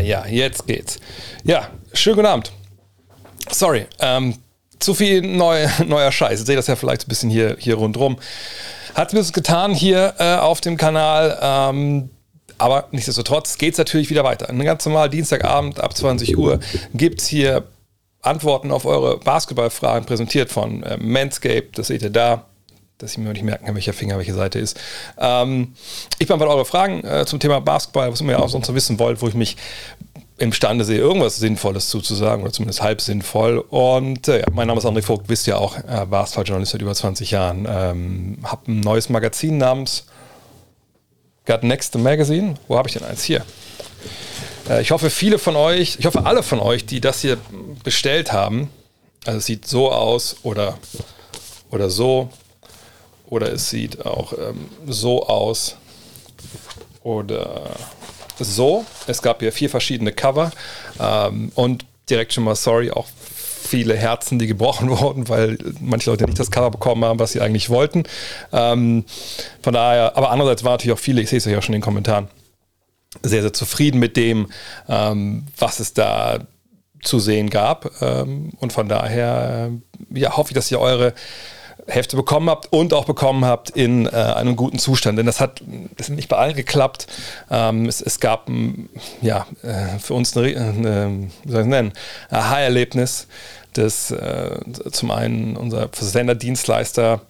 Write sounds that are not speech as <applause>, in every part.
ja, jetzt geht's. Ja, schönen guten Abend. Sorry, ähm, zu viel neu, <laughs> neuer Scheiß. Ich sehe das ja vielleicht ein bisschen hier, hier rundrum. Hat das getan hier äh, auf dem Kanal. Ähm, aber nichtsdestotrotz geht es natürlich wieder weiter. Ein ganz normal Dienstagabend ab 20 Uhr gibt es hier Antworten auf eure Basketballfragen präsentiert von äh, Manscape. Das seht ihr da dass ich mir nicht merken kann, welcher Finger welche Seite ist. Ähm, ich beantworte eure Fragen äh, zum Thema Basketball, was ihr auch sonst noch wissen wollt, wo ich mich imstande sehe, irgendwas Sinnvolles zuzusagen oder zumindest halb sinnvoll. Und äh, mein Name ist André Vogt, wisst ihr auch, äh, Basketballjournalist seit über 20 Jahren. Ähm, hab ein neues Magazin namens Got Next Magazine. Wo habe ich denn eins? Hier. Äh, ich hoffe, viele von euch, ich hoffe, alle von euch, die das hier bestellt haben, also es sieht so aus oder, oder so, oder es sieht auch ähm, so aus oder so. Es gab hier vier verschiedene Cover ähm, und direkt schon mal sorry, auch viele Herzen, die gebrochen <laughs> wurden, weil manche Leute nicht das Cover bekommen haben, was sie eigentlich wollten. Ähm, von daher, aber andererseits waren natürlich auch viele, ich sehe es ja schon in den Kommentaren, sehr, sehr zufrieden mit dem, ähm, was es da zu sehen gab. Ähm, und von daher äh, ja, hoffe ich, dass ihr eure Hälfte bekommen habt und auch bekommen habt in äh, einem guten Zustand. Denn das hat das nicht bei allen geklappt. Ähm, es, es, gab ja, äh, für uns eine, eine, wie soll ich nennen, ein Aha-Erlebnis, das äh, zum einen unser Senderdienstleister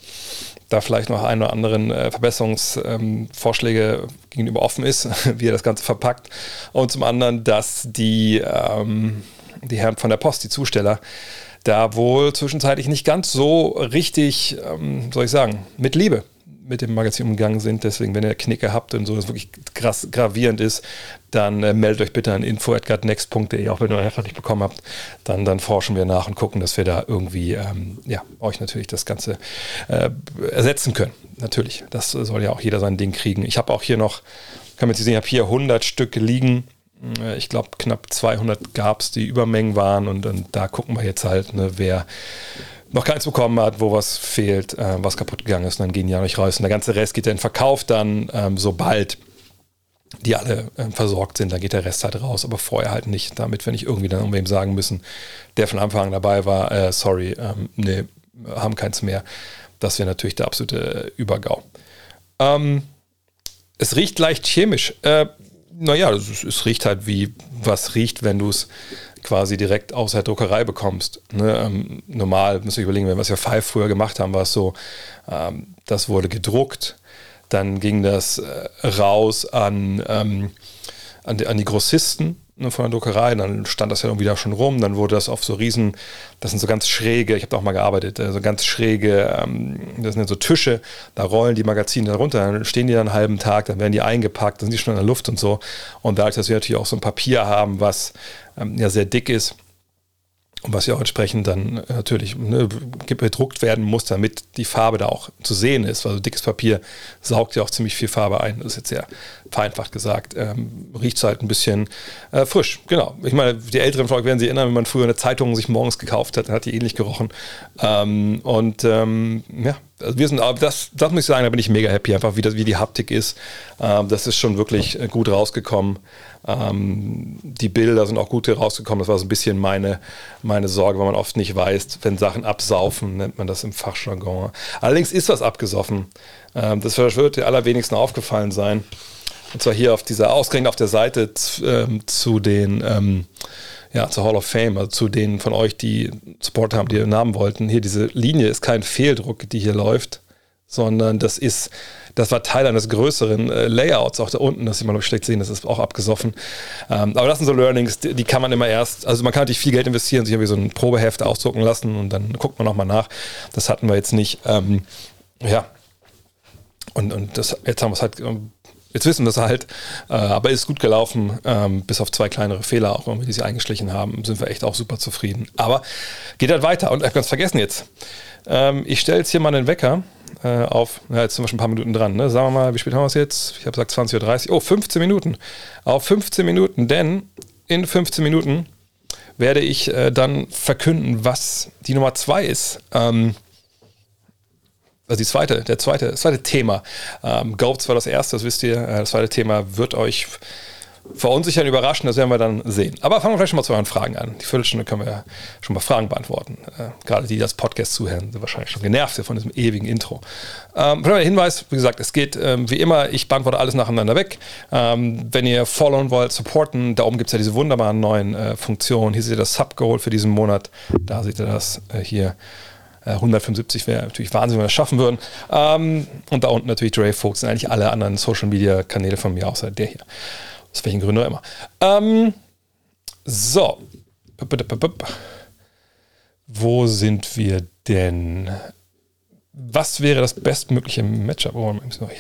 da vielleicht noch ein oder anderen äh, Verbesserungsvorschläge ähm, gegenüber offen ist, <laughs> wie er das Ganze verpackt. Und zum anderen, dass die, ähm, die Herren von der Post, die Zusteller, da wohl zwischenzeitlich nicht ganz so richtig, ähm, soll ich sagen, mit Liebe mit dem Magazin umgegangen sind. Deswegen, wenn ihr Knicke habt und so, das wirklich krass gravierend ist, dann äh, meldet euch bitte an info.gutnext.de, auch wenn ihr einfach nicht bekommen habt. Dann, dann forschen wir nach und gucken, dass wir da irgendwie ähm, ja, euch natürlich das Ganze äh, ersetzen können. Natürlich, das soll ja auch jeder sein Ding kriegen. Ich habe auch hier noch, kann man jetzt sehen, ich habe hier 100 Stück liegen ich glaube, knapp 200 gab es, die Übermengen waren. Und, und, da gucken wir jetzt halt, ne, wer noch keins bekommen hat, wo was fehlt, äh, was kaputt gegangen ist. Und dann gehen die ja nicht raus. Und der ganze Rest geht in Verkauf dann, ähm, sobald die alle äh, versorgt sind, dann geht der Rest halt raus, aber vorher halt nicht, damit wir nicht irgendwie dann irgendwem sagen müssen, der von Anfang an dabei war, äh, sorry, ähm, nee, haben keins mehr. Das wäre natürlich der absolute Übergau. Ähm, es riecht leicht chemisch. Äh, naja, es, es riecht halt wie was riecht, wenn du es quasi direkt aus der Druckerei bekommst. Ne? Ähm, normal, muss ich überlegen, wenn wir was wir Five früher gemacht haben, war es so, ähm, das wurde gedruckt, dann ging das äh, raus an, ähm, an, die, an die Grossisten von der Druckerei, dann stand das ja irgendwie da schon rum, dann wurde das auf so riesen, das sind so ganz schräge, ich habe da auch mal gearbeitet, äh, so ganz schräge, ähm, das sind so Tische, da rollen die Magazine da runter, dann stehen die dann einen halben Tag, dann werden die eingepackt, dann sind die schon in der Luft und so. Und dadurch, dass wir natürlich auch so ein Papier haben, was ähm, ja sehr dick ist, und was ja auch entsprechend dann äh, natürlich ne, gedruckt werden muss, damit die Farbe da auch zu sehen ist. Also dickes Papier saugt ja auch ziemlich viel Farbe ein. Das ist jetzt sehr vereinfacht gesagt. Ähm, Riecht es halt ein bisschen äh, frisch. Genau. Ich meine, die älteren von werden sich erinnern, wenn man früher eine Zeitung sich morgens gekauft hat, dann hat die ähnlich gerochen. Ähm, und ähm, ja, also wir sind, das, das muss ich sagen, da bin ich mega happy, einfach wie, das, wie die Haptik ist. Ähm, das ist schon wirklich äh, gut rausgekommen. Ähm, die Bilder sind auch gut rausgekommen. Das war so ein bisschen meine, meine Sorge, weil man oft nicht weiß, wenn Sachen absaufen, nennt man das im Fachjargon. Allerdings ist was abgesoffen. Ähm, das wird dir allerwenigsten aufgefallen sein. Und zwar hier auf dieser, ausgerechnet auf der Seite ähm, zu den, ähm, ja, zur Hall of Fame, also zu denen von euch, die Support haben, die ihren Namen wollten. Hier diese Linie ist kein Fehldruck, die hier läuft, sondern das ist das war Teil eines größeren äh, Layouts, auch da unten, das sieht man noch schlecht sehen, das ist auch abgesoffen. Ähm, aber das sind so Learnings, die, die, kann man immer erst, also man kann natürlich viel Geld investieren, sich irgendwie so ein Probeheft ausdrucken lassen und dann guckt man nochmal nach. Das hatten wir jetzt nicht. Ähm, ja. Und, und das, jetzt haben wir es halt ähm, Jetzt wissen wir es halt, äh, aber ist gut gelaufen, ähm, bis auf zwei kleinere Fehler, auch wir die sie eingeschlichen haben, sind wir echt auch super zufrieden. Aber geht halt weiter und ich habe ganz vergessen jetzt. Ähm, ich stelle jetzt hier mal einen Wecker äh, auf, ja, jetzt sind wir schon ein paar Minuten dran, ne? sagen wir mal, wie spät haben wir es jetzt? Ich habe gesagt 20.30 Uhr, oh, 15 Minuten. Auf 15 Minuten, denn in 15 Minuten werde ich äh, dann verkünden, was die Nummer 2 ist. Ähm, also die zweite, der zweite, das zweite Thema. Ähm, Goats war das erste, das wisst ihr. Äh, das zweite Thema wird euch verunsichern, überraschen, das werden wir dann sehen. Aber fangen wir vielleicht schon mal zu euren Fragen an. Die Viertelstunde können wir ja schon mal Fragen beantworten. Äh, gerade die, die das Podcast zuhören, sind wahrscheinlich schon genervt von diesem ewigen Intro. Ähm, der Hinweis, wie gesagt, es geht ähm, wie immer, ich beantworte alles nacheinander weg. Ähm, wenn ihr followen wollt, supporten, da oben gibt es ja diese wunderbaren neuen äh, Funktionen. Hier seht ihr das Sub-Goal für diesen Monat. Da seht ihr das äh, hier. 175 äh, wäre natürlich Wahnsinn, wenn wir das schaffen würden. Ähm, und da unten natürlich Dre Folks und eigentlich alle anderen Social Media Kanäle von mir, außer der hier. Aus welchen Gründen auch immer. Ähm, so. Wo sind wir denn? Was wäre das bestmögliche Matchup? Oh,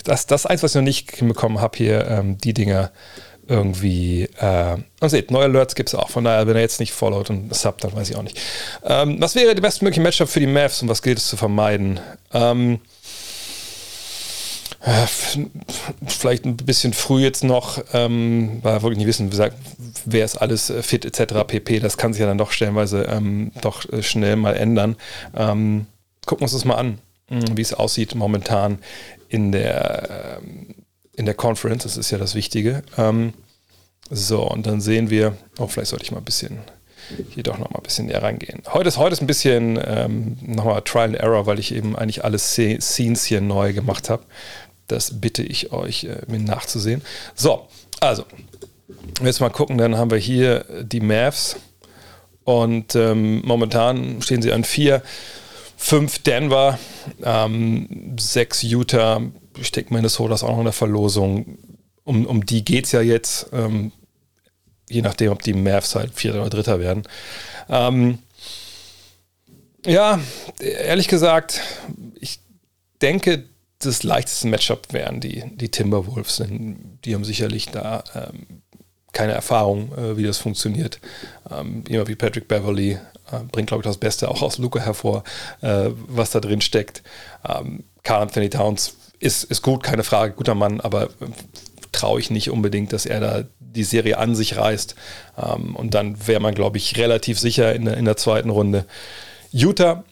das, das eins, was ich noch nicht hinbekommen habe, hier ähm, die Dinger irgendwie. Äh, und seht, neue Alerts gibt es auch. Von daher, wenn er jetzt nicht followt und sub, dann weiß ich auch nicht. Ähm, was wäre die bestmögliche Matchup für die Mavs und was gilt es zu vermeiden? Ähm, äh, vielleicht ein bisschen früh jetzt noch, ähm, weil wir wirklich nicht wissen, wer ist alles äh, fit etc. pp. Das kann sich ja dann doch stellenweise ähm, doch äh, schnell mal ändern. Ähm, gucken wir uns das mal an, hm, wie es aussieht momentan in der, ähm, in der Conference. Das ist ja das Wichtige. Ähm, so, und dann sehen wir, oh, vielleicht sollte ich mal ein bisschen hier doch noch mal ein bisschen näher reingehen. Heute ist, heute ist ein bisschen ähm, nochmal Trial and Error, weil ich eben eigentlich alle Scenes hier neu gemacht habe. Das bitte ich euch, äh, mir nachzusehen. So, also, jetzt mal gucken, dann haben wir hier die Mavs und ähm, momentan stehen sie an 4, 5 Denver, ähm, 6 Utah, denke Minnesota ist auch noch in der Verlosung. Um, um die geht es ja jetzt, ähm, je nachdem, ob die Mavs halt Vierter oder Dritter werden. Ähm, ja, ehrlich gesagt, ich denke, das leichteste Matchup wären die, die Timberwolves, denn die haben sicherlich da ähm, keine Erfahrung, äh, wie das funktioniert. Ähm, jemand wie Patrick Beverly äh, bringt, glaube ich, das Beste auch aus Luca hervor, äh, was da drin steckt. Ähm, Carl Anthony Towns ist, ist gut, keine Frage, guter Mann, aber traue ich nicht unbedingt, dass er da die Serie an sich reißt. Ähm, und dann wäre man, glaube ich, relativ sicher in der, in der zweiten Runde. Utah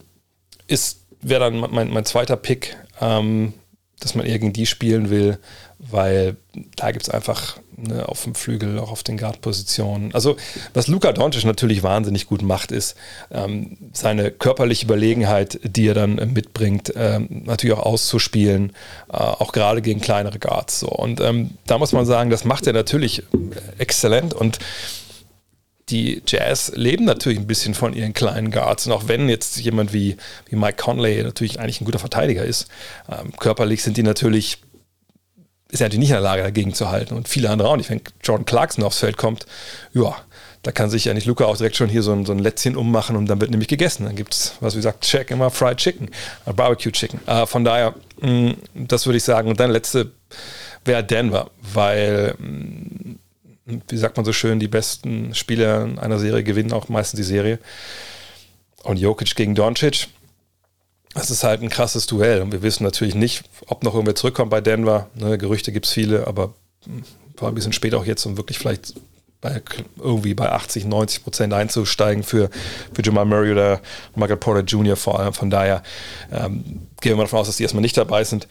ist wäre dann mein, mein zweiter Pick, ähm, dass man die spielen will, weil da gibt es einfach ne, auf dem Flügel, auch auf den Guard-Positionen. Also, was Luka Doncic natürlich wahnsinnig gut macht, ist ähm, seine körperliche Überlegenheit, die er dann äh, mitbringt, ähm, natürlich auch auszuspielen, äh, auch gerade gegen kleinere Guards. So. Und ähm, da muss man sagen, das macht er natürlich exzellent und die Jazz leben natürlich ein bisschen von ihren kleinen Guards. Und auch wenn jetzt jemand wie, wie Mike Conley natürlich eigentlich ein guter Verteidiger ist, ähm, körperlich sind die natürlich, ist er natürlich nicht in der Lage, dagegen zu halten. Und viele andere auch nicht. Wenn Jordan Clarkson aufs Feld kommt, ja, da kann sich ja nicht Luca auch direkt schon hier so ein, so ein Lätzchen ummachen und dann wird nämlich gegessen. Dann gibt es, was wie gesagt, Check immer Fried Chicken, äh, Barbecue Chicken. Äh, von daher, mh, mm, das würde ich sagen. Und dann letzte wäre Denver, weil mh, mm, wie sagt man so schön, die besten Spieler einer Serie gewinnen auch meistens die Serie. Und Jokic gegen Doncic, das ist halt ein krasses Duell. Und wir wissen natürlich nicht, ob noch irgendwer zurückkommt bei Denver. Ne, Gerüchte gibt es viele, aber war ein bisschen spät auch jetzt, um wirklich vielleicht bei, irgendwie bei 80, 90 Prozent einzusteigen für, für Jamal Murray oder Michael Porter Jr. vor allem. Von daher ähm, gehen wir mal davon aus, dass die erstmal nicht dabei sind.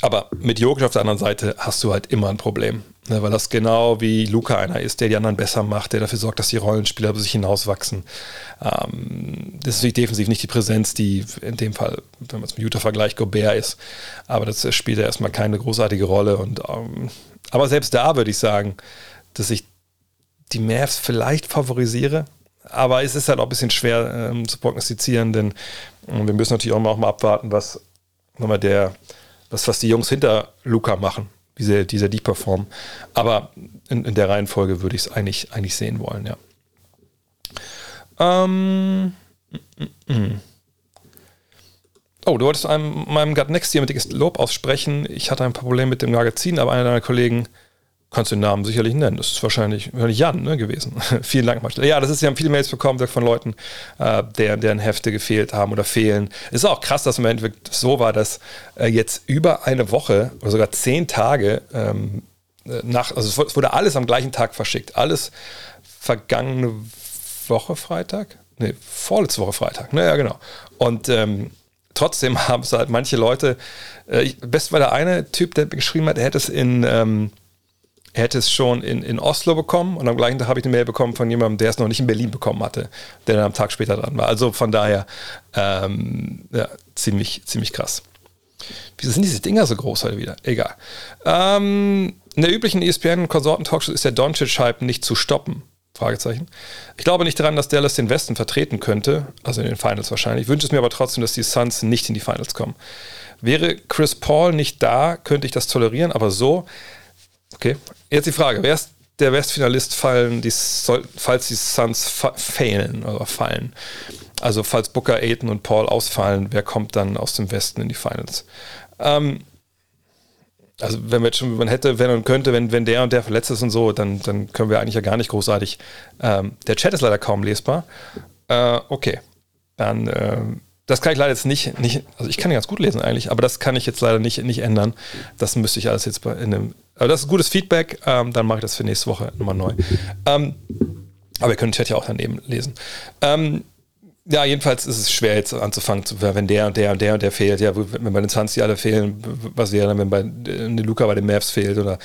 Aber mit Jokic auf der anderen Seite hast du halt immer ein Problem. Ne, weil das genau wie Luca einer ist, der die anderen besser macht, der dafür sorgt, dass die Rollenspieler über sich hinauswachsen. Ähm, das ist natürlich defensiv nicht die Präsenz, die in dem Fall, wenn man es mit Utah vergleicht, Gobert ist. Aber das spielt ja erstmal keine großartige Rolle. Und, ähm, aber selbst da würde ich sagen, dass ich die Mavs vielleicht favorisiere. Aber es ist halt auch ein bisschen schwer ähm, zu prognostizieren, denn äh, wir müssen natürlich auch mal, auch mal abwarten, was nochmal der, was, was die Jungs hinter Luca machen wie sehr, die die performen. Aber in, in der Reihenfolge würde ich es eigentlich, eigentlich sehen wollen, ja. Ähm, mm, mm, mm. Oh, du wolltest einem, meinem Gut Next hier mit Lob aussprechen. Ich hatte ein paar Probleme mit dem Magazin, aber einer deiner Kollegen kannst du den Namen sicherlich nennen. Das ist wahrscheinlich, wahrscheinlich Jan ne, gewesen. <laughs> Vielen Dank, Marcel. Ja, das ist, wir haben viele Mails bekommen von Leuten, äh, deren, deren Hefte gefehlt haben oder fehlen. Es ist auch krass, dass im Endeffekt so war, dass äh, jetzt über eine Woche oder sogar zehn Tage ähm, äh, nach, also es wurde alles am gleichen Tag verschickt. Alles vergangene Woche Freitag? Nee, vorletzte Woche Freitag. Naja, genau. Und ähm, trotzdem <laughs> haben es halt manche Leute, äh, best war der eine Typ, der geschrieben hat, er hätte es in, ähm, er hätte es schon in, in Oslo bekommen und am gleichen Tag habe ich eine Mail bekommen von jemandem, der es noch nicht in Berlin bekommen hatte, der dann am Tag später dran war. Also von daher ähm, ja, ziemlich, ziemlich krass. Wieso sind diese Dinger so groß heute wieder? Egal. Ähm, in der üblichen ESPN-Konsorten-Talkshow ist der Doncic-Hype nicht zu stoppen. Fragezeichen. Ich glaube nicht daran, dass Dallas den Westen vertreten könnte, also in den Finals wahrscheinlich. Ich wünsche es mir aber trotzdem, dass die Suns nicht in die Finals kommen. Wäre Chris Paul nicht da, könnte ich das tolerieren, aber so. Okay, jetzt die Frage: Wer ist der Westfinalist, fallen die, falls die Suns fa failen oder fallen? Also, falls Booker, Aiton und Paul ausfallen, wer kommt dann aus dem Westen in die Finals? Ähm, also wenn man jetzt schon, man hätte, wenn und könnte, wenn, wenn der und der verletzt ist und so, dann, dann können wir eigentlich ja gar nicht großartig. Ähm, der Chat ist leider kaum lesbar. Äh, okay. Dann, äh, das kann ich leider jetzt nicht, nicht, also ich kann ganz gut lesen eigentlich, aber das kann ich jetzt leider nicht, nicht ändern. Das müsste ich alles jetzt bei, in einem, aber das ist gutes Feedback, ähm, dann mache ich das für nächste Woche nochmal neu. Ähm, aber ihr könnt den Chat ja auch daneben lesen. Ähm, ja, jedenfalls ist es schwer jetzt anzufangen, wenn der und der und der und der fehlt. Ja, wenn bei den Suns die alle fehlen, was wäre dann, wenn bei äh, Luca bei den Mavs fehlt oder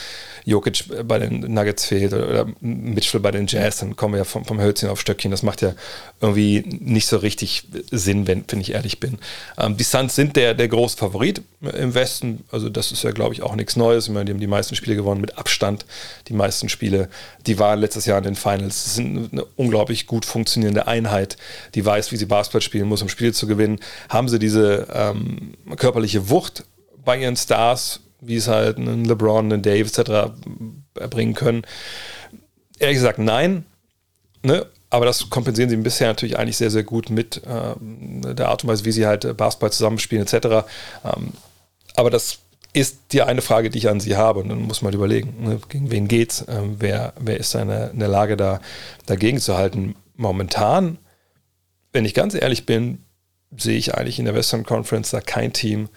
Jokic bei den Nuggets fehlt oder Mitchell bei den Jazz, dann kommen wir ja vom, vom Hölzchen auf Stöckchen. Das macht ja irgendwie nicht so richtig Sinn, wenn, wenn ich ehrlich bin. Ähm, die Suns sind der, der große Favorit im Westen. Also das ist ja, glaube ich, auch nichts Neues. Ich meine, die haben die meisten Spiele gewonnen mit Abstand. Die meisten Spiele, die waren letztes Jahr in den Finals. Das sind eine unglaublich gut funktionierende Einheit, die weiß, wie sie Basketball spielen muss, um Spiele zu gewinnen. Haben sie diese ähm, körperliche Wucht bei ihren Stars, wie es halt einen LeBron, einen Dave etc. erbringen können. Ehrlich gesagt, nein. Ne? Aber das kompensieren sie bisher natürlich eigentlich sehr, sehr gut mit äh, der Art und Weise, wie sie halt Basketball zusammenspielen etc. Ähm, aber das ist die eine Frage, die ich an sie habe. Und dann muss man halt überlegen, ne? gegen wen geht's? Ähm, wer, wer ist da in der, in der Lage, da dagegen zu halten? Momentan, wenn ich ganz ehrlich bin, sehe ich eigentlich in der Western Conference da kein Team,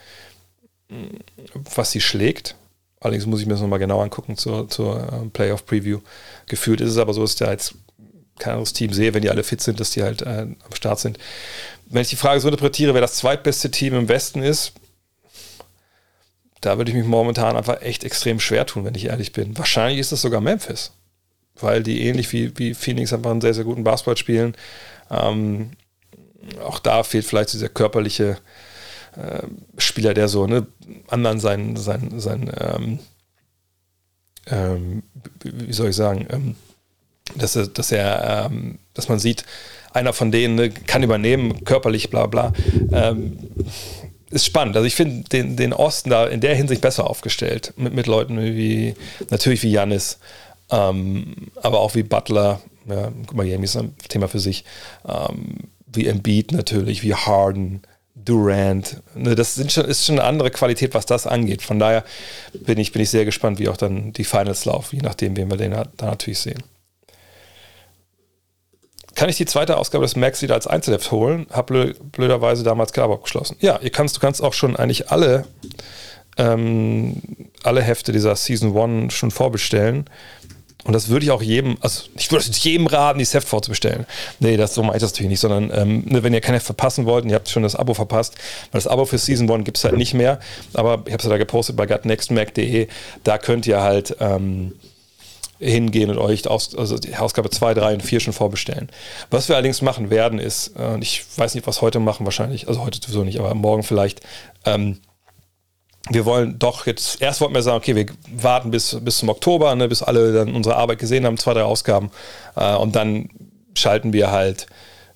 was sie schlägt. Allerdings muss ich mir das nochmal genau angucken zur, zur ähm, Playoff-Preview. Gefühlt ist es aber so, dass ich da jetzt kein anderes Team sehe, wenn die alle fit sind, dass die halt äh, am Start sind. Wenn ich die Frage so interpretiere, wer das zweitbeste Team im Westen ist, da würde ich mich momentan einfach echt extrem schwer tun, wenn ich ehrlich bin. Wahrscheinlich ist es sogar Memphis, weil die ähnlich wie, wie Phoenix einfach einen sehr, sehr guten Basketball spielen. Ähm, auch da fehlt vielleicht dieser körperliche äh, Spieler, der so ne, anderen sein, sein, sein ähm, ähm, wie soll ich sagen, ähm, dass, er, dass er, ähm, dass man sieht, einer von denen ne, kann übernehmen, körperlich, bla bla. Ähm, ist spannend. Also ich finde den, den Osten da in der Hinsicht besser aufgestellt. Mit, mit Leuten wie, natürlich wie Janis, ähm, aber auch wie Butler. Ja, Miami ist ein Thema für sich. Wie Embiid natürlich, wie Harden, Durant. Ne, das schon, ist schon eine andere Qualität, was das angeht. Von daher bin ich, bin ich sehr gespannt, wie auch dann die Finals laufen, je nachdem, wen wir den da natürlich sehen. Kann ich die zweite Ausgabe des Max wieder als Einzelheft holen? Hab blöderweise damals Klar abgeschlossen. Ja, ihr kannst, du kannst auch schon eigentlich alle, ähm, alle Hefte dieser Season 1 schon vorbestellen. Und das würde ich auch jedem, also ich würde jedem raten, dieses Heft vorzubestellen. Nee, das so meine ich das natürlich nicht, sondern ähm, ne, wenn ihr kein Heft verpassen wollt und ihr habt schon das Abo verpasst, weil das Abo für Season 1 gibt es halt nicht mehr, aber ich habe es ja da gepostet bei gutnextmac.de, da könnt ihr halt ähm, hingehen und euch aus, also die Ausgabe 2, 3 und 4 schon vorbestellen. Was wir allerdings machen werden ist, äh, ich weiß nicht, was heute machen wahrscheinlich, also heute sowieso nicht, aber morgen vielleicht, ähm, wir wollen doch jetzt, erst wollten wir sagen, okay, wir warten bis, bis zum Oktober, ne, bis alle dann unsere Arbeit gesehen haben, zwei, drei Ausgaben. Äh, und dann schalten wir halt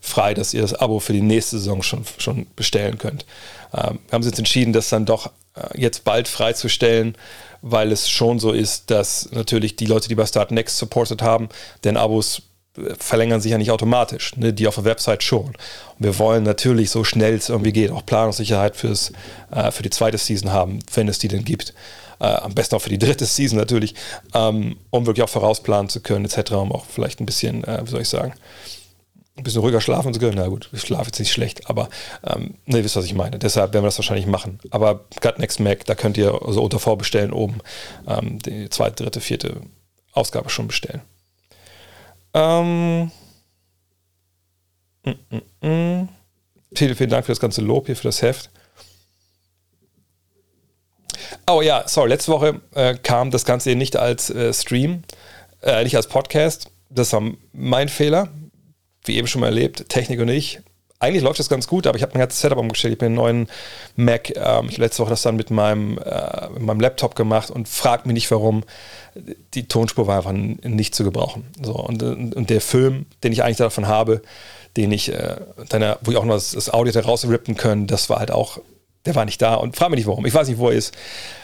frei, dass ihr das Abo für die nächste Saison schon, schon bestellen könnt. Ähm, wir haben uns jetzt entschieden, das dann doch äh, jetzt bald freizustellen, weil es schon so ist, dass natürlich die Leute, die bei Start Next supported haben, denn Abos verlängern sich ja nicht automatisch, ne? die auf der Website schon. Und wir wollen natürlich so schnell es irgendwie geht auch Planungssicherheit fürs, äh, für die zweite Season haben, wenn es die denn gibt. Äh, am besten auch für die dritte Season natürlich, ähm, um wirklich auch vorausplanen zu können, etc., um auch vielleicht ein bisschen, äh, wie soll ich sagen, ein bisschen ruhiger schlafen zu können. Na gut, ich schlafe jetzt nicht schlecht, aber ähm, ne, ihr wisst, was ich meine. Deshalb werden wir das wahrscheinlich machen. Aber Gut Next Mac, da könnt ihr so also unter Vorbestellen oben ähm, die zweite, dritte, vierte Ausgabe schon bestellen. Ähm, mm, mm, mm. Vielen, vielen Dank für das ganze Lob hier, für das Heft. Oh ja, sorry, letzte Woche äh, kam das Ganze nicht als äh, Stream, äh, nicht als Podcast. Das war mein Fehler. Wie eben schon mal erlebt, Technik und ich. Eigentlich läuft das ganz gut, aber ich habe mein ganzes Setup umgestellt. Ich bin einen neuen Mac. Ähm, ich habe letzte Woche das dann mit meinem, äh, mit meinem Laptop gemacht und fragt mich nicht, warum. Die Tonspur war einfach nicht zu gebrauchen. So, und, und der Film, den ich eigentlich davon habe, den ich, äh, dann, wo ich auch noch das, das Audio rausrippen können, das war halt auch der war nicht da und frag mich nicht warum. Ich weiß nicht, wo er ist.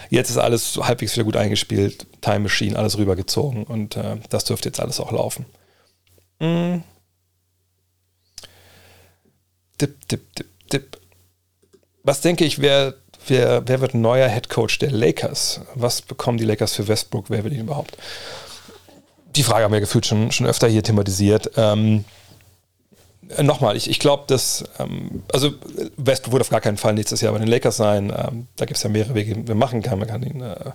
Jetzt ist alles halbwegs wieder gut eingespielt. Time Machine, alles rübergezogen und äh, das dürfte jetzt alles auch laufen. Mm. Dip, dip, dip, dip. Was denke ich, wer, wer, wer wird neuer Head Coach der Lakers? Was bekommen die Lakers für Westbrook? Wer will ihn überhaupt? Die Frage haben wir gefühlt schon, schon öfter hier thematisiert. Ähm, äh, nochmal, ich, ich glaube, dass, ähm, also Westbrook wird auf gar keinen Fall nächstes Jahr bei den Lakers sein. Ähm, da gibt es ja mehrere Wege, die man machen kann. Man kann ihn äh,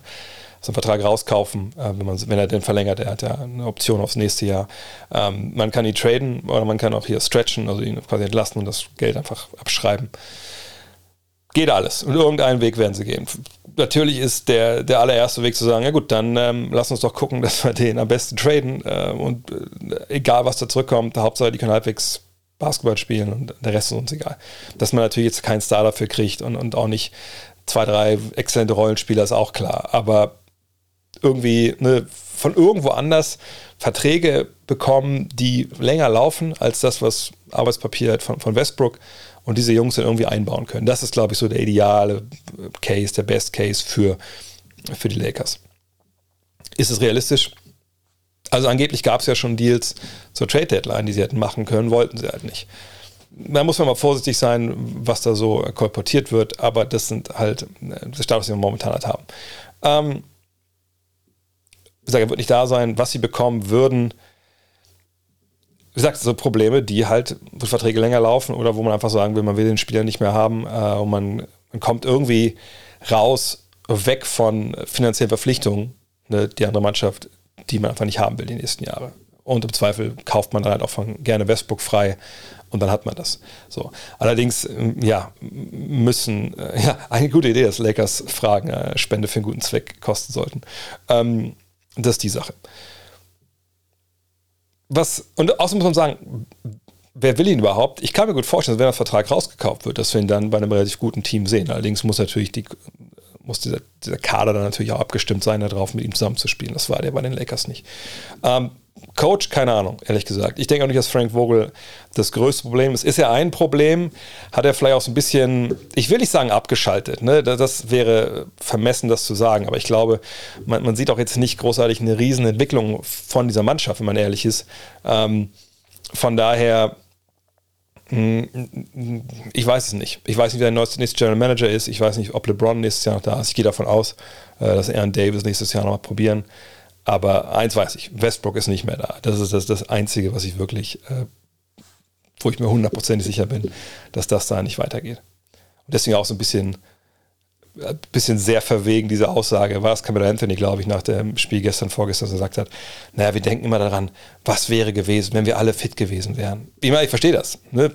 aus dem Vertrag rauskaufen, äh, wenn, man, wenn er den verlängert. Er hat ja eine Option aufs nächste Jahr. Ähm, man kann ihn traden oder man kann auch hier stretchen, also ihn quasi entlassen und das Geld einfach abschreiben. Geht alles. Und irgendeinen Weg werden sie gehen. Natürlich ist der, der allererste Weg zu sagen, ja gut, dann ähm, lass uns doch gucken, <laughs> dass wir den am besten traden äh, und äh, egal was da zurückkommt, Hauptsache die können halbwegs Basketball spielen und der Rest ist uns egal. Dass man natürlich jetzt keinen Star dafür kriegt und, und auch nicht zwei, drei exzellente Rollenspieler, ist auch klar. Aber irgendwie ne, von irgendwo anders Verträge bekommen, die länger laufen als das, was Arbeitspapier hat von, von Westbrook und diese Jungs dann irgendwie einbauen können. Das ist, glaube ich, so der ideale Case, der Best Case für, für die Lakers. Ist es realistisch? Also angeblich gab es ja schon Deals zur Trade Deadline, die sie hätten machen können, wollten sie halt nicht. Da muss man mal vorsichtig sein, was da so kolportiert wird, aber das sind halt das Status, den wir momentan halt haben. Ähm, gesagt, er wird nicht da sein, was sie bekommen würden. Wie gesagt, so Probleme, die halt, wo Verträge länger laufen oder wo man einfach sagen will, man will den Spieler nicht mehr haben äh, und man, man, kommt irgendwie raus, weg von finanziellen Verpflichtungen, ne, die andere Mannschaft die man einfach nicht haben will die nächsten Jahre. Und im Zweifel kauft man dann halt auch von gerne Westbrook frei und dann hat man das. So. Allerdings, ähm, ja, müssen, äh, <laughs> ja, eine gute Idee, dass Lakers Fragen äh, Spende für einen guten Zweck kosten sollten. Ähm, das ist die Sache. Was, und außerdem muss man sagen, wer will ihn überhaupt? Ich kann mir gut vorstellen, dass wenn der Vertrag rausgekauft wird, dass wir ihn dann bei einem relativ guten Team sehen. Allerdings muss natürlich die muss dieser, dieser Kader dann natürlich auch abgestimmt sein, darauf mit ihm zusammenzuspielen. Das war der bei den Lakers nicht. Ähm, Coach, keine Ahnung, ehrlich gesagt. Ich denke auch nicht, dass Frank Vogel das größte Problem ist. Ist er ein Problem? Hat er vielleicht auch so ein bisschen, ich will nicht sagen abgeschaltet, ne? das wäre vermessen, das zu sagen, aber ich glaube, man, man sieht auch jetzt nicht großartig eine Riesenentwicklung von dieser Mannschaft, wenn man ehrlich ist. Ähm, von daher ich weiß es nicht. Ich weiß nicht, wer der nächste General Manager ist. Ich weiß nicht, ob LeBron nächstes Jahr noch da ist. Ich gehe davon aus, äh, dass Aaron Davis nächstes Jahr noch mal probieren. Aber eins weiß ich, Westbrook ist nicht mehr da. Das ist das, das Einzige, was ich wirklich, äh, wo ich mir hundertprozentig sicher bin, dass das da nicht weitergeht. Und deswegen auch so ein bisschen ein bisschen sehr verwegen, diese Aussage, war es Camilla Anthony, glaube ich, nach dem Spiel gestern, vorgestern gesagt hat, naja, wir denken immer daran, was wäre gewesen, wenn wir alle fit gewesen wären. Ich meine, ich verstehe das. Ne?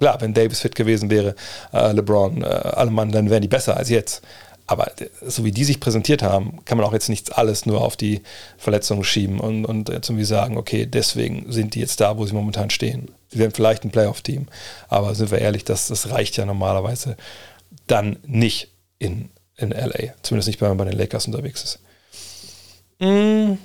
Klar, wenn Davis fit gewesen wäre, äh, LeBron, äh, alle Mann, dann wären die besser als jetzt. Aber so wie die sich präsentiert haben, kann man auch jetzt nicht alles nur auf die Verletzungen schieben und, und jetzt irgendwie sagen, okay, deswegen sind die jetzt da, wo sie momentan stehen. Sie werden vielleicht ein Playoff-Team, aber sind wir ehrlich, das, das reicht ja normalerweise dann nicht in, in LA. Zumindest nicht, wenn man bei den Lakers unterwegs ist. Mm.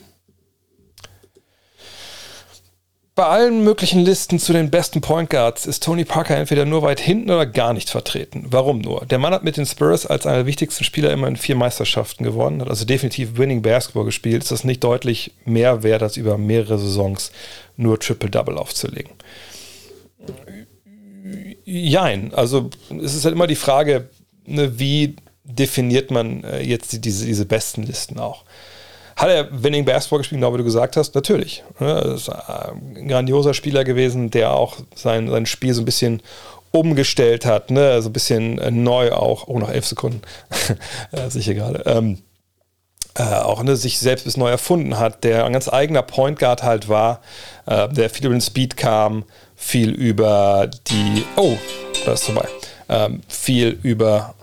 Bei allen möglichen Listen zu den besten Point Guards ist Tony Parker entweder nur weit hinten oder gar nicht vertreten. Warum nur? Der Mann hat mit den Spurs als einer der wichtigsten Spieler immer in vier Meisterschaften gewonnen, hat also definitiv Winning Basketball gespielt. Ist das nicht deutlich mehr wert, als über mehrere Saisons nur Triple-Double aufzulegen? Jein. Also es ist halt immer die Frage, ne, wie definiert man äh, jetzt diese, diese besten Listen auch? Hat er Winning Basketball gespielt, genau wie du gesagt hast? Natürlich. Ne? ist ein grandioser Spieler gewesen, der auch sein, sein Spiel so ein bisschen umgestellt hat, ne? so ein bisschen äh, neu auch. Oh, noch elf Sekunden. <laughs> Sicher gerade. Ähm, äh, auch ne, sich selbst bis neu erfunden hat, der ein ganz eigener Point Guard halt war, äh, der viel über den Speed kam, viel über die. Oh, da ist vorbei. Ähm, viel über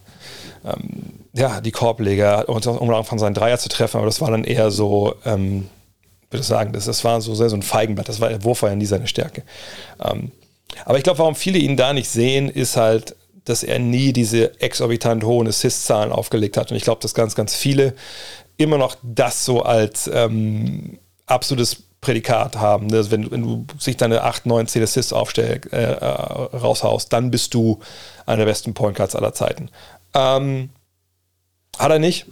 ähm, ja, die Korbleger, um von seinen Dreier zu treffen, aber das war dann eher so, ähm, würde ich sagen, das, das war so sehr so ein Feigenblatt. Das war, der Wurf war ja nie seine Stärke. Ähm, aber ich glaube, warum viele ihn da nicht sehen, ist halt, dass er nie diese exorbitant hohen Assist-Zahlen aufgelegt hat. Und ich glaube, dass ganz, ganz viele immer noch das so als ähm, absolutes Prädikat haben. Also wenn, wenn, du sich deine 8, 9, 10 Assists aufstell, äh, äh, raushaust, dann bist du einer der besten Point Guards aller Zeiten. Ähm, hat er nicht.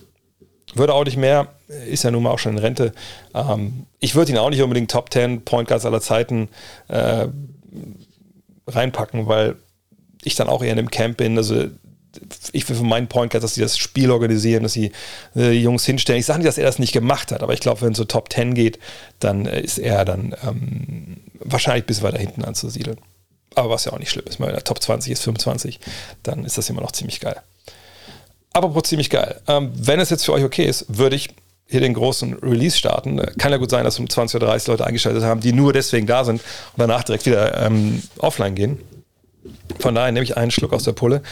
Würde auch nicht mehr. Ist ja nun mal auch schon in Rente. Ähm, ich würde ihn auch nicht unbedingt Top 10 Point Guards aller Zeiten äh, reinpacken, weil ich dann auch eher in dem Camp bin. Also ich will für meinen Point Guard, dass sie das Spiel organisieren, dass sie äh, Jungs hinstellen. Ich sage nicht, dass er das nicht gemacht hat, aber ich glaube, wenn es so Top 10 geht, dann ist er dann ähm, wahrscheinlich bis weiter hinten anzusiedeln. Aber was ja auch nicht schlimm ist, wenn er Top 20 ist, 25, dann ist das immer noch ziemlich geil. Aber ziemlich geil. Ähm, wenn es jetzt für euch okay ist, würde ich hier den großen Release starten. Kann ja gut sein, dass um 20 oder 30 Leute eingeschaltet haben, die nur deswegen da sind und danach direkt wieder ähm, offline gehen. Von daher nehme ich einen Schluck aus der Pulle.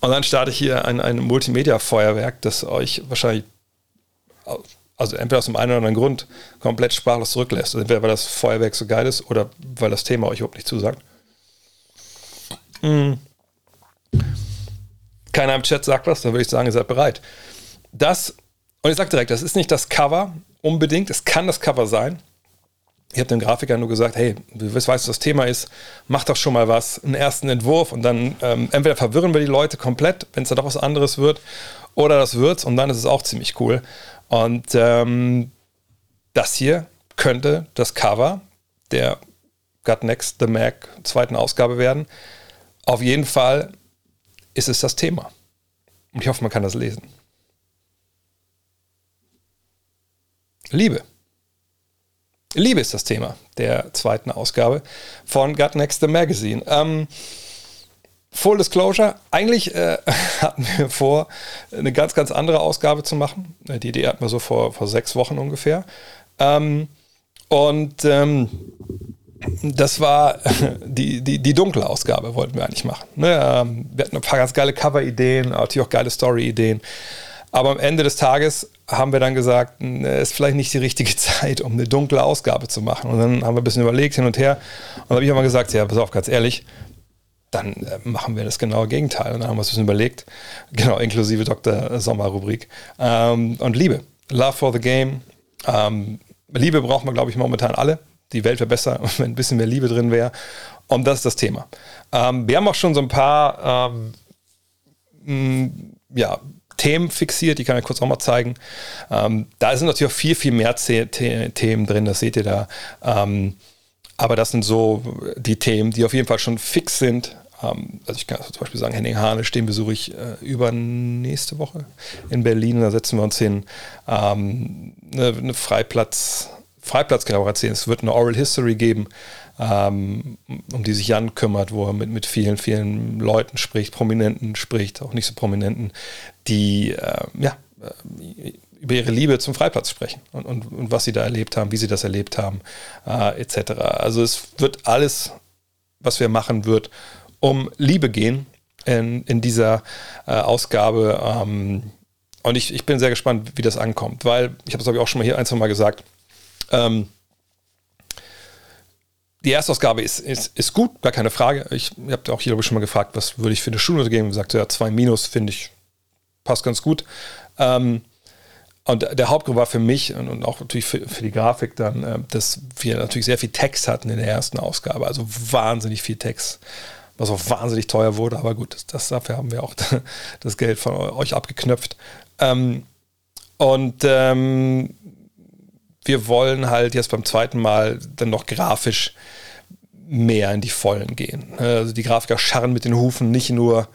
Und dann starte ich hier ein, ein Multimedia-Feuerwerk, das euch wahrscheinlich, also entweder aus dem einen oder anderen Grund, komplett sprachlos zurücklässt. Also entweder weil das Feuerwerk so geil ist oder weil das Thema euch überhaupt nicht zusagt. Hm. Keiner im Chat sagt was, dann würde ich sagen, ihr seid bereit. Das, und ich sage direkt, das ist nicht das Cover unbedingt, es kann das Cover sein. Ich habe dem Grafiker nur gesagt, hey, du weißt, was das Thema ist, mach doch schon mal was, einen ersten Entwurf und dann ähm, entweder verwirren wir die Leute komplett, wenn es da doch was anderes wird, oder das wird's und dann ist es auch ziemlich cool. Und ähm, das hier könnte das Cover der Got Next The Mac zweiten Ausgabe werden. Auf jeden Fall ist es das Thema. Und ich hoffe, man kann das lesen. Liebe. Liebe ist das Thema der zweiten Ausgabe von Gut Next the Magazine. Ähm, Full Disclosure, eigentlich äh, <laughs> hatten wir vor, eine ganz, ganz andere Ausgabe zu machen. Äh, die Idee hatten wir so vor, vor sechs Wochen ungefähr. Ähm, und ähm, das war <laughs> die, die, die dunkle Ausgabe, wollten wir eigentlich machen. Ne? Ähm, wir hatten ein paar ganz geile Cover-Ideen, natürlich auch geile Story-Ideen. Aber am Ende des Tages haben wir dann gesagt, es ist vielleicht nicht die richtige <laughs> Zeit, um eine dunkle Ausgabe zu machen. Und dann haben wir ein bisschen überlegt, hin und her. Und dann habe ich mal gesagt, ja, pass auf, ganz ehrlich, dann äh, machen wir das genaue Gegenteil. Und dann haben wir uns ein bisschen überlegt, <laughs> genau, inklusive Dr. Sommer-Rubrik. Ähm, und Liebe, Love for the Game. Ähm, Liebe braucht man, glaube ich, momentan alle. Die Welt wäre besser, <laughs> wenn ein bisschen mehr Liebe drin wäre. Und das ist das Thema. Ähm, wir haben auch schon so ein paar ähm, ja, Themen fixiert, die kann ich kurz auch mal zeigen. Ähm, da sind natürlich auch viel, viel mehr Themen drin, das seht ihr da. Ähm, aber das sind so die Themen, die auf jeden Fall schon fix sind. Ähm, also ich kann also zum Beispiel sagen, Henning Hahne, den besuche ich äh, übernächste Woche in Berlin. Da setzen wir uns hin. Ähm, eine, eine Freiplatz, Freiplatz erzählen. Es wird eine Oral History geben ähm, um die sich Jan kümmert, wo er mit, mit vielen, vielen Leuten spricht, Prominenten spricht, auch nicht so Prominenten, die äh, ja, über ihre Liebe zum Freiplatz sprechen und, und, und was sie da erlebt haben, wie sie das erlebt haben, äh, etc. Also es wird alles, was wir machen, wird um Liebe gehen in, in dieser äh, Ausgabe. Ähm, und ich, ich bin sehr gespannt, wie das ankommt, weil ich habe es, glaube ich, auch schon mal hier ein, zwei Mal gesagt. Ähm, die Erstausgabe ist, ist, ist gut, gar keine Frage. Ich habe auch hier ich, schon mal gefragt, was würde ich für eine Schulnote geben? Ich sagte, ja, zwei Minus finde ich, passt ganz gut. Ähm, und der Hauptgrund war für mich und, und auch natürlich für, für, die Grafik dann, äh, dass wir natürlich sehr viel Text hatten in der ersten Ausgabe. Also wahnsinnig viel Text, was auch wahnsinnig teuer wurde. Aber gut, das, das dafür haben wir auch <laughs> das Geld von euch abgeknöpft. Ähm, und ähm, wir wollen halt jetzt beim zweiten Mal dann noch grafisch mehr in die Vollen gehen. Also die Grafiker scharren mit den Hufen nicht nur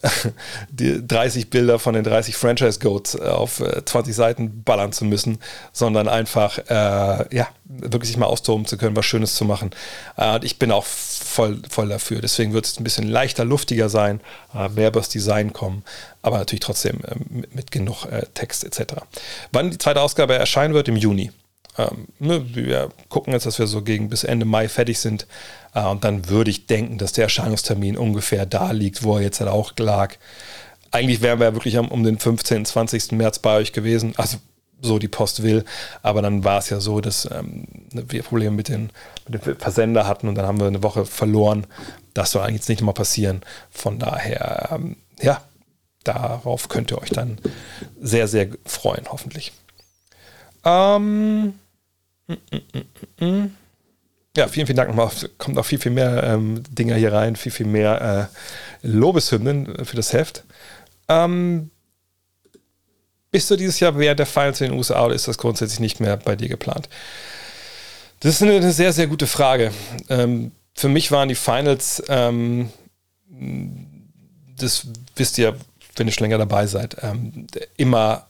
<laughs> die 30 Bilder von den 30 Franchise Goats auf 20 äh, Seiten ballern zu müssen, sondern einfach äh, ja, wirklich sich mal austoben zu können, was Schönes zu machen. Äh, ich bin auch voll, voll dafür. Deswegen wird es ein bisschen leichter, luftiger sein, äh, mehr über das Design kommen, aber natürlich trotzdem äh, mit, genug äh, Text etc. Wann die zweite Ausgabe erscheinen wird? Im Juni. Ähm, ne, wir gucken jetzt, dass wir so gegen bis Ende Mai fertig sind. Äh, und dann würde ich denken, dass der Erscheinungstermin ungefähr da liegt, wo er jetzt halt auch lag. eigentlich wären wir ja wirklich um den 15., 20. März bei euch gewesen. Also so die Post will. Aber dann war es ja so, dass ähm, wir Probleme mit den, mit den Versender hatten und dann haben wir eine Woche verloren. Das soll eigentlich jetzt nicht nochmal passieren. Von daher, ähm, ja, darauf könnt ihr euch dann sehr, sehr freuen, hoffentlich. Ähm, ja, vielen, vielen Dank nochmal. Kommt noch viel, viel mehr ähm, Dinger hier rein, viel, viel mehr äh, Lobeshymnen für das Heft. Ähm, bist du dieses Jahr während der Finals in den USA oder ist das grundsätzlich nicht mehr bei dir geplant? Das ist eine, sehr, sehr gute Frage. Ähm, für mich waren die Finals, ähm, das wisst ihr, wenn ihr schon länger dabei seid, ähm, immer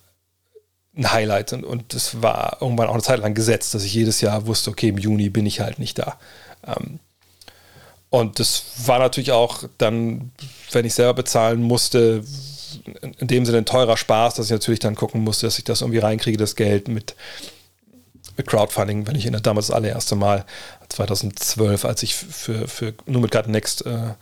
ein Highlight und, und das war irgendwann auch eine Zeit lang gesetzt, dass ich jedes Jahr wusste, okay, im Juni bin ich halt nicht da. Ähm, und das war natürlich auch dann, wenn ich selber bezahlen musste, in dem Sinne ein teurer Spaß, dass ich natürlich dann gucken musste, dass ich das irgendwie reinkriege, das Geld mit, mit Crowdfunding, wenn ich in der damals das allererste Mal 2012, als ich für, für nur mit Gut Next äh,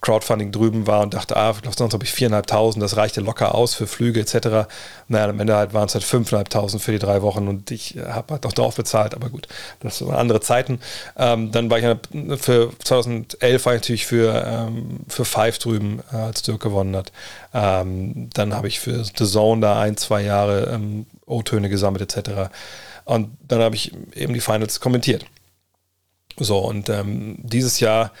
Crowdfunding drüben war und dachte, ah, sonst habe ich 4.500, das reichte locker aus für Flüge etc. Naja, am Ende halt waren es halt 5.500 für die drei Wochen und ich habe halt noch drauf bezahlt, aber gut, das waren andere Zeiten. Ähm, dann war ich für 2011 war ich natürlich für, ähm, für Five drüben, äh, als Dirk gewonnen hat. Ähm, dann habe ich für The Zone da ein, zwei Jahre ähm, O-Töne gesammelt etc. Und dann habe ich eben die Finals kommentiert. So, und ähm, dieses Jahr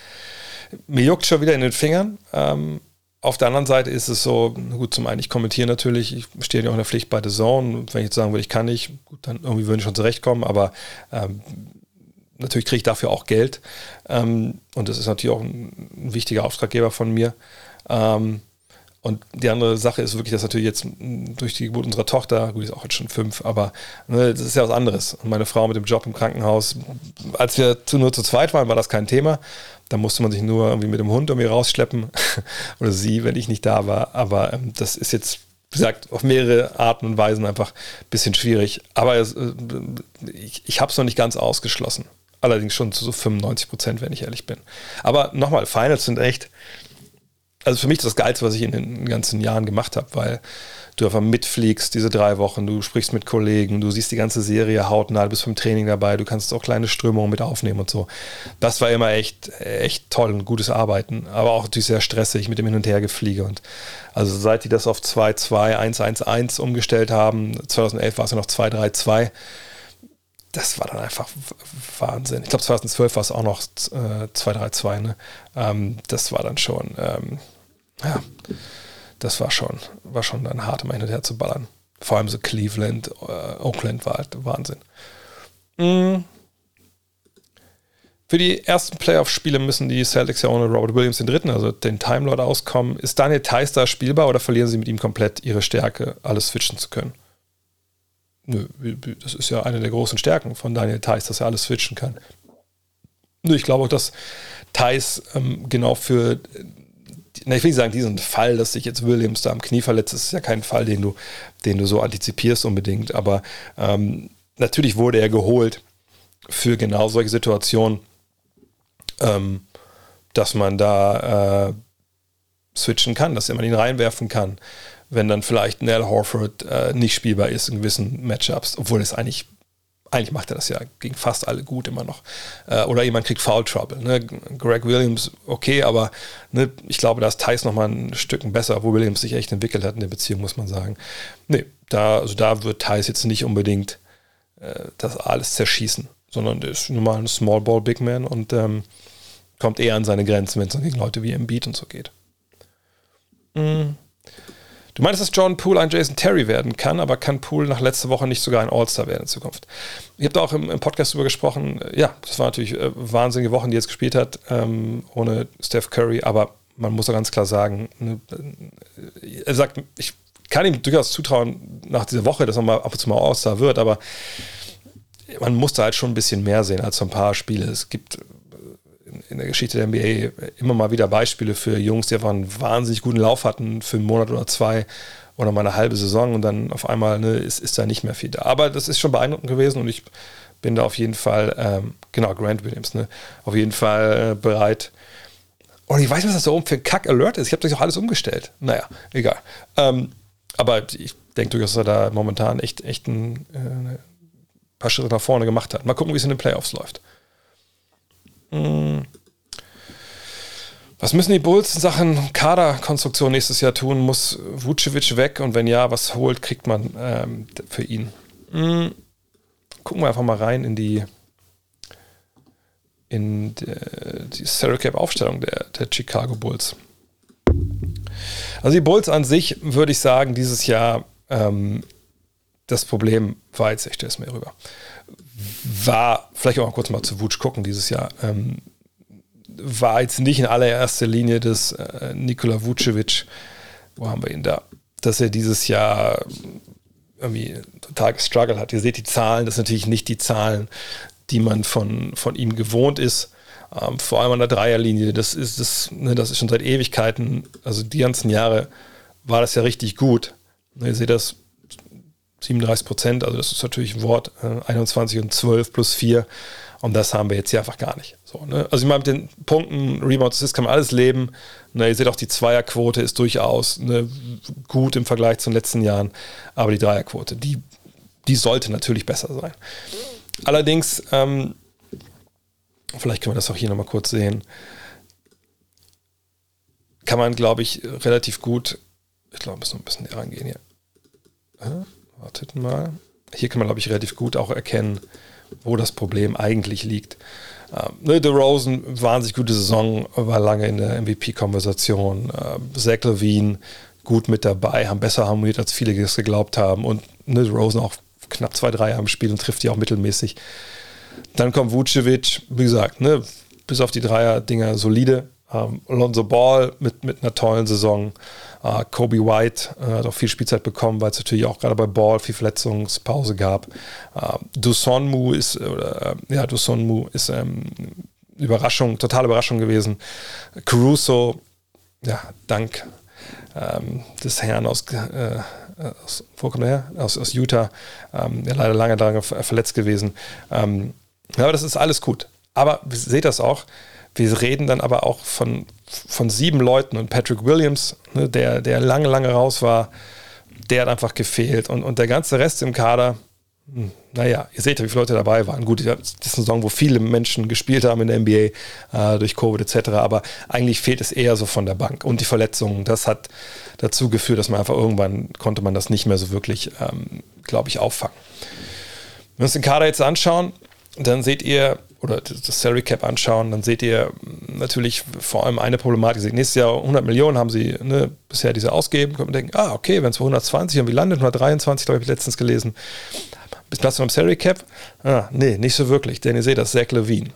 mir juckt schon wieder in den Fingern. Ähm, auf der anderen Seite ist es so, gut, zum einen, ich kommentiere natürlich, ich stehe ja auch in der Pflicht bei The Zone. Wenn ich jetzt sagen würde, ich kann nicht, gut, dann irgendwie würde ich schon zurechtkommen, aber ähm, natürlich kriege ich dafür auch Geld. Ähm, und das ist natürlich auch ein, ein wichtiger Auftraggeber von mir. Ähm, und die andere Sache ist wirklich, dass natürlich jetzt durch die Geburt unserer Tochter, gut, ist auch jetzt schon fünf, aber ne, das ist ja was anderes. Und meine Frau mit dem Job im Krankenhaus, als wir zu, nur zu zweit waren, war das kein Thema. Da musste man sich nur irgendwie mit dem Hund irgendwie rausschleppen <laughs> oder sie, wenn ich nicht da war. Aber ähm, das ist jetzt, wie gesagt, auf mehrere Arten und Weisen einfach ein bisschen schwierig. Aber äh, ich, ich habe es noch nicht ganz ausgeschlossen. Allerdings schon zu so 95 Prozent, wenn ich ehrlich bin. Aber nochmal, Finals sind echt, also für mich das Geilste, was ich in den ganzen Jahren gemacht habe, weil du einfach mitfliegst diese drei Wochen, du sprichst mit Kollegen, du siehst die ganze Serie hautnah, du bist vom Training dabei, du kannst auch kleine Strömungen mit aufnehmen und so. Das war immer echt, echt toll und gutes Arbeiten, aber auch natürlich sehr stressig mit dem Hin- und Hergefliege. Und also seit die das auf 2-2-1-1-1 umgestellt haben, 2011 war es ja noch 2-3-2, das war dann einfach Wahnsinn. Ich glaube, 2012 war es auch noch äh, 2-3-2. Ne? Ähm, das war dann schon, ähm, ja, das war schon, war schon dann hart, immer hin und her zu ballern. Vor allem so Cleveland, äh, Oakland war halt Wahnsinn. Mhm. Für die ersten Playoff-Spiele müssen die Celtics ja ohne Robert Williams den dritten, also den Time Lord, auskommen. Ist Daniel Theiss da spielbar oder verlieren sie mit ihm komplett ihre Stärke, alles switchen zu können? Nö, das ist ja eine der großen Stärken von Daniel Theiss, dass er alles switchen kann. Nö, ich glaube auch, dass Theiss ähm, genau für na, ich will nicht sagen, diesen Fall, dass sich jetzt Williams da am Knie verletzt, ist ja kein Fall, den du, den du so antizipierst unbedingt. Aber ähm, natürlich wurde er geholt für genau solche Situationen, ähm, dass man da äh, switchen kann, dass man ihn reinwerfen kann, wenn dann vielleicht Nell Horford äh, nicht spielbar ist in gewissen Matchups, obwohl es eigentlich eigentlich macht er das ja gegen fast alle gut immer noch. Äh, oder jemand kriegt Foul Trouble. Ne? Greg Williams, okay, aber ne, ich glaube, da ist Thais nochmal ein Stück besser, wo Williams sich echt entwickelt hat in der Beziehung, muss man sagen. Nee, da, also da wird Thais jetzt nicht unbedingt äh, das alles zerschießen, sondern der ist nun mal ein Small Ball Big Man und ähm, kommt eher an seine Grenzen, wenn es dann gegen Leute wie Embiid und so geht. Mhm. Du meinst, dass John Poole ein Jason Terry werden kann, aber kann Poole nach letzter Woche nicht sogar ein All-Star werden in Zukunft? Ich habe da auch im, im, Podcast darüber gesprochen. Ja, das war natürlich äh, wahnsinnige Wochen, die er jetzt gespielt hat, ähm, ohne Steph Curry, aber man muss auch ganz klar sagen, ne, äh, er sagt, ich kann ihm durchaus zutrauen nach dieser Woche, dass er mal ab und zu mal All-Star wird, aber man muss da halt schon ein bisschen mehr sehen als so ein paar Spiele. Es gibt in der Geschichte der NBA immer mal wieder Beispiele für Jungs, die einfach einen wahnsinnig guten Lauf hatten für einen Monat oder zwei oder mal eine halbe Saison und dann auf einmal ne, ist, ist da nicht mehr viel da. Aber das ist schon beeindruckend gewesen und ich bin da auf jeden Fall, ähm, genau, Grant Williams, ne, auf jeden Fall äh, bereit, Und ich weiß nicht, was das da oben für ein Kack-Alert ist. Ich habe das auch alles umgestellt. Naja, egal. Ähm, aber ich denke durchaus, dass er da momentan echt, echt ein äh, paar Schritte nach vorne gemacht hat. Mal gucken, wie es in den Playoffs läuft. Hm. Was müssen die Bulls in Sachen Kaderkonstruktion nächstes Jahr tun? Muss Vucevic weg? Und wenn ja, was holt, kriegt man ähm, für ihn? Hm. Gucken wir einfach mal rein in die in die, die Salary Cap Aufstellung der, der Chicago Bulls. Also die Bulls an sich würde ich sagen, dieses Jahr ähm, das Problem war jetzt, ich stelle es mir rüber, war, vielleicht auch mal kurz mal zu Wutsch gucken dieses Jahr, ähm, war jetzt nicht in allererster Linie des äh, Nikola Vucevic, wo haben wir ihn da, dass er dieses Jahr irgendwie total gestruggelt hat. Ihr seht die Zahlen, das sind natürlich nicht die Zahlen, die man von, von ihm gewohnt ist. Ähm, vor allem an der Dreierlinie, das ist, das, ne, das ist schon seit Ewigkeiten, also die ganzen Jahre war das ja richtig gut. Ne, ihr seht das 37 Prozent, also das ist natürlich ein Wort, äh, 21 und 12 plus 4. Und das haben wir jetzt hier einfach gar nicht. So, ne? Also ich meine, mit den Punkten, Rebounds, das kann man alles leben. Ne, ihr seht auch, die Zweierquote ist durchaus ne, gut im Vergleich zu den letzten Jahren. Aber die Dreierquote, die, die sollte natürlich besser sein. Allerdings, ähm, vielleicht können wir das auch hier nochmal kurz sehen, kann man, glaube ich, relativ gut, ich glaube, wir müssen ein bisschen näher rangehen hier. Wartet mal. Hier kann man, glaube ich, relativ gut auch erkennen, wo das Problem eigentlich liegt. Ähm, ne, Rosen, wahnsinnig gute Saison, war lange in der MVP-Konversation. Äh, Zach Levine gut mit dabei, haben besser harmoniert, als viele es geglaubt haben. Und ne, Rosen auch knapp zwei, drei am Spiel und trifft die auch mittelmäßig. Dann kommt Vucevic, wie gesagt, ne, bis auf die Dreier-Dinger solide. Ähm, Alonso Ball mit, mit einer tollen Saison. Äh, Kobe White äh, hat auch viel Spielzeit bekommen, weil es natürlich auch gerade bei Ball viel Verletzungspause gab. Äh, Dusonmu ist, oder, ja, Dusonmu ist ähm, Überraschung, totale Überraschung gewesen. Caruso, ja, dank ähm, des Herrn aus, äh, aus, wo kommt er her? Aus, aus Utah, ähm, ja, leider lange daran verletzt gewesen. Ähm, aber das ist alles gut. Aber seht das auch, wir reden dann aber auch von, von sieben Leuten und Patrick Williams, ne, der, der lange, lange raus war, der hat einfach gefehlt. Und, und der ganze Rest im Kader, hm, naja, ihr seht ja, wie viele Leute dabei waren. Gut, das ist eine Saison, wo viele Menschen gespielt haben in der NBA äh, durch Covid etc. Aber eigentlich fehlt es eher so von der Bank. Und die Verletzungen, das hat dazu geführt, dass man einfach irgendwann konnte man das nicht mehr so wirklich, ähm, glaube ich, auffangen. Wenn wir uns den Kader jetzt anschauen, dann seht ihr, oder das Salary Cap anschauen, dann seht ihr natürlich vor allem eine Problematik. Nächstes Jahr 100 Millionen haben sie ne, bisher diese ausgeben. Könnte man denken, ah, okay, wenn es bei 120 irgendwie landet, 123, glaube ich, letztens gelesen. Bis Platz beim Salary Cap? Ah, nee, nicht so wirklich, denn ihr seht das, Zach Levine.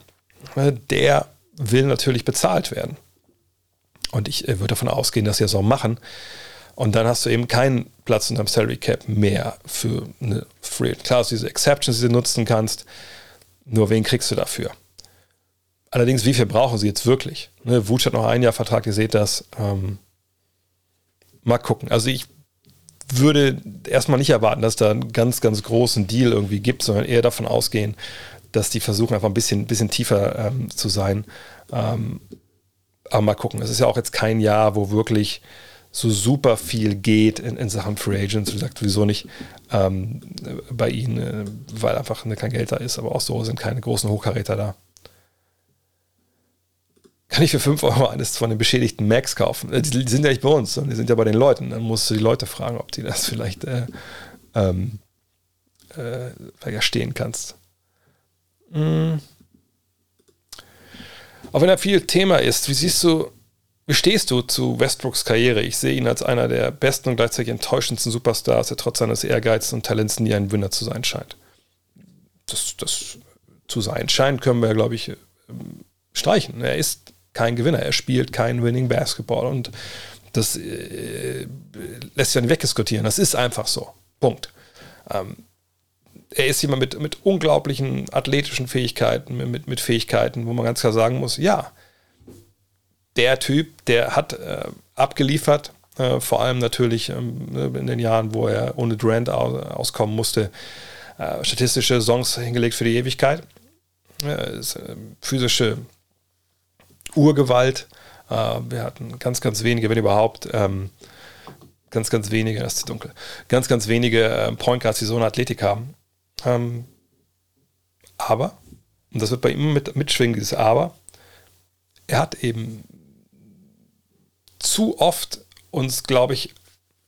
Der will natürlich bezahlt werden. Und ich äh, würde davon ausgehen, dass sie das auch machen. Und dann hast du eben keinen Platz unterm Salary Cap mehr für eine Free. Klar, diese Exceptions, die du nutzen kannst. Nur wen kriegst du dafür? Allerdings, wie viel brauchen sie jetzt wirklich? Ne, Wutsch hat noch ein Jahr Vertrag, ihr seht das. Ähm, mal gucken. Also ich würde erstmal nicht erwarten, dass da einen ganz, ganz großen Deal irgendwie gibt, sondern eher davon ausgehen, dass die versuchen, einfach ein bisschen, bisschen tiefer ähm, zu sein. Ähm, aber mal gucken. Es ist ja auch jetzt kein Jahr, wo wirklich so super viel geht in, in Sachen Free Agents. Wie gesagt, sowieso nicht ähm, bei ihnen, äh, weil einfach ne, kein Geld da ist. Aber auch so sind keine großen Hochkaräter da. Kann ich für 5 Euro eines von den beschädigten Macs kaufen? Äh, die, die sind ja nicht bei uns, sondern die sind ja bei den Leuten. Dann musst du die Leute fragen, ob die das vielleicht äh, ähm, äh, verstehen kannst. Mm. Auch wenn er viel Thema ist, wie siehst du wie stehst du zu Westbrooks Karriere? Ich sehe ihn als einer der besten und gleichzeitig enttäuschendsten Superstars, der trotz seines Ehrgeizes und Talents nie ein Winner zu sein scheint. Das, das zu sein scheint, können wir, glaube ich, ähm, streichen. Er ist kein Gewinner, er spielt kein Winning Basketball und das äh, lässt sich ja nicht wegdiskutieren. Das ist einfach so. Punkt. Ähm, er ist jemand mit, mit unglaublichen athletischen Fähigkeiten, mit, mit Fähigkeiten, wo man ganz klar sagen muss, ja, der Typ, der hat äh, abgeliefert, äh, vor allem natürlich ähm, ne, in den Jahren, wo er ohne Durant aus, auskommen musste, äh, statistische Songs hingelegt für die Ewigkeit. Ist, äh, physische Urgewalt, Äh, wir hatten ganz, ganz wenige, wenn überhaupt, ähm, ganz, ganz wenige, das ist dunkel, ganz, ganz wenige äh, Point Guards, die so eine Athletik haben. Ähm, aber, und das wird bei ihm mit, mitschwingen, dieses Aber, er hat eben zu oft uns, glaube ich,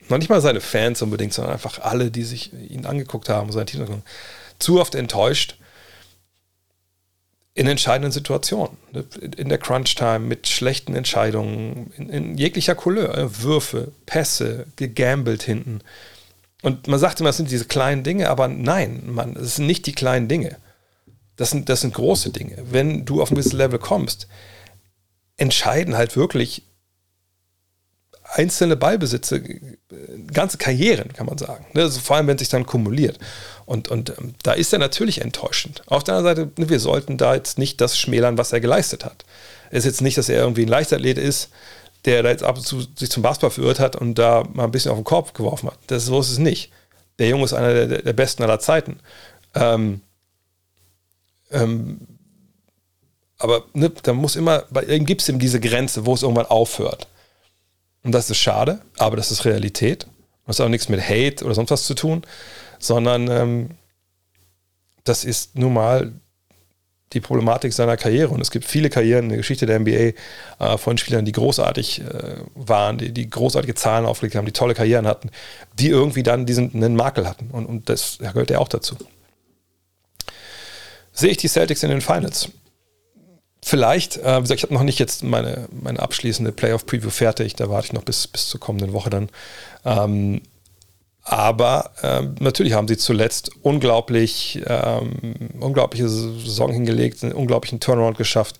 noch nicht mal seine Fans unbedingt, sondern einfach alle, die sich ihn angeguckt haben, sein Team, zu oft enttäuscht in entscheidenden Situationen. Ne? In der Crunch-Time mit schlechten Entscheidungen, in, in, jeglicher Couleur. Würfe, Pässe, gegambelt hinten. Und man sagt immer, das sind diese kleinen Dinge, aber nein, man, das sind nicht die kleinen Dinge. Das sind, das sind große Dinge. Wenn du auf ein gewisses Level kommst, entscheiden halt wirklich einzelne Ballbesitze, ganze Karrieren, kann man sagen. Ne? Also vor allem, wenn sich dann kumuliert. Und, und ähm, da ist er natürlich enttäuschend. Auf der anderen Seite, ne, wir sollten da jetzt nicht das schmälern, was er geleistet hat. Es ist jetzt nicht, dass er irgendwie ein Leichtathlet ist, der da jetzt ab und zu sich zum Basketball verirrt hat und da mal ein bisschen auf den Korb geworfen hat. Das, so ist es nicht. Der Junge ist einer der, der besten aller Zeiten. Ähm, ähm, aber ne, da muss immer, bei ihm gibt es eben diese Grenze, wo es irgendwann aufhört. Und das ist schade, aber das ist Realität. Das hat auch nichts mit Hate oder sonst was zu tun, sondern ähm, das ist nun mal die Problematik seiner Karriere. Und es gibt viele Karrieren in der Geschichte der NBA äh, von Spielern, die großartig äh, waren, die, die großartige Zahlen aufgelegt haben, die tolle Karrieren hatten, die irgendwie dann diesen einen Makel hatten. Und, und das gehört ja auch dazu. Sehe ich die Celtics in den Finals? Vielleicht, äh, wie gesagt, ich habe noch nicht jetzt meine, meine abschließende Playoff-Preview fertig, da warte ich noch bis, bis zur kommenden Woche dann. Ähm, aber äh, natürlich haben sie zuletzt unglaublich, ähm, unglaubliche Saison hingelegt, einen unglaublichen Turnaround geschafft.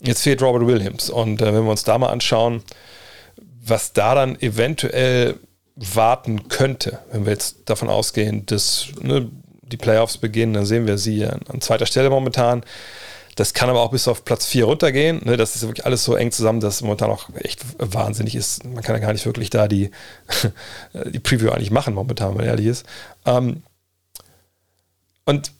Jetzt fehlt Robert Williams. Und äh, wenn wir uns da mal anschauen, was da dann eventuell warten könnte, wenn wir jetzt davon ausgehen, dass ne, die Playoffs beginnen, dann sehen wir sie an, an zweiter Stelle momentan. Das kann aber auch bis auf Platz 4 runtergehen. Ne? Das ist wirklich alles so eng zusammen, dass es momentan auch echt wahnsinnig ist. Man kann ja gar nicht wirklich da die, <laughs> die Preview eigentlich machen, momentan, wenn man ehrlich ist. Ähm, und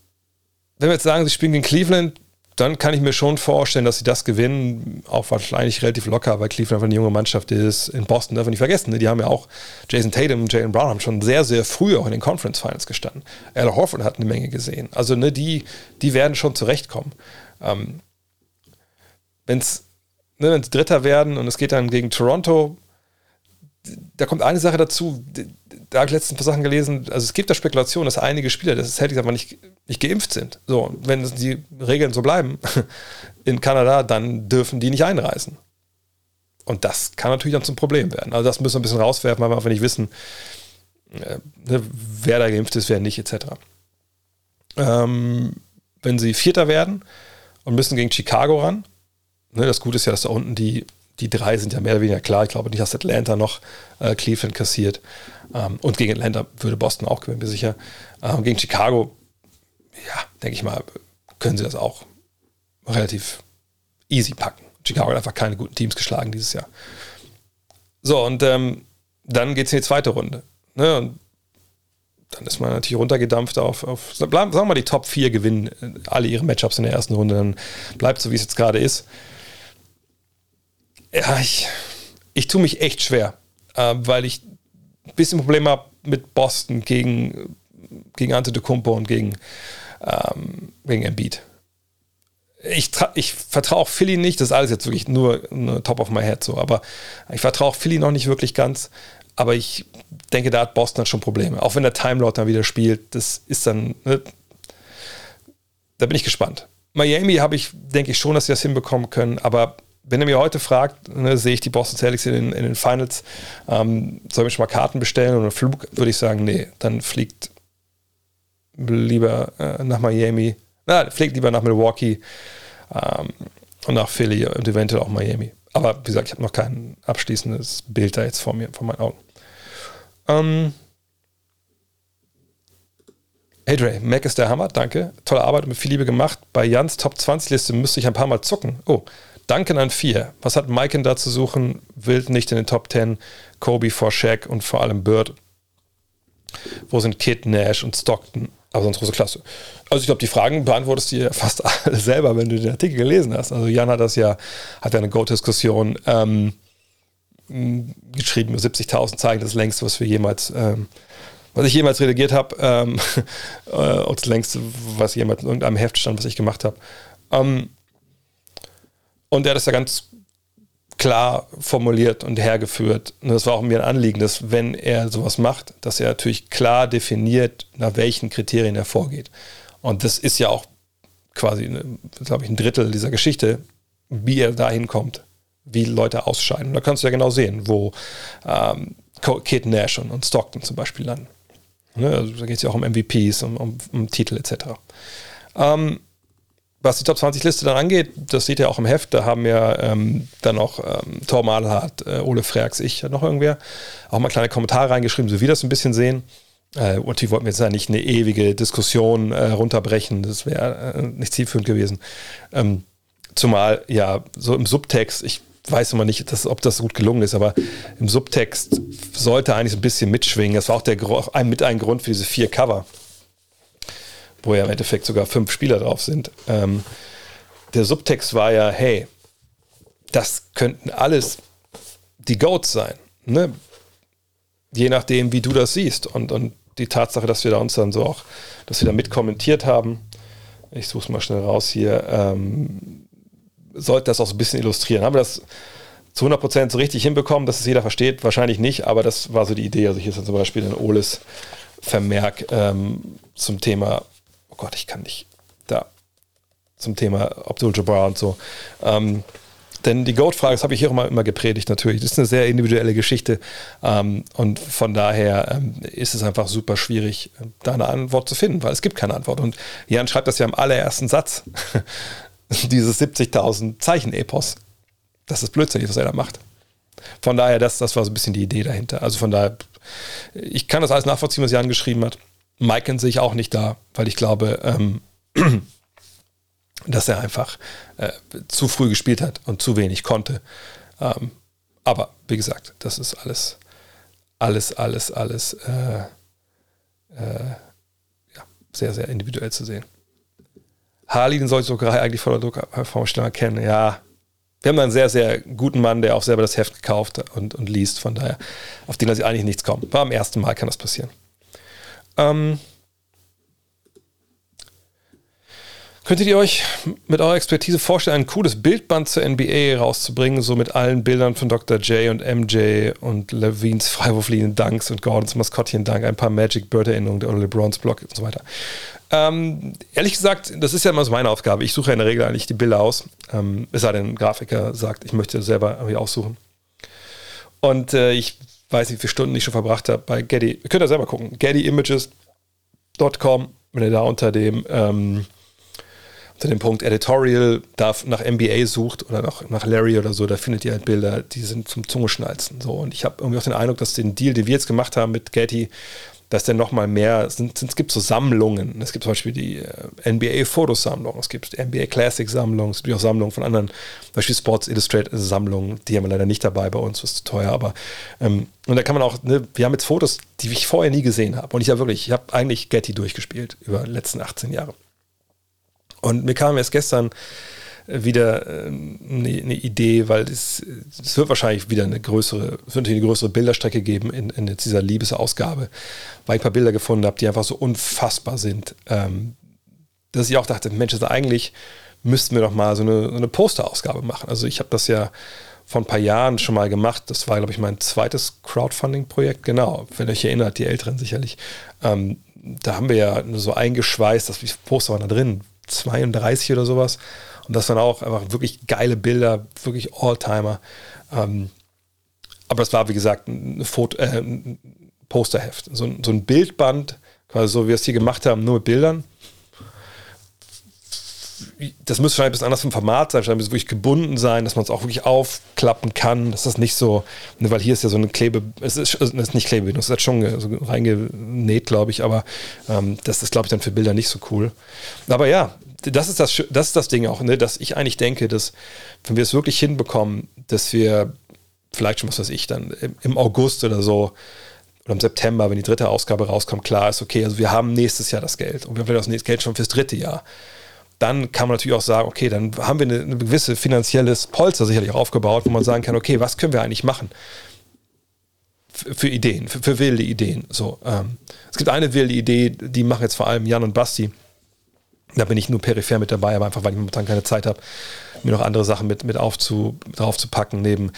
wenn wir jetzt sagen, sie spielen gegen Cleveland, dann kann ich mir schon vorstellen, dass sie das gewinnen, auch wahrscheinlich relativ locker, weil Cleveland eine junge Mannschaft ist. In Boston darf man nicht vergessen, ne? die haben ja auch Jason Tatum und Jalen Brown haben schon sehr, sehr früh auch in den Conference Finals gestanden. Al Horford hat eine Menge gesehen. Also ne, die, die werden schon zurechtkommen. Ähm, wenn es ne, Dritter werden und es geht dann gegen Toronto, da kommt eine Sache dazu, da habe ich letztens ein paar Sachen gelesen, also es gibt da Spekulationen, dass einige Spieler des Celtics aber nicht, nicht geimpft sind. So, wenn die Regeln so bleiben <laughs> in Kanada, dann dürfen die nicht einreisen. Und das kann natürlich dann zum Problem werden. Also das müssen wir ein bisschen rauswerfen, weil wir einfach nicht wissen, äh, ne, wer da geimpft ist, wer nicht, etc. Ähm, wenn sie Vierter werden, und müssen gegen Chicago ran. Ne, das Gute ist ja, dass da unten die, die drei sind ja mehr oder weniger klar. Ich glaube nicht, dass Atlanta noch äh, Cleveland kassiert. Ähm, und gegen Atlanta würde Boston auch gewinnen, bin sicher. Ähm, gegen Chicago, ja, denke ich mal, können sie das auch relativ easy packen. Chicago hat einfach keine guten Teams geschlagen dieses Jahr. So, und ähm, dann geht es in die zweite Runde. Ne? Und dann ist man natürlich runtergedampft auf, auf sagen wir mal, die Top 4 gewinnen äh, alle ihre Matchups in der ersten Runde, dann bleibt so, wie es jetzt gerade ist. Ja, ich, ich tue mich echt schwer, äh, weil ich ein bisschen Probleme habe mit Boston gegen, gegen Antetokounmpo und gegen, ähm, gegen Embiid. Ich, ich vertraue auch Philly nicht, das ist alles jetzt wirklich nur, nur top of my head so, aber ich vertraue auch Philly noch nicht wirklich ganz. Aber ich denke, da hat Boston schon Probleme. Auch wenn der Time Lord dann wieder spielt, das ist dann. Ne, da bin ich gespannt. Miami habe ich, denke ich schon, dass sie das hinbekommen können, aber wenn er mir heute fragt, ne, sehe ich die Boston Celtics in den, in den Finals, ähm, soll ich mal Karten bestellen oder einen Flug, würde ich sagen, nee, dann fliegt lieber äh, nach Miami, na, fliegt lieber nach Milwaukee ähm, und nach Philly und eventuell auch Miami. Aber wie gesagt, ich habe noch kein abschließendes Bild da jetzt vor mir, vor meinen Augen. Ähm hey Dre, Mac ist der Hammer, danke. Tolle Arbeit und mit viel Liebe gemacht. Bei Jans Top 20 Liste müsste ich ein paar Mal zucken. Oh, Danken an vier. Was hat Maiken da zu suchen? Wild nicht in den Top 10. Kobe vor Shaq und vor allem Bird. Wo sind Kid, Nash und Stockton? Aber sonst große Klasse. Also ich glaube, die Fragen beantwortest du dir <laughs> fast alle selber, wenn du den Artikel gelesen hast. Also Jan hat das ja, hat ja eine Go-Diskussion ähm, geschrieben, 70.000 Zeichen, das längste, was wir jemals, ähm, was ich jemals redigiert habe, ähm, <laughs> äh, das längste, was jemals in irgendeinem Heft stand, was ich gemacht habe. Ähm, und er hat das ja ganz klar formuliert und hergeführt. Und das war auch mir ein Anliegen, dass wenn er sowas macht, dass er natürlich klar definiert, nach welchen Kriterien er vorgeht. Und das ist ja auch quasi, glaube ich, ein Drittel dieser Geschichte, wie er dahin kommt, wie Leute ausscheiden. Da kannst du ja genau sehen, wo ähm, Kate Nash und, und, Stockton zum Beispiel landen. Ne? Also da geht es ja auch um MVPs, um, um, um Titel etc. Ähm, was die Top 20 Liste dann angeht, das seht ihr auch im Heft, da haben wir ähm, dann noch ähm, Thor Malhardt, äh, Ole Freaks, ich, noch irgendwer, auch mal kleine Kommentare reingeschrieben, so wie wir das ein bisschen sehen. Äh, und die wollten wir jetzt ja nicht eine ewige Diskussion äh, runterbrechen, das wäre äh, nicht zielführend gewesen. Ähm, zumal ja so im Subtext, ich weiß immer nicht, dass, ob das gut gelungen ist, aber im Subtext sollte eigentlich so ein bisschen mitschwingen. Das war auch der, mit ein Grund für diese vier Cover wo ja im Endeffekt sogar fünf Spieler drauf sind. Ähm, der Subtext war ja, hey, das könnten alles die Goats sein. Ne? Je nachdem, wie du das siehst. Und, und die Tatsache, dass wir da uns dann so auch, dass wir da mit kommentiert haben, ich suche es mal schnell raus hier, ähm, sollte das auch so ein bisschen illustrieren. Haben wir das zu 100% so richtig hinbekommen, dass es jeder versteht? Wahrscheinlich nicht, aber das war so die Idee. Also hier ist dann zum Beispiel ein Oles Vermerk ähm, zum Thema Gott, ich kann nicht da zum Thema Abdul Jabbar und so. Ähm, denn die Goat-Frage, das habe ich hier immer, immer gepredigt natürlich, das ist eine sehr individuelle Geschichte ähm, und von daher ähm, ist es einfach super schwierig, da eine Antwort zu finden, weil es gibt keine Antwort. Und Jan schreibt das ja im allerersten Satz, <laughs> dieses 70.000 Zeichen-Epos. Das ist blödsinnig, was er da macht. Von daher, das, das war so ein bisschen die Idee dahinter. Also von daher, ich kann das alles nachvollziehen, was Jan geschrieben hat. Maiken sehe ich auch nicht da, weil ich glaube, ähm, <clears throat> dass er einfach äh, zu früh gespielt hat und zu wenig konnte. Ähm, aber wie gesagt, das ist alles, alles, alles, alles äh, äh, ja, sehr, sehr individuell zu sehen. Harley, den soll ich sogar eigentlich von der Druckvorstellung kennen. Ja, wir haben einen sehr, sehr guten Mann, der auch selber das Heft gekauft und, und liest. Von daher, auf den lasse ich eigentlich nichts kommen. War am ersten Mal kann das passieren. Ähm, könntet ihr euch mit eurer Expertise vorstellen, ein cooles Bildband zur NBA rauszubringen, so mit allen Bildern von Dr. J und MJ und Levines Freiwurflinien Dunks und Gordons Maskottchen Dank, ein paar Magic Bird Erinnerungen oder LeBrons Block und so weiter. Ähm, ehrlich gesagt, das ist ja immer so meine Aufgabe. Ich suche ja in der Regel eigentlich die Bilder aus. Ähm, es sei denn, ein Grafiker sagt, ich möchte selber irgendwie aussuchen. Und äh, ich weiß nicht, wie viele Stunden ich schon verbracht habe bei Getty. Ihr könnt ja selber gucken. GettyImages.com, wenn ihr da unter dem, ähm, unter dem Punkt Editorial da nach NBA sucht oder nach, nach Larry oder so, da findet ihr halt Bilder, die sind zum Zungeschnalzen. So. Und ich habe irgendwie auch den Eindruck, dass den Deal, den wir jetzt gemacht haben mit Getty, dass dann nochmal mehr, es, sind, es gibt so Sammlungen. Es gibt zum Beispiel die äh, NBA-Fotosammlung, es gibt NBA Classic-Sammlungen, es gibt auch Sammlungen von anderen, zum Beispiel Sports Illustrated-Sammlungen, die haben wir leider nicht dabei bei uns, was zu teuer, aber ähm, und da kann man auch, ne, wir haben jetzt Fotos, die ich vorher nie gesehen habe. Und ich habe wirklich, ich habe eigentlich Getty durchgespielt über die letzten 18 Jahre. Und mir kam erst gestern wieder eine, äh, eine, Idee, weil es, es, wird wahrscheinlich wieder eine größere, es wird eine größere Bilderstrecke geben in, in dieser Liebesausgabe, weil ich ein paar Bilder gefunden habe, die einfach so unfassbar sind, ähm, dass ich auch dachte, Mensch, also eigentlich müssten wir doch mal so eine, so eine Posterausgabe machen. Also ich habe das ja vor ein paar Jahren schon mal gemacht. Das war, glaube ich, mein zweites Crowdfunding-Projekt. Genau, wenn ihr euch erinnert, die Älteren sicherlich. Ähm, da haben wir ja so eingeschweißt, dass wie Poster waren da drin? 32 oder sowas. Und das waren auch einfach wirklich geile Bilder, wirklich Alltimer. Ähm, aber das war, wie gesagt, ein, Foto, äh, ein Posterheft. So, so, ein Bildband, quasi so wie wir es hier gemacht haben, nur mit Bildern. Das müsste schon ein bisschen anders vom Format sein, muss wirklich gebunden sein, dass man es auch wirklich aufklappen kann, dass das nicht so, ne, weil hier ist ja so eine Klebe, es ist, es ist nicht Klebe, es ist schon so reingenäht, glaube ich, aber ähm, das ist, glaube ich, dann für Bilder nicht so cool. Aber ja, das ist das, das ist das Ding auch, ne, dass ich eigentlich denke, dass wenn wir es wirklich hinbekommen, dass wir vielleicht schon, was weiß ich, dann im August oder so, und im September, wenn die dritte Ausgabe rauskommt, klar ist, okay, also wir haben nächstes Jahr das Geld und wir haben das Geld schon fürs dritte Jahr. Dann kann man natürlich auch sagen, okay, dann haben wir eine, eine gewisse finanzielles Polster sicherlich auch aufgebaut, wo man sagen kann, okay, was können wir eigentlich machen? für Ideen, für, für, wilde Ideen. So, ähm, es gibt eine wilde Idee, die machen jetzt vor allem Jan und Basti. Da bin ich nur peripher mit dabei, aber einfach, weil ich momentan keine Zeit habe, mir noch andere Sachen mit, mit aufzu, drauf zu packen, neben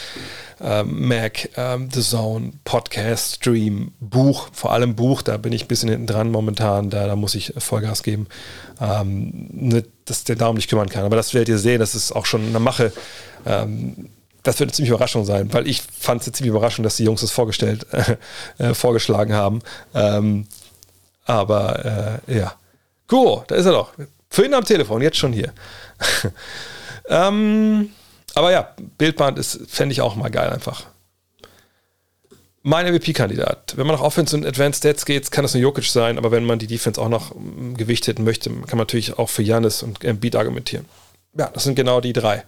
ähm, Mac, ähm, The Zone, Podcast, Stream, Buch, vor allem Buch, da bin ich ein bisschen hinten dran momentan, da, da muss ich Vollgas geben, ähm, ne, dass der darum nicht kümmern kann. Aber das werdet ihr sehen, das ist auch schon eine Mache. Ähm, das wird eine ziemliche Überraschung sein, weil ich fand es ziemlich überraschend, dass die Jungs das vorgestellt, <laughs> äh, vorgeschlagen haben. Ähm, aber äh, ja. Cool, da ist er doch. Für ihn am Telefon, jetzt schon hier. <laughs> ähm, aber ja, Bildband ist, fände ich auch mal geil einfach. Mein MVP-Kandidat. Wenn man nach Offense und Advanced Stats geht, kann das nur Jokic sein, aber wenn man die Defense auch noch ähm, gewichtet möchte, kann man natürlich auch für Janis und Embiid argumentieren. Ja, das sind genau die drei.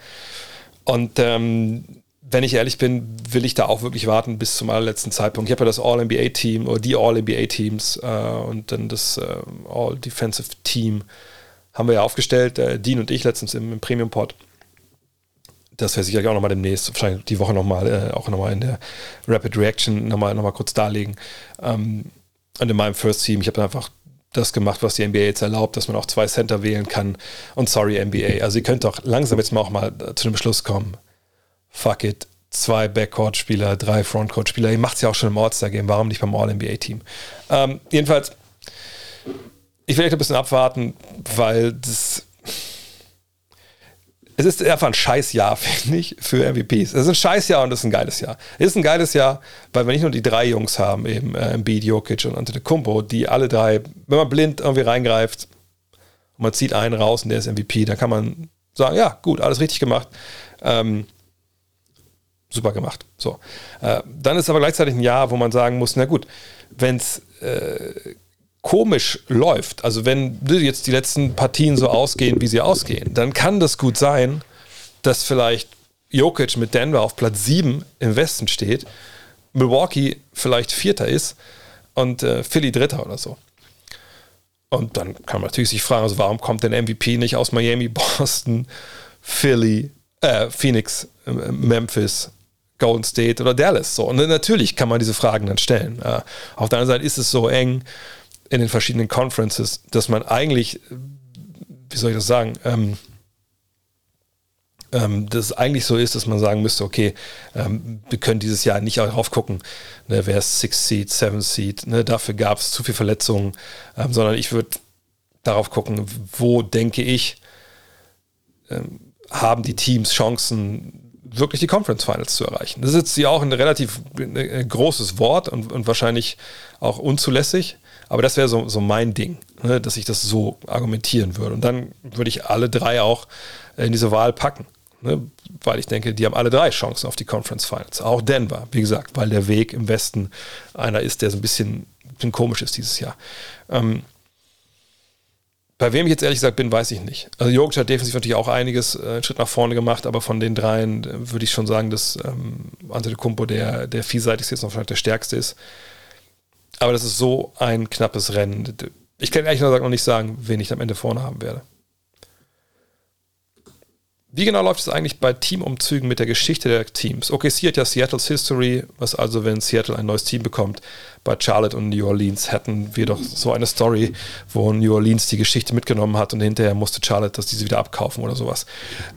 Und ähm, wenn ich ehrlich bin, will ich da auch wirklich warten bis zum allerletzten Zeitpunkt. Ich habe ja das All-NBA-Team oder die All-NBA-Teams äh, und dann das äh, All-Defensive-Team haben wir ja aufgestellt, äh, Dean und ich letztens im, im Premium-Pod. Das werde sicherlich auch nochmal demnächst, wahrscheinlich die Woche nochmal, äh, auch nochmal in der Rapid Reaction nochmal noch mal kurz darlegen. Ähm, und in meinem First Team, ich habe einfach das gemacht, was die NBA jetzt erlaubt, dass man auch zwei Center wählen kann. Und sorry, NBA. Also ihr könnt doch langsam jetzt mal auch mal zu dem Beschluss kommen. Fuck it. Zwei Backcourt-Spieler, drei Frontcourt-Spieler. Ihr macht es ja auch schon im All-Star-Game. Warum nicht beim All-NBA-Team? Ähm, jedenfalls, ich will echt ein bisschen abwarten, weil das es ist einfach ein scheiß Jahr, <laughs> finde ich, für MVPs. Es ist ein scheiß Jahr und es ist ein geiles Jahr. Es ist ein geiles Jahr, weil wir nicht nur die drei Jungs haben, eben äh, Embiid, Jokic und Antetokounmpo, die alle drei, wenn man blind irgendwie reingreift und man zieht einen raus und der ist MVP, dann kann man sagen, ja, gut, alles richtig gemacht. Ähm, super gemacht. So. Äh, dann ist aber gleichzeitig ein Jahr, wo man sagen muss, na gut, wenn es äh, komisch läuft, also wenn jetzt die letzten Partien so ausgehen, wie sie ausgehen, dann kann das gut sein, dass vielleicht Jokic mit Denver auf Platz 7 im Westen steht, Milwaukee vielleicht Vierter ist und äh, Philly Dritter oder so. Und dann kann man natürlich sich fragen, also warum kommt denn MVP nicht aus Miami, <laughs> Boston, Philly, äh, Phoenix, Memphis, Golden State oder Dallas? So. Und natürlich kann man diese Fragen dann stellen. Auf der anderen Seite ist es so eng, in den verschiedenen Conferences, dass man eigentlich, wie soll ich das sagen, ähm, ähm, dass es eigentlich so ist, dass man sagen müsste, okay, ähm, wir können dieses Jahr nicht darauf gucken, ne, wer ist Six Seed, Seven Seed, ne, dafür gab es zu viele Verletzungen, ähm, sondern ich würde darauf gucken, wo denke ich, ähm, haben die Teams Chancen, wirklich die Conference Finals zu erreichen. Das ist jetzt ja auch ein relativ äh, großes Wort und, und wahrscheinlich auch unzulässig. Aber das wäre so, so mein Ding, ne, dass ich das so argumentieren würde. Und dann würde ich alle drei auch in diese Wahl packen. Ne, weil ich denke, die haben alle drei Chancen auf die Conference Finals. Auch Denver, wie gesagt, weil der Weg im Westen einer ist, der so ein bisschen, ein bisschen komisch ist dieses Jahr. Ähm, bei wem ich jetzt ehrlich gesagt bin, weiß ich nicht. Also Jokic hat defensiv natürlich auch einiges, äh, einen Schritt nach vorne gemacht, aber von den dreien äh, würde ich schon sagen, dass ähm, Antetokounmpo der, der vielseitigste ist und vielleicht der stärkste ist. Aber das ist so ein knappes Rennen. Ich kann ehrlich gesagt noch nicht sagen, wen ich am Ende vorne haben werde. Wie genau läuft es eigentlich bei Teamumzügen mit der Geschichte der Teams? OKC hat ja Seattle's History, was also, wenn Seattle ein neues Team bekommt, bei Charlotte und New Orleans hätten wir doch so eine Story, wo New Orleans die Geschichte mitgenommen hat und hinterher musste Charlotte das diese wieder abkaufen oder sowas.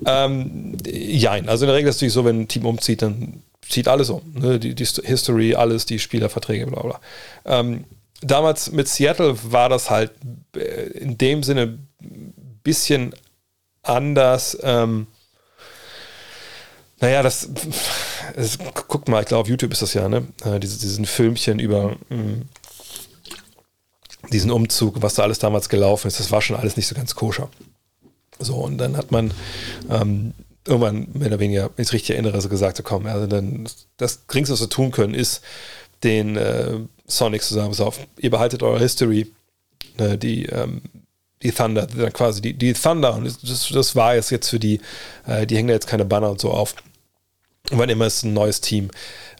Ähm, jein, also in der Regel ist es natürlich so, wenn ein Team umzieht, dann zieht alles um. Ne? Die, die, History, alles, die Spielerverträge, bla bla. Ähm, damals mit Seattle war das halt äh, in dem Sinne ein bisschen anders. Ähm, naja, das, das, guckt mal, ich glaube, auf YouTube ist das ja, ne? Äh, diese, diesen Filmchen über mh, mm, diesen Umzug, was da alles damals gelaufen ist, das war schon alles nicht so ganz koscher. So, und dann hat man ähm, irgendwann mehr oder weniger, wenn ich es richtig erinnere, so gesagt, so komm, also dann das geringste, was wir tun können, ist den äh, Sonics zu sagen, pass auf, ihr behaltet eure History, ne, die, ähm, die Thunder, quasi die, die Thunder, und das, das war es jetzt für die, äh, die hängen da jetzt keine Banner und so auf. Und wann immer es ein neues Team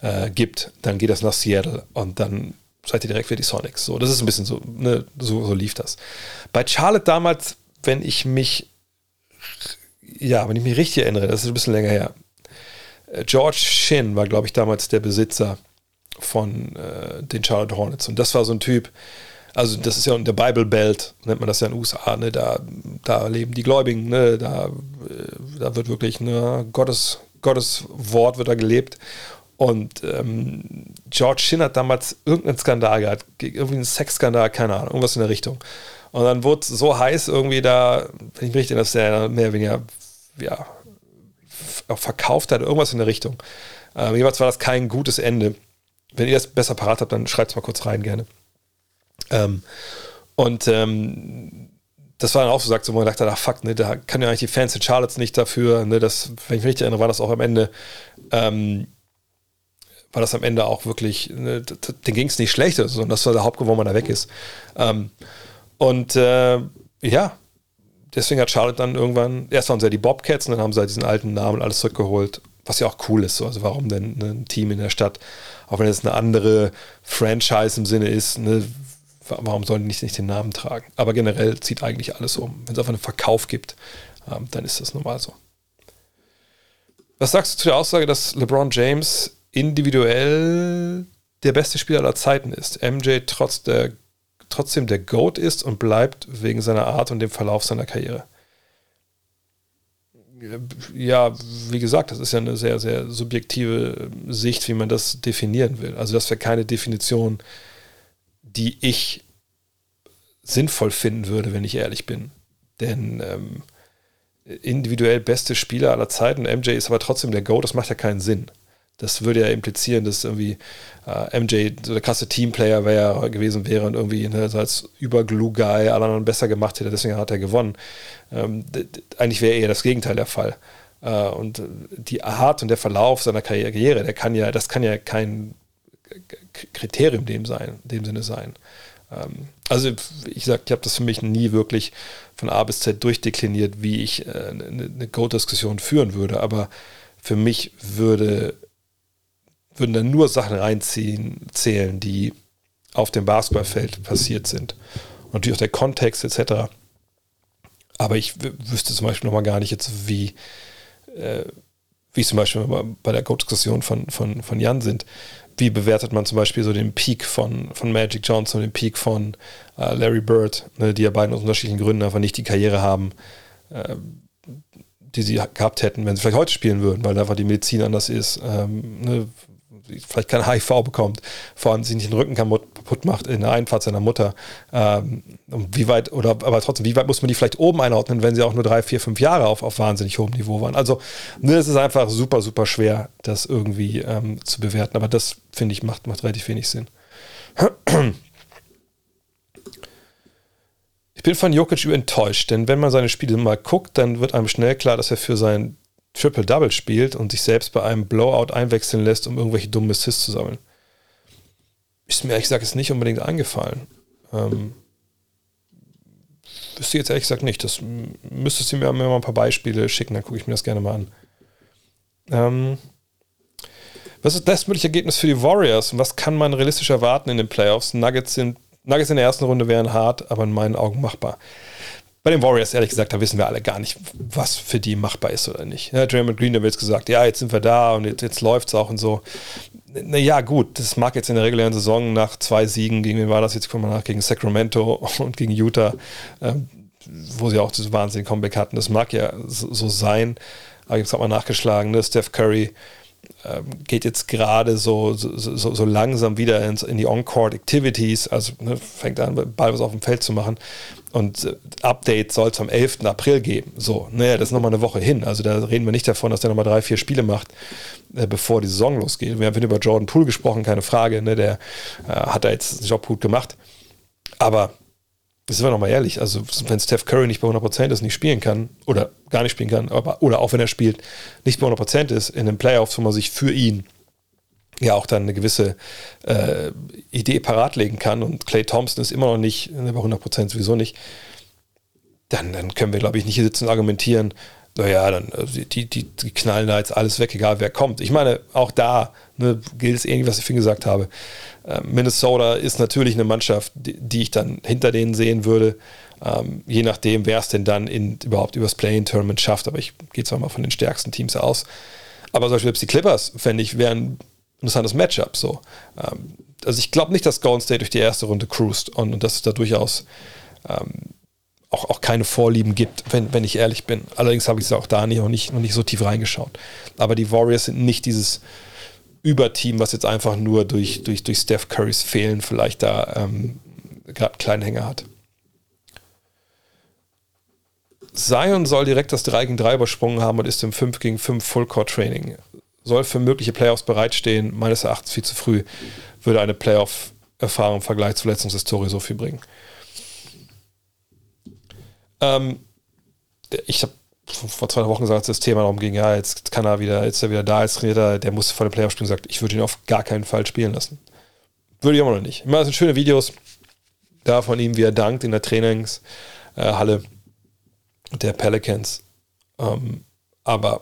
äh, gibt, dann geht das nach Seattle und dann seid ihr direkt für die Sonics. So, das ist ein bisschen so, ne, so, so lief das. Bei Charlotte damals, wenn ich mich, ja, wenn ich mich richtig erinnere, das ist ein bisschen länger her. Äh, George Shin war, glaube ich, damals der Besitzer von äh, den Charlotte Hornets. Und das war so ein Typ, also das ist ja in der Bible Belt, nennt man das ja in den USA, ne? da, da leben die Gläubigen, ne? da, äh, da wird wirklich ne, Gottes, Gottes Wort wird da gelebt. Und ähm, George Shin hat damals irgendeinen Skandal gehabt, irgendwie einen Sexskandal, keine Ahnung, irgendwas in der Richtung. Und dann wurde es so heiß irgendwie da, wenn ich mich richtig erinnere, dass der mehr oder weniger ja, verkauft hat, irgendwas in der Richtung. Ähm, jeweils war das kein gutes Ende. Wenn ihr das besser parat habt, dann schreibt es mal kurz rein gerne. Ähm, und ähm, das war dann auch so, sagt, wo man dachte, ach fuck, ne, da kann ja eigentlich die Fans in Charlotte nicht dafür, ne, das, wenn ich mich richtig erinnere, war das auch am Ende, ähm, war das am Ende auch wirklich, ne, den ging es nicht schlecht, sondern das war der Hauptgrund, warum man da weg ist. Ähm, und äh, ja, deswegen hat Charlotte dann irgendwann, erst waren sie ja die Bobcats und dann haben sie halt diesen alten Namen alles zurückgeholt, was ja auch cool ist. So. Also warum denn ne, ein Team in der Stadt, auch wenn es eine andere Franchise im Sinne ist, ne, warum sollen die nicht, nicht den Namen tragen? Aber generell zieht eigentlich alles um. Wenn es einfach einen Verkauf gibt, ähm, dann ist das normal so. Was sagst du zu der Aussage, dass LeBron James individuell der beste Spieler aller Zeiten ist? MJ trotz der, trotzdem der GOAT ist und bleibt wegen seiner Art und dem Verlauf seiner Karriere. Ja, wie gesagt, das ist ja eine sehr, sehr subjektive Sicht, wie man das definieren will. Also das wäre keine Definition, die ich sinnvoll finden würde, wenn ich ehrlich bin. Denn ähm, individuell beste Spieler aller Zeiten, MJ ist aber trotzdem der Go, das macht ja keinen Sinn. Das würde ja implizieren, dass irgendwie äh, MJ so der krasse Teamplayer wär, gewesen wäre und irgendwie ne, als Überglue-Guy alle anderen besser gemacht hätte, deswegen hat er gewonnen. Ähm, eigentlich wäre eher das Gegenteil der Fall. Äh, und die Art und der Verlauf seiner Karriere, der kann ja, das kann ja kein Kriterium dem sein, dem Sinne sein. Ähm, also ich sag, ich habe das für mich nie wirklich von A bis Z durchdekliniert, wie ich äh, eine, eine Go-Diskussion führen würde, aber für mich würde, würden dann nur Sachen reinziehen, zählen, die auf dem Basketballfeld passiert sind. Und natürlich auch der Kontext etc. Aber ich wüsste zum Beispiel nochmal gar nicht jetzt, wie, äh, wie zum Beispiel bei der Go-Diskussion von, von, von Jan sind, wie bewertet man zum Beispiel so den Peak von, von Magic Johnson, den Peak von äh, Larry Bird, ne, die ja beiden aus unterschiedlichen Gründen einfach nicht die Karriere haben, äh, die sie gehabt hätten, wenn sie vielleicht heute spielen würden, weil einfach die Medizin anders ist, ähm, ne, vielleicht kein HIV bekommt, vor allem sich nicht den Rücken kaputt macht in der Einfahrt seiner Mutter. Ähm, wie weit, oder aber trotzdem, wie weit muss man die vielleicht oben einordnen, wenn sie auch nur drei, vier, fünf Jahre auf, auf wahnsinnig hohem Niveau waren? Also, ne, es ist einfach super, super schwer, das irgendwie ähm, zu bewerten. Aber das, finde ich, macht, macht relativ wenig Sinn. Ich bin von Jokic enttäuscht, denn wenn man seine Spiele mal guckt, dann wird einem schnell klar, dass er für sein Triple-Double spielt und sich selbst bei einem Blowout einwechseln lässt, um irgendwelche dummen Assists zu sammeln. Ist mir ehrlich gesagt jetzt nicht unbedingt eingefallen. Ähm, wüsste jetzt ehrlich gesagt nicht. Das müsstest du mir mal ein paar Beispiele schicken, dann gucke ich mir das gerne mal an. Ähm, was ist das bestmögliche Ergebnis für die Warriors und was kann man realistisch erwarten in den Playoffs? Nuggets, sind, Nuggets in der ersten Runde wären hart, aber in meinen Augen machbar. Bei den Warriors, ehrlich gesagt, da wissen wir alle gar nicht, was für die machbar ist oder nicht. Ja, Draymond Green hat jetzt gesagt, ja, jetzt sind wir da und jetzt, jetzt läuft es auch und so. Naja, gut, das mag jetzt in der regulären Saison nach zwei Siegen, gegen wen war das jetzt, kommen wir nach, gegen Sacramento <laughs> und gegen Utah, äh, wo sie auch diese wahnsinnigen Comeback hatten. Das mag ja so, so sein, aber ich habe es auch mal nachgeschlagen, ne? Steph Curry geht jetzt gerade so, so, so, langsam wieder ins, in die On-Court Activities, also ne, fängt an, Ball was auf dem Feld zu machen. Und äh, Update soll es am 11. April geben. So, naja, das ist nochmal eine Woche hin. Also da reden wir nicht davon, dass der nochmal drei, vier Spiele macht, äh, bevor die Saison losgeht. Wir haben über Jordan Poole gesprochen, keine Frage. Ne, der äh, hat da jetzt den Job gut gemacht. Aber sind wir nochmal ehrlich, also wenn Steph Curry nicht bei 100% ist, nicht spielen kann oder gar nicht spielen kann, aber, oder auch wenn er spielt, nicht bei 100% ist in den Playoffs, wo man sich für ihn ja auch dann eine gewisse äh, Idee parat legen kann und Clay Thompson ist immer noch nicht bei 100% sowieso nicht, dann, dann können wir, glaube ich, nicht hier sitzen und argumentieren, naja, dann also die, die, die knallen da jetzt alles weg, egal wer kommt. Ich meine, auch da ne, gilt es ähnlich, was ich vorhin gesagt habe. Äh, Minnesota ist natürlich eine Mannschaft, die, ich dann hinter denen sehen würde, ähm, je nachdem, wer es denn dann in, überhaupt übers Play-In-Tournament schafft. Aber ich gehe zwar mal von den stärksten Teams aus. Aber zum Beispiel selbst die Clippers, fände ich, wären ein interessantes Matchup. So. Ähm, also ich glaube nicht, dass Golden State durch die erste Runde cruised und, und dass es da durchaus ähm, auch, auch keine Vorlieben gibt, wenn, wenn ich ehrlich bin. Allerdings habe ich es auch da nicht, noch, nicht, noch nicht so tief reingeschaut. Aber die Warriors sind nicht dieses Überteam, was jetzt einfach nur durch, durch, durch Steph Currys Fehlen vielleicht da ähm, gerade einen kleinen Hänger hat. Zion soll direkt das 3 gegen 3 übersprungen haben und ist im 5 gegen 5 Fullcourt-Training. Soll für mögliche Playoffs bereitstehen. Meines Erachtens viel zu früh. Würde eine Playoff-Erfahrung im Vergleich zur Verletzungshistorie so viel bringen. Ähm, ich habe vor zwei Wochen gesagt, das Thema darum ging, ja, jetzt kann er wieder, jetzt ist er wieder da, jetzt trainiert er, der muss vor dem Playoff spielen, sagt, ich würde ihn auf gar keinen Fall spielen lassen. Würde ich immer noch nicht. Immer sind schöne Videos da von ihm, wie er dankt in der Trainingshalle der Pelicans. Ähm, aber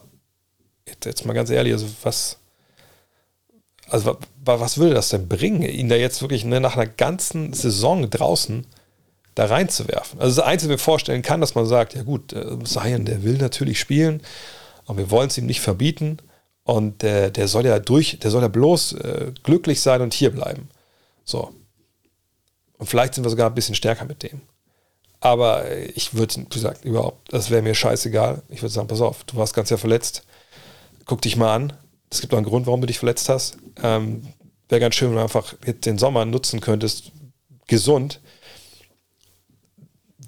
jetzt, jetzt, mal ganz ehrlich, also was, also was würde das denn bringen, ihn da jetzt wirklich ne, nach einer ganzen Saison draußen da reinzuwerfen. Also das Einzige, was ich mir vorstellen kann, dass man sagt, ja gut, äh, Zion, der will natürlich spielen, aber wir wollen es ihm nicht verbieten und der, der soll ja durch, der soll ja bloß äh, glücklich sein und hier bleiben. So. Und vielleicht sind wir sogar ein bisschen stärker mit dem. Aber ich würde, wie gesagt, überhaupt, das wäre mir scheißegal. Ich würde sagen, pass auf, du warst ganz ja verletzt. Guck dich mal an. Es gibt auch einen Grund, warum du dich verletzt hast. Ähm, wäre ganz schön, wenn du einfach den Sommer nutzen könntest, gesund,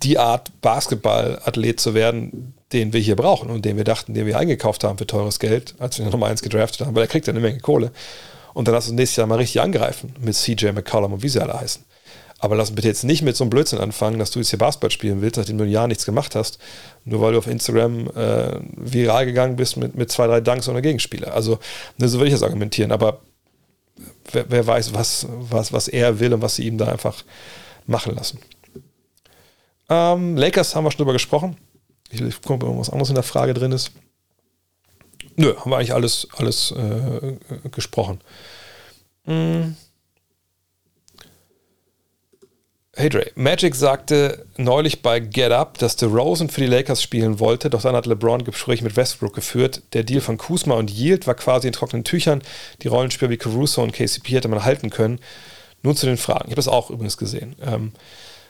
die Art Basketballathlet zu werden, den wir hier brauchen und den wir dachten, den wir eingekauft haben für teures Geld, als wir Nummer 1 gedraftet haben, weil er kriegt ja eine Menge Kohle. Und dann lass uns nächstes Jahr mal richtig angreifen mit CJ McCollum und wie sie alle heißen. Aber lass uns bitte jetzt nicht mit so einem Blödsinn anfangen, dass du jetzt hier Basketball spielen willst, nachdem du ein Jahr nichts gemacht hast, nur weil du auf Instagram äh, viral gegangen bist mit, mit zwei, drei Dunks ohne Gegenspieler. Also, ne, so würde ich das argumentieren. Aber wer, wer weiß, was, was, was er will und was sie ihm da einfach machen lassen. Ähm, Lakers haben wir schon drüber gesprochen. Ich, ich gucke, ob was anderes in der Frage drin ist. Nö, haben wir eigentlich alles, alles äh, gesprochen. Hm. Hey Dre, Magic sagte neulich bei Get Up, dass DeRozan für die Lakers spielen wollte, doch dann hat LeBron Gespräche mit Westbrook geführt. Der Deal von Kuzma und Yield war quasi in trockenen Tüchern. Die Rollenspieler wie Caruso und KCP hätte man halten können. Nun zu den Fragen. Ich habe das auch übrigens gesehen. Ähm,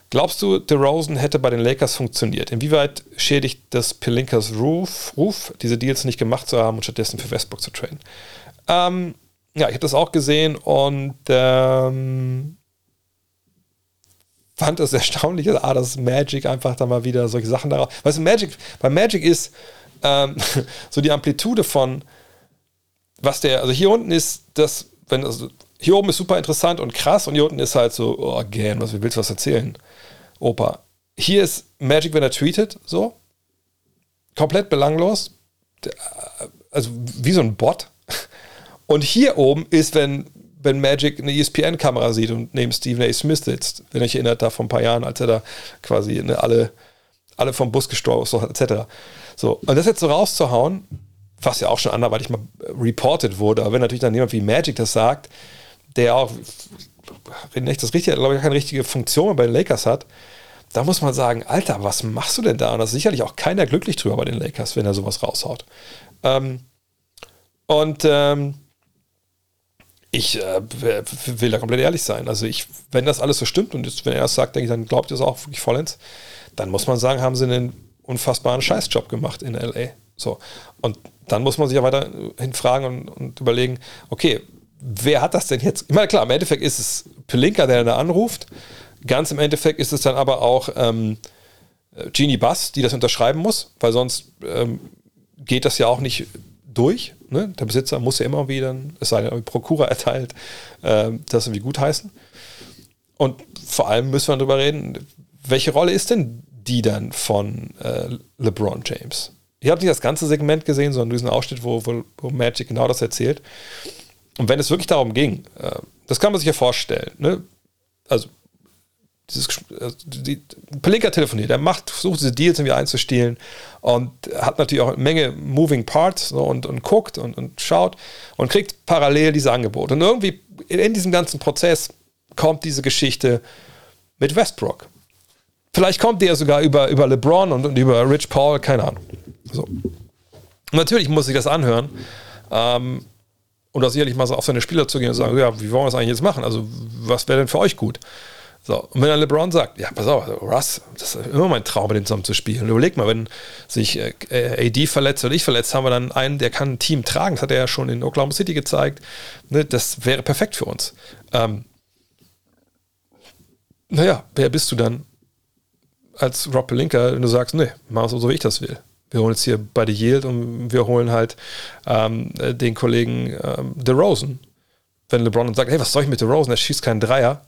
Glaubst du, DeRozan hätte bei den Lakers funktioniert? Inwieweit schädigt das Pelinkas Ruf, Ruf, diese Deals nicht gemacht zu haben und stattdessen für Westbrook zu traden? Ähm, ja, ich habe das auch gesehen und ähm, fand es <laughs> erstaunlich, ah, dass Magic einfach da mal wieder solche Sachen darauf. Weißt du, Magic, bei Magic ist ähm, <laughs> so die Amplitude von, was der, also hier unten ist das, wenn, also hier oben ist super interessant und krass und hier unten ist halt so, oh, again, was willst du was erzählen? Opa. Hier ist Magic, wenn er tweetet, so. Komplett belanglos. Also wie so ein Bot. <laughs> Und hier oben ist, wenn, wenn Magic eine ESPN-Kamera sieht und neben Stephen A. Smith sitzt, wenn ich erinnert da vor ein paar Jahren, als er da quasi ne, alle, alle vom Bus gestoßen hat, etc. So, und das jetzt so rauszuhauen, was ja auch schon anderweitig mal reported wurde, aber wenn natürlich dann jemand wie Magic das sagt, der auch, wenn ich das richtig, glaube ich, keine richtige Funktion bei den Lakers hat, da muss man sagen, Alter, was machst du denn da? Und da ist sicherlich auch keiner glücklich drüber bei den Lakers, wenn er sowas raushaut. Ähm, und ähm, ich äh, will da komplett ehrlich sein. Also ich, wenn das alles so stimmt und jetzt, wenn er das sagt, denke ich, dann glaubt ihr es auch wirklich vollends, dann muss man sagen, haben sie einen unfassbaren Scheißjob gemacht in LA. So. Und dann muss man sich ja weiterhin fragen und, und überlegen, okay, wer hat das denn jetzt? Ich meine, klar, im Endeffekt ist es Pelinka, der da anruft. Ganz im Endeffekt ist es dann aber auch ähm, Genie Bass, die das unterschreiben muss, weil sonst ähm, geht das ja auch nicht durch. Ne? Der Besitzer muss ja immer wieder, es sei denn, Prokura erteilt, äh, das irgendwie gutheißen. Und vor allem müssen wir darüber reden, welche Rolle ist denn die dann von äh, LeBron James? Ich habe nicht das ganze Segment gesehen, sondern diesen Ausschnitt, wo, wo, wo Magic genau das erzählt. Und wenn es wirklich darum ging, äh, das kann man sich ja vorstellen, ne? also dieses, äh, die, Pelinka telefoniert, er macht, versucht diese Deals irgendwie einzustehlen und hat natürlich auch eine Menge Moving Parts so, und, und guckt und, und schaut und kriegt parallel diese Angebote. Und irgendwie in diesem ganzen Prozess kommt diese Geschichte mit Westbrook. Vielleicht kommt ja sogar über, über LeBron und, und über Rich Paul, keine Ahnung. So. Natürlich muss ich das anhören. Ähm, und auch sicherlich mal so auf seine Spieler zu gehen und sagen, ja, wie wollen wir das eigentlich jetzt machen? Also, was wäre denn für euch gut? So, und wenn dann LeBron sagt, ja, pass auf, Russ, das ist immer mein Traum, mit dem zusammen zu spielen. Überleg mal, wenn sich äh, AD verletzt oder ich verletzt, haben wir dann einen, der kann ein Team tragen. Das hat er ja schon in Oklahoma City gezeigt. Ne, das wäre perfekt für uns. Ähm, naja, wer bist du dann als Rob Pelinka, wenn du sagst, nee, mach es so, wie ich das will. Wir holen jetzt hier beide Yield und wir holen halt ähm, den Kollegen ähm, DeRozan. Wenn LeBron sagt, hey, was soll ich mit DeRozan? Er schießt keinen Dreier.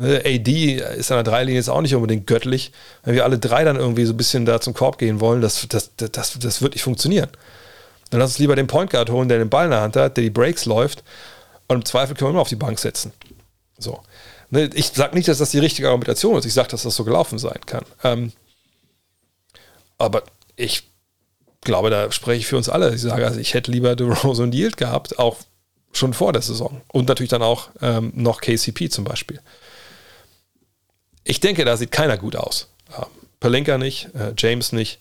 Äh, AD ist an der Dreilinie jetzt auch nicht unbedingt göttlich. Wenn wir alle drei dann irgendwie so ein bisschen da zum Korb gehen wollen, das, das, das, das wird nicht funktionieren. Dann lass uns lieber den Point Guard holen, der den Ball in der Hand hat, der die Breaks läuft und im Zweifel können wir immer auf die Bank setzen. So. Ne, ich sage nicht, dass das die richtige Argumentation ist. Ich sage, dass das so gelaufen sein kann. Ähm, aber ich glaube, da spreche ich für uns alle. Ich sage, also ich hätte lieber Rose und Yield gehabt, auch schon vor der Saison. Und natürlich dann auch ähm, noch KCP zum Beispiel. Ich denke, da sieht keiner gut aus. Ähm, Palenka nicht, äh, James nicht,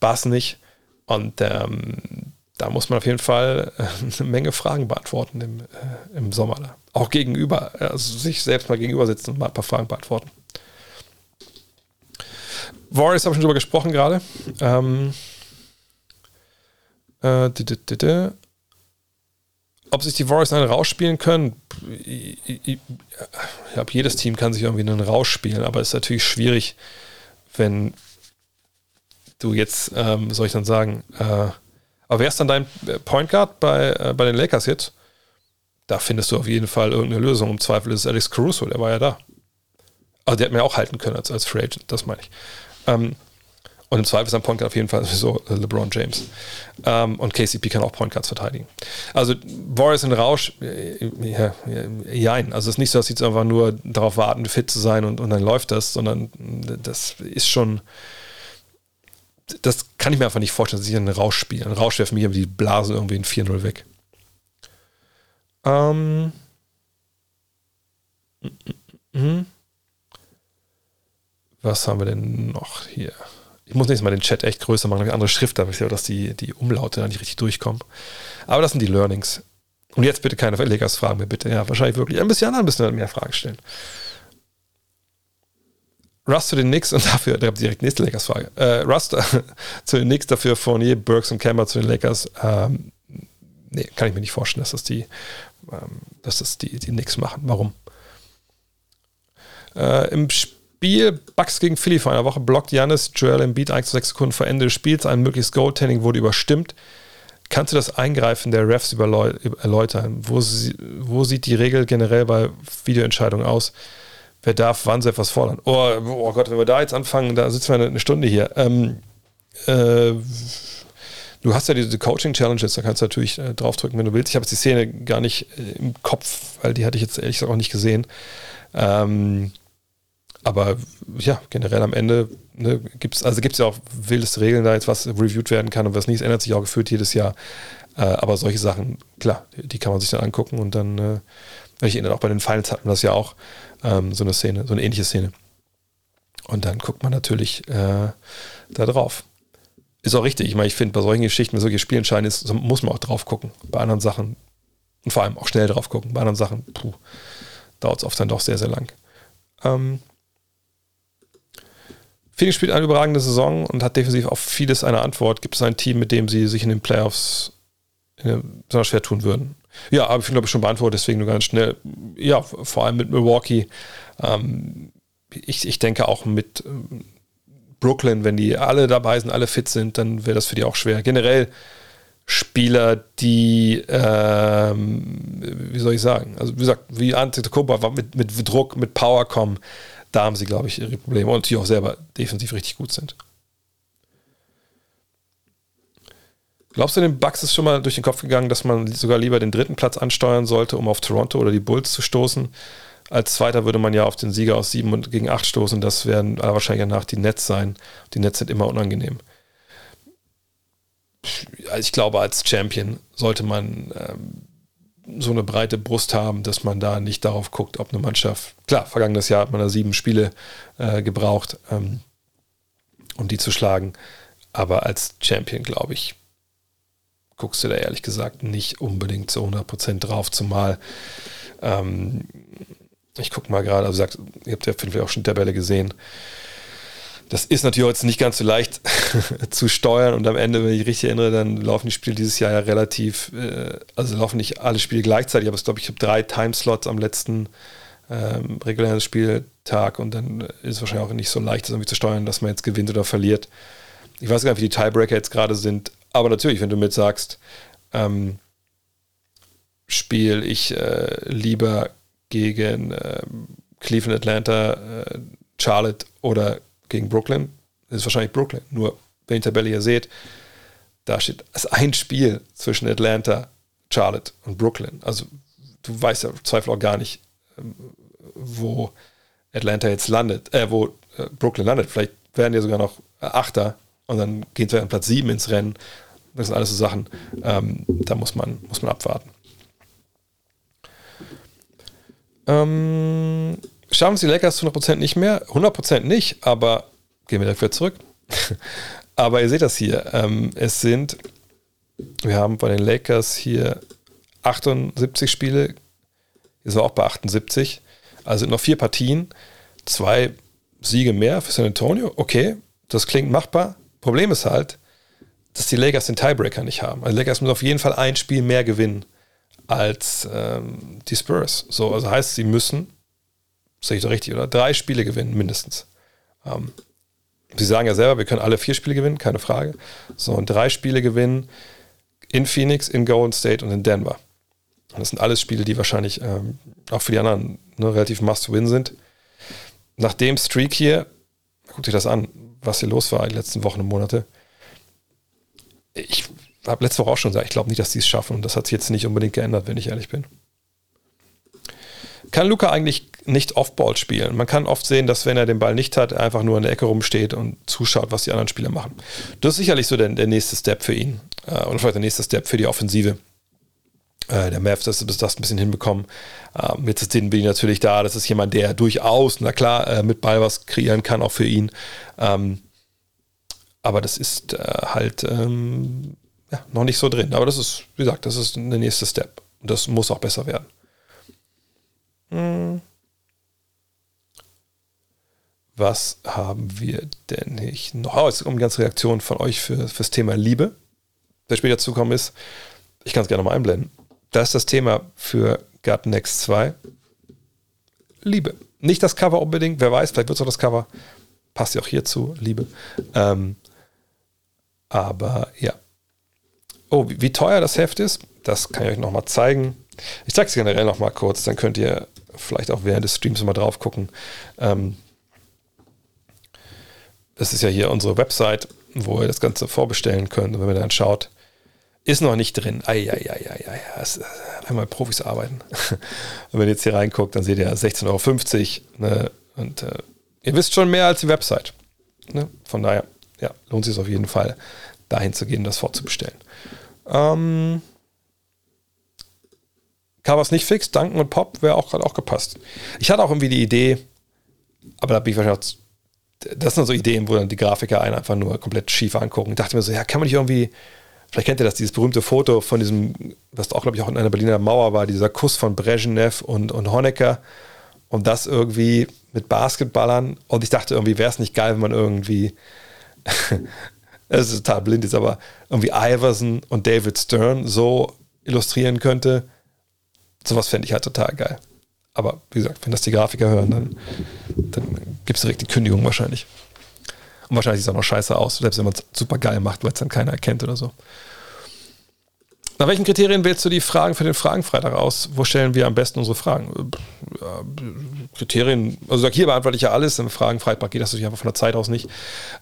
Bass nicht. Und ähm, da muss man auf jeden Fall äh, eine Menge Fragen beantworten im, äh, im Sommer. Auch gegenüber, also sich selbst mal gegenüber sitzen und mal ein paar Fragen beantworten. Warriors habe ich schon drüber gesprochen gerade. Ähm, äh, ob sich die Warriors einen rausspielen können, ich, ich, ich glaube, jedes Team kann sich irgendwie einen rausspielen, aber es ist natürlich schwierig, wenn du jetzt, ähm, soll ich dann sagen, äh, aber wer ist dann dein äh, Point Guard bei, äh, bei den Lakers jetzt? Da findest du auf jeden Fall irgendeine Lösung. Im Zweifel ist es Alex Caruso, der war ja da. Also der hat mir auch halten können als, als Free Agent, das meine ich. Ähm, und im Zweifel ist ein Point Guard auf jeden Fall sowieso äh, LeBron James. Ähm, und KCP kann auch Point Guards verteidigen. Also Warriors in Rausch, äh, ja, ja, Also es ist nicht so, dass sie jetzt einfach nur darauf warten, fit zu sein und, und dann läuft das, sondern das ist schon das kann ich mir einfach nicht vorstellen, dass ich einen Rausch spiele. Ein Rausch wäre für mich die Blase irgendwie in 4-0 weg. Ähm. Was haben wir denn noch hier? Ich muss nächstes Mal den Chat echt größer machen, andere Schrift, damit ich dass die, die Umlaute da nicht richtig durchkommen. Aber das sind die Learnings. Und jetzt bitte keine Lakers fragen mehr, bitte. Ja, wahrscheinlich wirklich. Ein bisschen müssen wir mehr Fragen stellen. Rust zu den Knicks und <laughs> dafür, da direkt nächste Lakers-Frage. Äh, Rust <laughs> zu den Knicks, dafür Fournier, Burks und Kemba zu den Lakers. Ähm, nee, kann ich mir nicht vorstellen, dass das die, ähm, dass das die, die Knicks machen. Warum? Äh, Im Spiel Bucks gegen Philly vor einer Woche blockt Janis Joel Embiid 1 zu 6 Sekunden vor Ende des Spiels. Ein mögliches Goaltending wurde überstimmt. Kannst du das Eingreifen der Refs erläutern? Wo, sie, wo sieht die Regel generell bei Videoentscheidungen aus? wer darf wann so etwas fordern. Oh, oh, Gott, wenn wir da jetzt anfangen, da sitzen wir eine, Stunde hier. Ähm, äh, du hast ja diese Coaching-Challenges, da kannst du natürlich äh, draufdrücken, wenn du willst. Ich habe jetzt die Szene gar nicht äh, im Kopf, weil die hatte ich jetzt ehrlich gesagt auch nicht gesehen. Ähm, aber ja, generell am Ende ne, gibt es also gibt's ja auch wildeste Regeln, da jetzt was reviewed werden kann und was nicht. Es ändert sich auch gefühlt jedes Jahr. Äh, aber solche Sachen, klar, die kann man sich dann angucken und dann, äh, ich erinnere auch bei den Finals hatten wir das ja auch, ähm, so eine Szene, so eine ähnliche Szene. Und dann guckt man natürlich äh, da drauf. Ist auch richtig. Ich meine, ich finde, bei solchen Geschichten, wenn solche Spielentscheiden ist, muss man auch drauf gucken. Bei anderen Sachen und vor allem auch schnell drauf gucken. Bei anderen Sachen dauert es oft dann doch sehr, sehr lang. Ähm, Phoenix spielt eine überragende Saison und hat defensiv auf vieles eine Antwort. Gibt es ein Team, mit dem sie sich in den Playoffs besonders schwer tun würden? Ja, aber ich glaube ich, schon beantwortet, deswegen nur ganz schnell. Ja, vor allem mit Milwaukee. Ähm, ich, ich denke auch mit ähm, Brooklyn, wenn die alle dabei sind, alle fit sind, dann wäre das für die auch schwer. Generell Spieler, die, ähm, wie soll ich sagen, also wie gesagt, wie Antetokounmpo mit, mit Druck, mit Power kommen, da haben sie, glaube ich, ihre Probleme und die auch selber defensiv richtig gut sind. Glaubst du, den Bucks ist schon mal durch den Kopf gegangen, dass man sogar lieber den dritten Platz ansteuern sollte, um auf Toronto oder die Bulls zu stoßen, Als Zweiter würde man ja auf den Sieger aus 7 und gegen 8 stoßen. Das werden wahrscheinlich danach die Nets sein. Die Nets sind immer unangenehm. Ich glaube, als Champion sollte man ähm, so eine breite Brust haben, dass man da nicht darauf guckt, ob eine Mannschaft. Klar, vergangenes Jahr hat man da sieben Spiele äh, gebraucht, ähm, um die zu schlagen. Aber als Champion, glaube ich, guckst du da ehrlich gesagt nicht unbedingt zu 100% drauf, zumal ähm, ich gucke mal gerade, also sagt, ihr habt ja vielleicht auch schon Tabelle gesehen. Das ist natürlich jetzt nicht ganz so leicht <laughs> zu steuern und am Ende, wenn ich richtig erinnere, dann laufen die Spiele dieses Jahr ja relativ, äh, also laufen nicht alle Spiele gleichzeitig, aber ich glaube, ich habe drei Timeslots am letzten ähm, regulären Spieltag und dann ist es wahrscheinlich auch nicht so leicht, das irgendwie zu steuern, dass man jetzt gewinnt oder verliert. Ich weiß gar nicht, wie die Tiebreaker jetzt gerade sind, aber natürlich, wenn du mit sagst, ähm, spiele ich äh, lieber gegen äh, Cleveland, Atlanta, äh, Charlotte oder gegen Brooklyn, das ist wahrscheinlich Brooklyn. Nur, wenn ihr die Tabelle hier seht, da steht es ein Spiel zwischen Atlanta, Charlotte und Brooklyn. Also du weißt ja Zweifel auch gar nicht, ähm, wo Atlanta jetzt landet, äh, wo äh, Brooklyn landet. Vielleicht werden die sogar noch Achter und dann gehen sie an Platz 7 ins Rennen das sind alles so Sachen, ähm, da muss man, muss man abwarten. Ähm, schaffen es die Lakers zu 100% nicht mehr? 100% nicht, aber gehen wir dafür zurück. <laughs> aber ihr seht das hier. Ähm, es sind, wir haben bei den Lakers hier 78 Spiele. Hier sind wir auch bei 78. Also sind noch vier Partien. Zwei Siege mehr für San Antonio. Okay, das klingt machbar. Problem ist halt, dass die Lakers den Tiebreaker nicht haben. Also Lakers müssen auf jeden Fall ein Spiel mehr gewinnen als ähm, die Spurs. So, also heißt, sie müssen, sehe ich doch richtig, oder? Drei Spiele gewinnen, mindestens. Ähm, sie sagen ja selber, wir können alle vier Spiele gewinnen, keine Frage. So, und drei Spiele gewinnen in Phoenix, in Golden State und in Denver. Und das sind alles Spiele, die wahrscheinlich ähm, auch für die anderen ne, relativ must-win sind. Nach dem Streak hier, guckt euch das an, was hier los war die letzten Wochen und Monate ich habe letzte Woche auch schon gesagt, ich glaube nicht, dass die es schaffen. Und das hat sich jetzt nicht unbedingt geändert, wenn ich ehrlich bin. Kann Luca eigentlich nicht Off-Ball spielen? Man kann oft sehen, dass wenn er den Ball nicht hat, er einfach nur in der Ecke rumsteht und zuschaut, was die anderen Spieler machen. Das ist sicherlich so der, der nächste Step für ihn. Äh, oder vielleicht der nächste Step für die Offensive äh, der Mavs, dass sie das ein bisschen hinbekommen. Ähm, jetzt ist den Billy natürlich da. Das ist jemand, der durchaus, na klar, äh, mit Ball was kreieren kann, auch für ihn. Ähm, aber das ist äh, halt ähm, ja, noch nicht so drin. Aber das ist, wie gesagt, das ist der nächste Step. Und das muss auch besser werden. Hm. Was haben wir denn nicht noch? Oh, jetzt kommt eine ganze Reaktion von euch für, fürs Thema Liebe, der später zukommen ist. Ich kann es gerne mal einblenden. Das ist das Thema für Gut Next 2. Liebe. Nicht das Cover unbedingt, wer weiß, vielleicht wird es auch das Cover. Passt ja auch hierzu, Liebe. Ähm, aber ja. Oh, wie, wie teuer das Heft ist, das kann ich euch nochmal zeigen. Ich zeige es generell nochmal kurz, dann könnt ihr vielleicht auch während des Streams mal drauf gucken. Ähm, das ist ja hier unsere Website, wo ihr das Ganze vorbestellen könnt. Und wenn ihr dann schaut, ist noch nicht drin. Eieieiei, einmal Profis arbeiten. <laughs> Und wenn ihr jetzt hier reinguckt, dann seht ihr 16,50 Euro. Ne? Und äh, ihr wisst schon mehr als die Website. Ne? Von daher, ja, lohnt sich auf jeden Fall, dahin zu gehen, das vorzubestellen. Ähm, Covers nicht fix, Duncan und Pop wäre auch gerade auch gepasst. Ich hatte auch irgendwie die Idee, aber da bin ich wahrscheinlich das sind so Ideen, wo dann die Grafiker einen einfach nur komplett schief angucken. Ich dachte mir so, ja, kann man nicht irgendwie, vielleicht kennt ihr das, dieses berühmte Foto von diesem, was auch, glaube ich, auch in einer Berliner Mauer war, dieser Kuss von Brezhnev und, und Honecker und das irgendwie mit Basketballern. Und ich dachte irgendwie, wäre es nicht geil, wenn man irgendwie <laughs> es ist total blind ist, aber irgendwie Iverson und David Stern so illustrieren könnte, sowas fände ich halt total geil. Aber wie gesagt, wenn das die Grafiker hören, dann, dann gibt es direkt die Kündigung wahrscheinlich. Und wahrscheinlich sieht es auch noch scheiße aus, selbst wenn man es super geil macht, weil es dann keiner erkennt oder so. Nach welchen Kriterien wählst du die Fragen für den Fragenfreitag aus? Wo stellen wir am besten unsere Fragen? Ja, Kriterien, also hier beantworte ich ja alles, im Fragenfreitag geht das natürlich einfach von der Zeit aus nicht.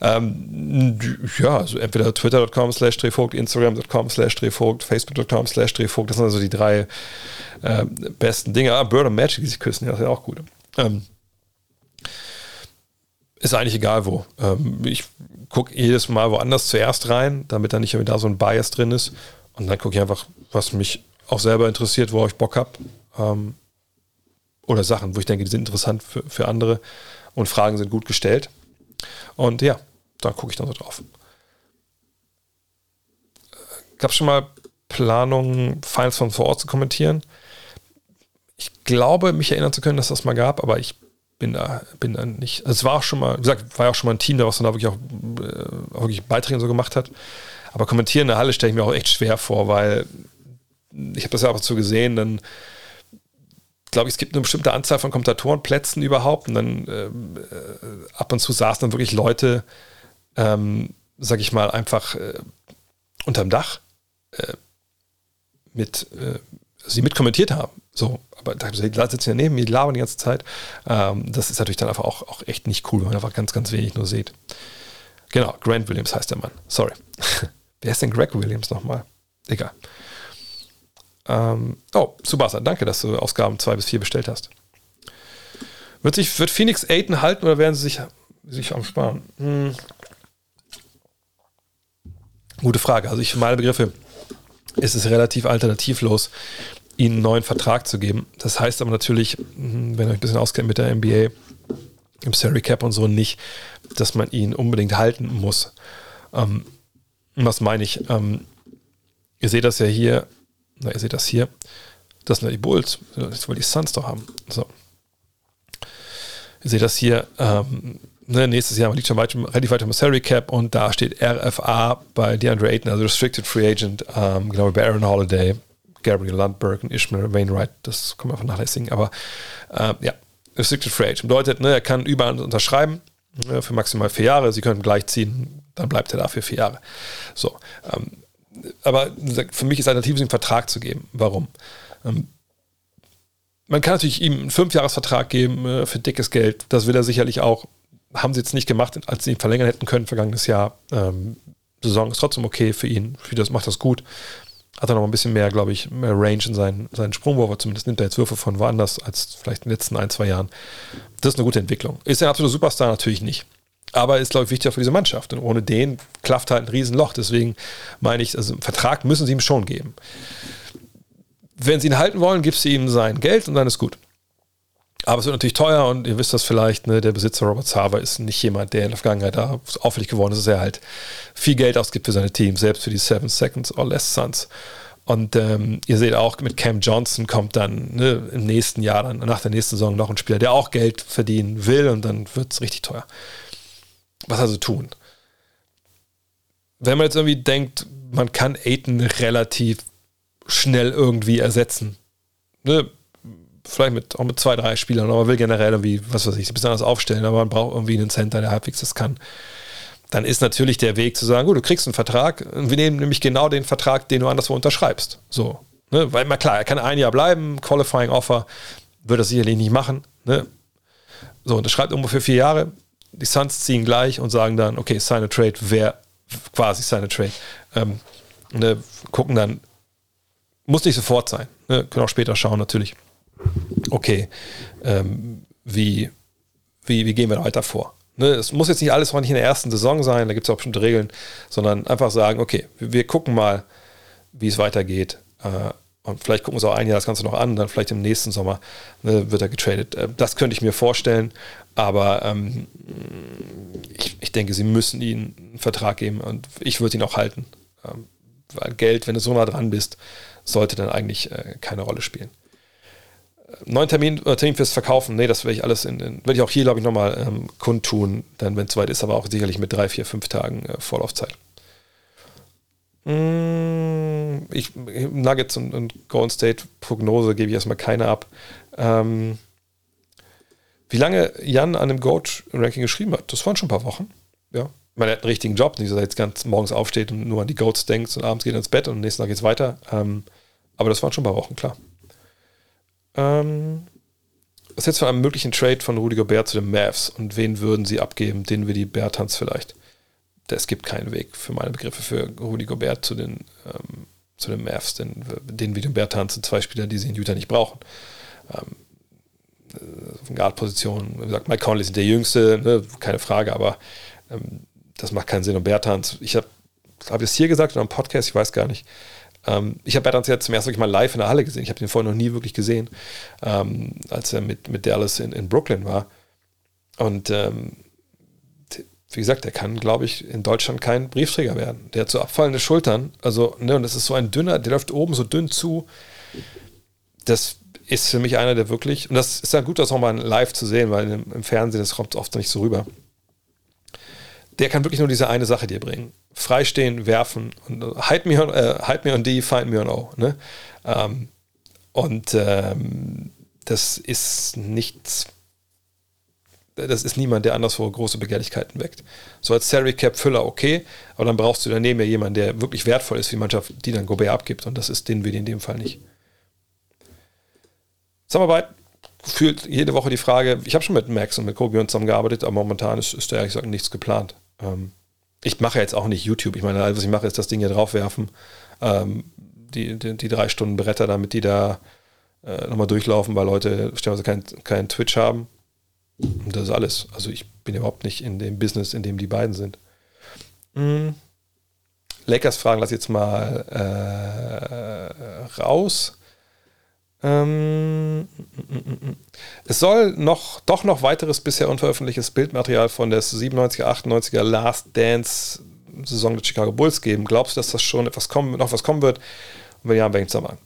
Ähm, ja, also entweder twitter.com slash drehvogt, instagram.com slash drehvogt, facebook.com slash drehvogt, das sind also die drei äh, besten Dinge. Ah, Bird und Magic, die sich küssen, ja, das ist ja auch gut. Ähm, ist eigentlich egal wo. Ähm, ich gucke jedes Mal woanders zuerst rein, damit da nicht da so ein Bias drin ist. Und dann gucke ich einfach, was mich auch selber interessiert, wo ich Bock habe. Ähm, oder Sachen, wo ich denke, die sind interessant für, für andere und Fragen sind gut gestellt. Und ja, da gucke ich dann so drauf. Gab es schon mal Planungen, Finals von vor Ort zu kommentieren? Ich glaube, mich erinnern zu können, dass das mal gab, aber ich bin da, bin da nicht. Also es war auch schon mal, wie gesagt, war ja auch schon mal ein Team, der was dann da wirklich auch, äh, wirklich Beiträge so gemacht hat. Aber kommentieren in der Halle stelle ich mir auch echt schwer vor, weil ich habe das ja auch dazu gesehen, dann glaube ich, es gibt eine bestimmte Anzahl von Kommentatorenplätzen überhaupt und dann äh, ab und zu saßen dann wirklich Leute, ähm, sag ich mal, einfach äh, unterm Dach äh, mit, äh, sie mitkommentiert haben. So, aber da sitzen ja neben mir, die labern die ganze Zeit. Ähm, das ist natürlich dann einfach auch, auch echt nicht cool, wenn man einfach ganz, ganz wenig nur sieht. Genau, Grant Williams heißt der Mann. Sorry. <laughs> Wer ist denn Greg Williams nochmal? Egal. Ähm, oh, Subasa, danke, dass du Ausgaben 2 bis 4 bestellt hast. Wird, sich, wird Phoenix Aiden halten oder werden sie sich, sich am Sparen? Hm. Gute Frage. Also ich meine Begriffe ist es relativ alternativlos, ihnen einen neuen Vertrag zu geben. Das heißt aber natürlich, hm, wenn ihr euch ein bisschen auskennt mit der NBA, im Salary Cap und so nicht, dass man ihn unbedingt halten muss. Ähm, was meine ich? Ähm, ihr seht das ja hier, na, ihr seht das hier, das sind ja die Bulls, das wollen die Suns doch haben. So. Ihr seht das hier, ähm, ne, nächstes Jahr liegt schon weit, relativ weit im Salary Cap und da steht RFA bei DeAndre Ayton, also Restricted Free Agent, ähm, genau wie bei Aaron Holiday, Gabriel Lundberg und Ishmael Wainwright, das kann man vernachlässigen, aber äh, ja, Restricted Free Agent bedeutet, ne, er kann überall unterschreiben ne, für maximal vier Jahre, sie können gleich ziehen, dann bleibt er da für vier Jahre. So. Ähm, aber für mich ist alternativ, einen Vertrag zu geben. Warum? Ähm, man kann natürlich ihm einen Fünfjahresvertrag geben äh, für dickes Geld. Das will er sicherlich auch. Haben sie jetzt nicht gemacht, als sie ihn verlängern hätten können vergangenes Jahr. Ähm, Saison ist trotzdem okay für ihn. Für das macht das gut. Hat er noch ein bisschen mehr, glaube ich, mehr Range in seinen, seinen Sprungwurf. Zumindest nimmt er jetzt Würfe von woanders als vielleicht in den letzten ein, zwei Jahren. Das ist eine gute Entwicklung. Ist er ein absoluter Superstar? Natürlich nicht aber ist, glaube ich, wichtiger für diese Mannschaft. Und ohne den klafft halt ein Riesenloch. Deswegen meine ich, also einen Vertrag müssen sie ihm schon geben. Wenn sie ihn halten wollen, gibst du ihm sein Geld und dann ist gut. Aber es wird natürlich teuer und ihr wisst das vielleicht, ne, der Besitzer Robert Sava ist nicht jemand, der in der Vergangenheit da auffällig geworden ist, dass er halt viel Geld ausgibt für seine Teams, selbst für die Seven Seconds or Less Suns. Und ähm, ihr seht auch, mit Cam Johnson kommt dann ne, im nächsten Jahr, dann nach der nächsten Saison noch ein Spieler, der auch Geld verdienen will und dann wird es richtig teuer. Was also tun? Wenn man jetzt irgendwie denkt, man kann Aiden relativ schnell irgendwie ersetzen. Ne? Vielleicht mit, auch mit zwei, drei Spielern, aber man will generell irgendwie, was weiß ich, ein bisschen anders aufstellen, aber man braucht irgendwie einen Center, der halbwegs das kann. Dann ist natürlich der Weg zu sagen, gut, du kriegst einen Vertrag, wir nehmen nämlich genau den Vertrag, den du anderswo unterschreibst. So. Ne? Weil, na klar, er kann ein Jahr bleiben, Qualifying Offer, wird er sicherlich nicht machen. Ne? So, und er schreibt irgendwo für vier Jahre, die Suns ziehen gleich und sagen dann, okay, sign a trade, wer quasi sign a trade. Ähm, ne, gucken dann, muss nicht sofort sein, ne, können auch später schauen natürlich. Okay, ähm, wie, wie, wie gehen wir weiter vor? Ne, es muss jetzt nicht alles nicht in der ersten Saison sein, da gibt es auch bestimmte Regeln, sondern einfach sagen, okay, wir, wir gucken mal, wie es weitergeht. Äh, und vielleicht gucken wir uns auch ein Jahr das Ganze noch an, dann vielleicht im nächsten Sommer ne, wird er getradet. Äh, das könnte ich mir vorstellen. Aber ähm, ich, ich, denke, sie müssen ihnen einen Vertrag geben und ich würde ihn auch halten. Ähm, weil Geld, wenn du so nah dran bist, sollte dann eigentlich äh, keine Rolle spielen. Neuen Termin, äh, Termin fürs Verkaufen, nee, das werde ich alles in, in werde ich auch hier, glaube ich, nochmal ähm, kundtun, dann, wenn es soweit ist, aber auch sicherlich mit drei, vier, fünf Tagen äh, Vorlaufzeit. Mm, ich, Nuggets und, und Golden State Prognose gebe ich erstmal keine ab. Ähm, wie lange Jan an dem Goat-Ranking geschrieben hat, das waren schon ein paar Wochen. Ja, man hat einen richtigen Job, nicht, dass er jetzt ganz morgens aufsteht und nur an die Goats denkt und abends geht ins Bett und am nächsten Tag geht's weiter. Ähm, aber das waren schon ein paar Wochen, klar. Ähm, was jetzt von einem möglichen Trade von Rudy Gobert zu den Mavs und wen würden sie abgeben? Den wir die Bertans vielleicht. Es gibt keinen Weg für meine Begriffe für Rudy Gobert zu den, ähm, zu den Mavs, den, den wie den Bertans sind zwei Spieler, die sie in Utah nicht brauchen. Ähm, äh, Guard-Position, wie gesagt, Mike Conley ist der Jüngste, ne, keine Frage, aber ähm, das macht keinen Sinn. Und Bertans, ich habe hab es hier gesagt in einem Podcast, ich weiß gar nicht, ähm, ich habe Bertans jetzt zum ersten Mal live in der Halle gesehen. Ich habe den vorher noch nie wirklich gesehen, ähm, als er mit, mit Dallas in, in Brooklyn war. Und ähm, wie gesagt, der kann, glaube ich, in Deutschland kein Briefträger werden. Der hat so abfallende Schultern. Also, ne, und das ist so ein dünner, der läuft oben so dünn zu. Das ist für mich einer, der wirklich, und das ist ja gut, das auch mal live zu sehen, weil im, im Fernsehen, das kommt oft nicht so rüber. Der kann wirklich nur diese eine Sache dir bringen freistehen, werfen und hide me on, äh, hide me on D, find me on O. Ne? Ähm, und ähm, das ist nichts, das ist niemand, der anderswo große Begehrlichkeiten weckt. So als Salary Cap Füller okay, aber dann brauchst du daneben ja jemanden, der wirklich wertvoll ist, wie Mannschaft, die dann Gobert abgibt und das ist den wir in dem Fall nicht. Zusammenarbeit fühlt jede Woche die Frage, ich habe schon mit Max und mit Kobe zusammengearbeitet, aber momentan ist, ist da ehrlich gesagt nichts geplant. Ähm, ich mache jetzt auch nicht YouTube. Ich meine, alles, was ich mache, ist das Ding hier draufwerfen. Ähm, die, die, die, drei Stunden Bretter, damit die da äh, nochmal durchlaufen, weil Leute stellenweise keinen kein Twitch haben. Und das ist alles. Also ich bin überhaupt nicht in dem Business, in dem die beiden sind. Mhm. Lakers fragen lass jetzt mal äh, raus. Ähm, es soll noch, doch noch weiteres bisher unveröffentlichtes Bildmaterial von der 97er, 98er Last Dance Saison der Chicago Bulls geben. Glaubst du, dass das schon etwas kommen, noch was kommen wird? Und wenn ja, welchen Zusammenhang?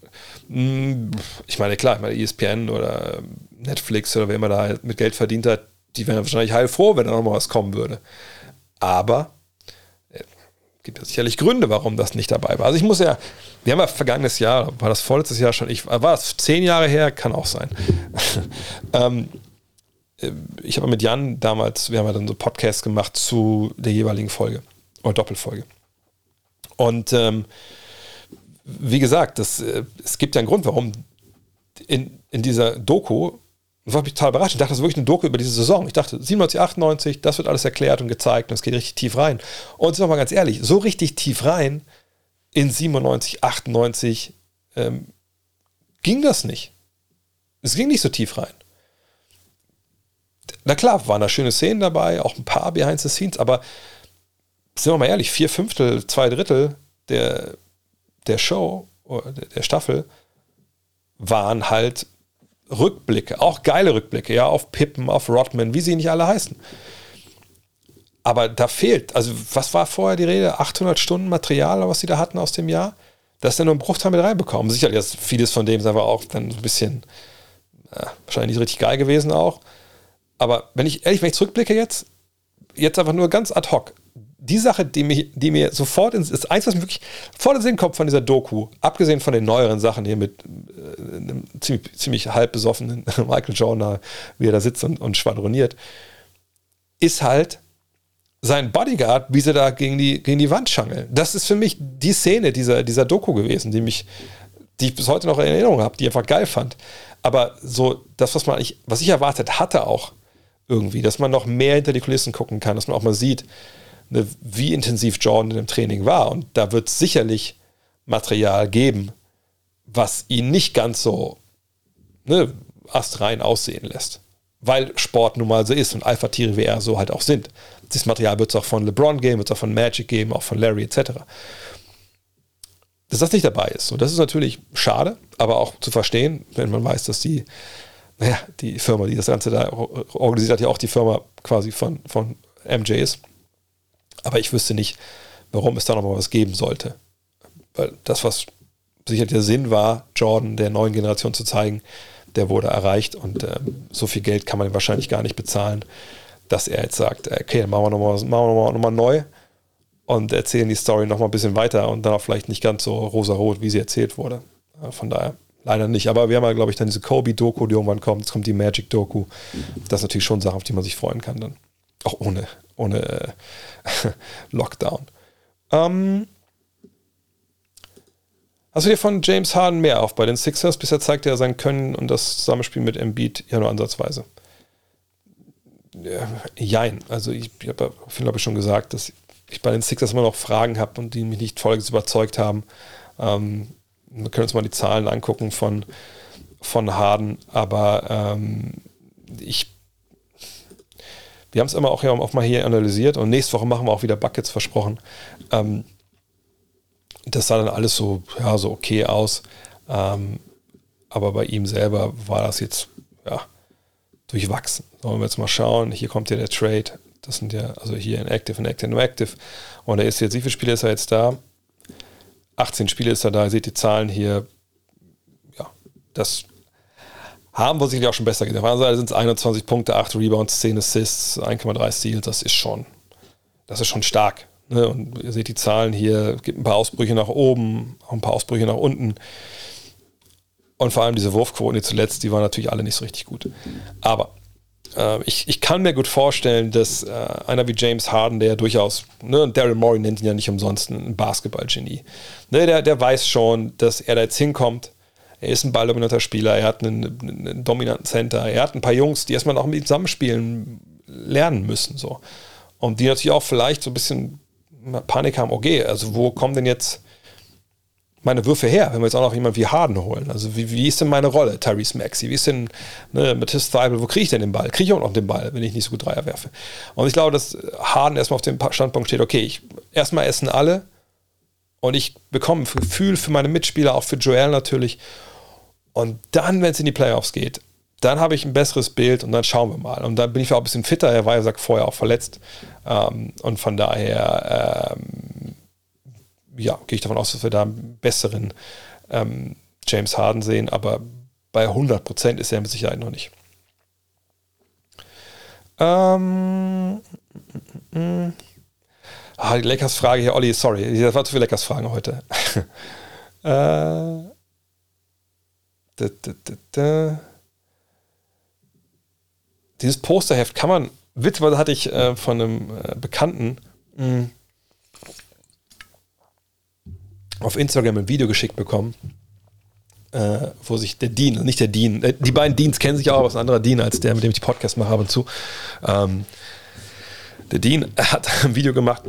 Hm, ich meine, klar, ich meine, ESPN oder Netflix oder wer immer da mit Geld verdient hat, die wären wahrscheinlich heilfroh, wenn da noch mal was kommen würde. Aber gibt es sicherlich Gründe, warum das nicht dabei war. Also ich muss ja, wir haben ja vergangenes Jahr, war das vorletztes Jahr schon, ich, war das zehn Jahre her? Kann auch sein. <laughs> ähm, äh, ich habe mit Jan damals, wir haben ja dann so Podcasts gemacht zu der jeweiligen Folge oder Doppelfolge. Und ähm, wie gesagt, das, äh, es gibt ja einen Grund, warum in, in dieser Doku und war mich total überrascht. Ich dachte, das ist wirklich eine Doku über diese Saison. Ich dachte, 97, 98, das wird alles erklärt und gezeigt und es geht richtig tief rein. Und sind wir mal ganz ehrlich, so richtig tief rein in 97, 98 ähm, ging das nicht. Es ging nicht so tief rein. Na klar, waren da schöne Szenen dabei, auch ein paar Behind the Scenes, aber sind wir mal ehrlich, vier Fünftel, zwei Drittel der, der Show, der Staffel waren halt Rückblicke, auch geile Rückblicke, ja, auf Pippen, auf Rodman, wie sie nicht alle heißen. Aber da fehlt, also was war vorher die Rede? 800 Stunden Material, was sie da hatten aus dem Jahr? Das ist dann nur ein Bruchteil mit reinbekommen. Sicherlich ist vieles von dem ist aber auch dann so ein bisschen, ja, wahrscheinlich nicht richtig geil gewesen auch. Aber wenn ich ehrlich, wenn ich zurückblicke jetzt, jetzt einfach nur ganz ad hoc, die Sache, die, mich, die mir sofort ins, ist eins, was mir wirklich vor den Sinn kommt von dieser Doku, abgesehen von den neueren Sachen hier mit äh, einem ziemlich, ziemlich halb besoffenen <laughs> Michael Jordan, wie er da sitzt und, und schwadroniert, ist halt sein Bodyguard, wie sie da gegen die, gegen die Wand schangeln. Das ist für mich die Szene dieser, dieser Doku gewesen, die mich, die ich bis heute noch in Erinnerung habe, die ich einfach geil fand. Aber so, das, was man, was ich erwartet hatte auch irgendwie, dass man noch mehr hinter die Kulissen gucken kann, dass man auch mal sieht, ne, wie intensiv Jordan in dem Training war. Und da wird es sicherlich Material geben, was ihn nicht ganz so ne, astrein aussehen lässt. Weil Sport nun mal so ist und Alpha-Tiere wie er so halt auch sind. Dieses Material wird es auch von LeBron geben, wird es auch von Magic geben, auch von Larry etc. Dass das nicht dabei ist. Und das ist natürlich schade, aber auch zu verstehen, wenn man weiß, dass die, naja, die Firma, die das Ganze da organisiert hat, ja auch die Firma quasi von, von MJ ist. Aber ich wüsste nicht, warum es da nochmal was geben sollte. Weil das, was sicher der Sinn war, Jordan der neuen Generation zu zeigen, der wurde erreicht und äh, so viel Geld kann man wahrscheinlich gar nicht bezahlen, dass er jetzt sagt, okay, dann machen wir nochmal noch noch mal neu und erzählen die Story nochmal ein bisschen weiter und dann auch vielleicht nicht ganz so rosarot, wie sie erzählt wurde. Von daher leider nicht. Aber wir haben ja, glaube ich, dann diese Kobe-Doku, die irgendwann kommt. Jetzt kommt die Magic-Doku. Das ist natürlich schon Sache, auf die man sich freuen kann dann. Auch ohne, ohne äh, <laughs> Lockdown. Ähm, hast du dir von James Harden mehr auf bei den Sixers? Bisher zeigt er sein Können und das Zusammenspiel mit Embiid ja nur ansatzweise. Ja, jein. Also ich, ich habe, glaube ich, schon gesagt, dass ich bei den Sixers immer noch Fragen habe und die mich nicht voll überzeugt haben. Ähm, wir können uns mal die Zahlen angucken von, von Harden, aber ähm, ich wir haben es immer auch, ja, auch mal hier analysiert und nächste Woche machen wir auch wieder Buckets versprochen. Ähm, das sah dann alles so, ja, so okay aus. Ähm, aber bei ihm selber war das jetzt, ja, durchwachsen. Sollen wir jetzt mal schauen. Hier kommt ja der Trade. Das sind ja, also hier in Active, in Active, in Active. Und er ist jetzt, wie viele Spiele ist er jetzt da? 18 Spiele ist er da. Ihr seht die Zahlen hier. Ja, das haben wir sicherlich auch schon besser gesehen. Auf der Seite sind es 21 Punkte, 8 Rebounds, 10 Assists, 1,3 Steals. Das ist schon, das ist schon stark. Ne? Und ihr seht die Zahlen hier, gibt ein paar Ausbrüche nach oben, auch ein paar Ausbrüche nach unten. Und vor allem diese Wurfquoten, die zuletzt, die waren natürlich alle nicht so richtig gut. Aber äh, ich, ich kann mir gut vorstellen, dass äh, einer wie James Harden, der durchaus, ne, Daryl Morey nennt ihn ja nicht umsonst ein Basketballgenie, ne, der, der weiß schon, dass er da jetzt hinkommt er ist ein balldominanter Spieler, er hat einen, einen, dominanten Center, er hat ein paar Jungs, die erstmal auch mit ihm zusammenspielen lernen müssen. So. Und die natürlich auch vielleicht so ein bisschen Panik haben, okay, also wo kommen denn jetzt meine Würfe her, wenn wir jetzt auch noch jemanden wie Harden holen? Also wie, wie ist denn meine Rolle, Tyrese Maxey? Wie ist denn ne, Matisse Thibel, wo kriege ich denn den Ball? Kriege ich auch noch den Ball, wenn ich nicht so gut Dreier werfe? Und ich glaube, dass Harden erstmal auf dem Standpunkt steht, okay, ich, erstmal essen alle und ich bekomme ein Gefühl für meine Mitspieler, auch für Joel natürlich und dann, wenn es in die Playoffs geht, dann habe ich ein besseres Bild und dann schauen wir mal. Und dann bin ich auch ein bisschen fitter. Er war ja vorher auch verletzt. Ähm, und von daher, ähm, ja, gehe ich davon aus, dass wir da einen besseren ähm, James Harden sehen. Aber bei 100 Prozent ist er mit Sicherheit noch nicht. Ähm, mm, mm, mm. Ah, die Lakers-Frage hier, Olli, sorry, das war zu viel Lakers-Fragen heute. <laughs> äh, da, da, da, Dieses Posterheft kann man, witzigerweise hatte ich äh, von einem äh, Bekannten mh, hm, auf Instagram ein Video geschickt bekommen, äh, wo sich der Dean, nicht der Dean, äh, die beiden Deans kennen sich auch, aber ist ein anderer Dean als der, mit dem ich die Podcast mache ab und zu. Ähm, der Dean hat <laughs> ein Video gemacht,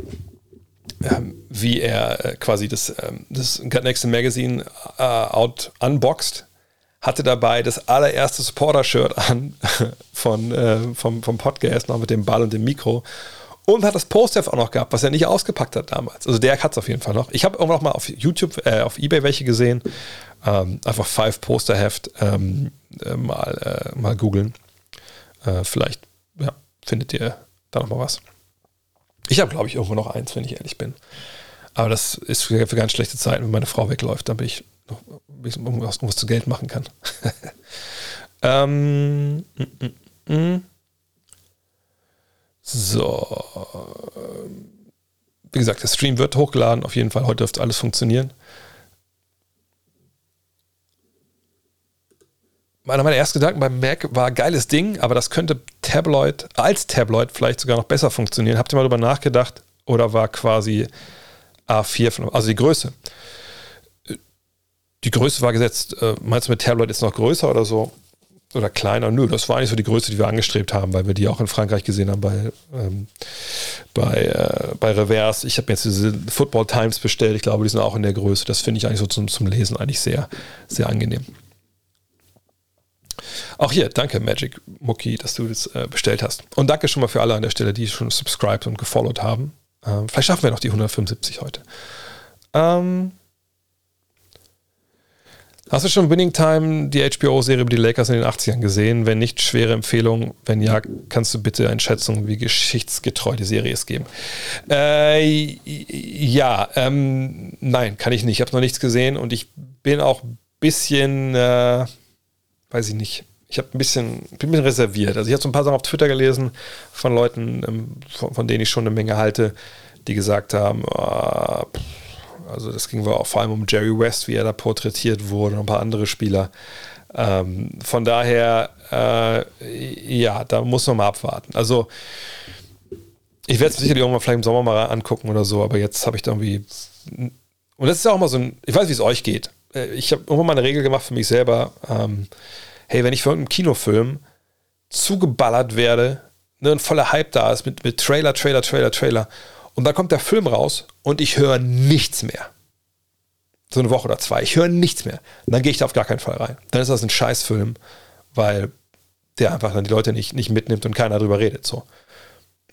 ähm, wie er äh, quasi das, ähm, das Gut Next Magazine äh, out unboxed hatte dabei das allererste Supporter-Shirt an <laughs> von, äh, vom, vom Podcast, noch mit dem Ball und dem Mikro. Und hat das Poster auch noch gehabt, was er nicht ausgepackt hat damals. Also der hat es auf jeden Fall noch. Ich habe auch noch mal auf YouTube, äh, auf Ebay welche gesehen. Ähm, einfach Five Poster Heft ähm, äh, mal, äh, mal googeln. Vielleicht ja, findet ihr da noch mal was. Ich habe, glaube ich, irgendwo noch eins, wenn ich ehrlich bin. Aber das ist für, für ganz schlechte Zeiten, wenn meine Frau wegläuft, dann bin ich noch irgendwas, irgendwas zu Geld machen kann. <laughs> ähm, mm, mm, mm. So. Wie gesagt, der Stream wird hochgeladen. Auf jeden Fall, heute dürfte alles funktionieren. Einer meiner ersten Gedanken beim Mac war geiles Ding, aber das könnte Tabloid als Tabloid vielleicht sogar noch besser funktionieren. Habt ihr mal darüber nachgedacht? Oder war quasi A4, von, also die Größe die Größe war gesetzt. Äh, meinst du mit Tablet ist noch größer oder so? Oder kleiner? Nö, das war eigentlich so die Größe, die wir angestrebt haben, weil wir die auch in Frankreich gesehen haben bei, ähm, bei, äh, bei Reverse. Ich habe jetzt diese Football Times bestellt. Ich glaube, die sind auch in der Größe. Das finde ich eigentlich so zum, zum Lesen eigentlich sehr, sehr angenehm. Auch hier, danke Magic Mucki, dass du das äh, bestellt hast. Und danke schon mal für alle an der Stelle, die schon subscribed und gefollowt haben. Ähm, vielleicht schaffen wir noch die 175 heute. Ähm, Hast du schon Winning Time, die HBO-Serie über die Lakers in den 80ern gesehen? Wenn nicht, schwere Empfehlung. Wenn ja, kannst du bitte Einschätzung, wie geschichtsgetreu die Serie ist geben? Äh, ja, ähm, nein, kann ich nicht. Ich habe noch nichts gesehen und ich bin auch ein bisschen, äh, weiß ich nicht. Ich habe ein bisschen, bin ein bisschen reserviert. Also ich habe so ein paar Sachen auf Twitter gelesen von Leuten, ähm, von, von, denen ich schon eine Menge halte, die gesagt haben, pff, also das ging auch vor allem um Jerry West, wie er da porträtiert wurde und ein paar andere Spieler. Ähm, von daher, äh, ja, da muss man mal abwarten. Also Ich werde es sicherlich irgendwann vielleicht im Sommer mal angucken oder so, aber jetzt habe ich da irgendwie. Und das ist ja auch mal so ein. Ich weiß, wie es euch geht. Äh, ich habe irgendwann mal eine Regel gemacht für mich selber. Ähm, hey, wenn ich für irgendeinen Kinofilm zugeballert werde, ne, ein voller Hype da ist mit, mit Trailer, Trailer, Trailer, Trailer, und dann kommt der Film raus und ich höre nichts mehr. So eine Woche oder zwei. Ich höre nichts mehr. Und dann gehe ich da auf gar keinen Fall rein. Dann ist das ein Scheißfilm, weil der einfach dann die Leute nicht, nicht mitnimmt und keiner darüber redet. So.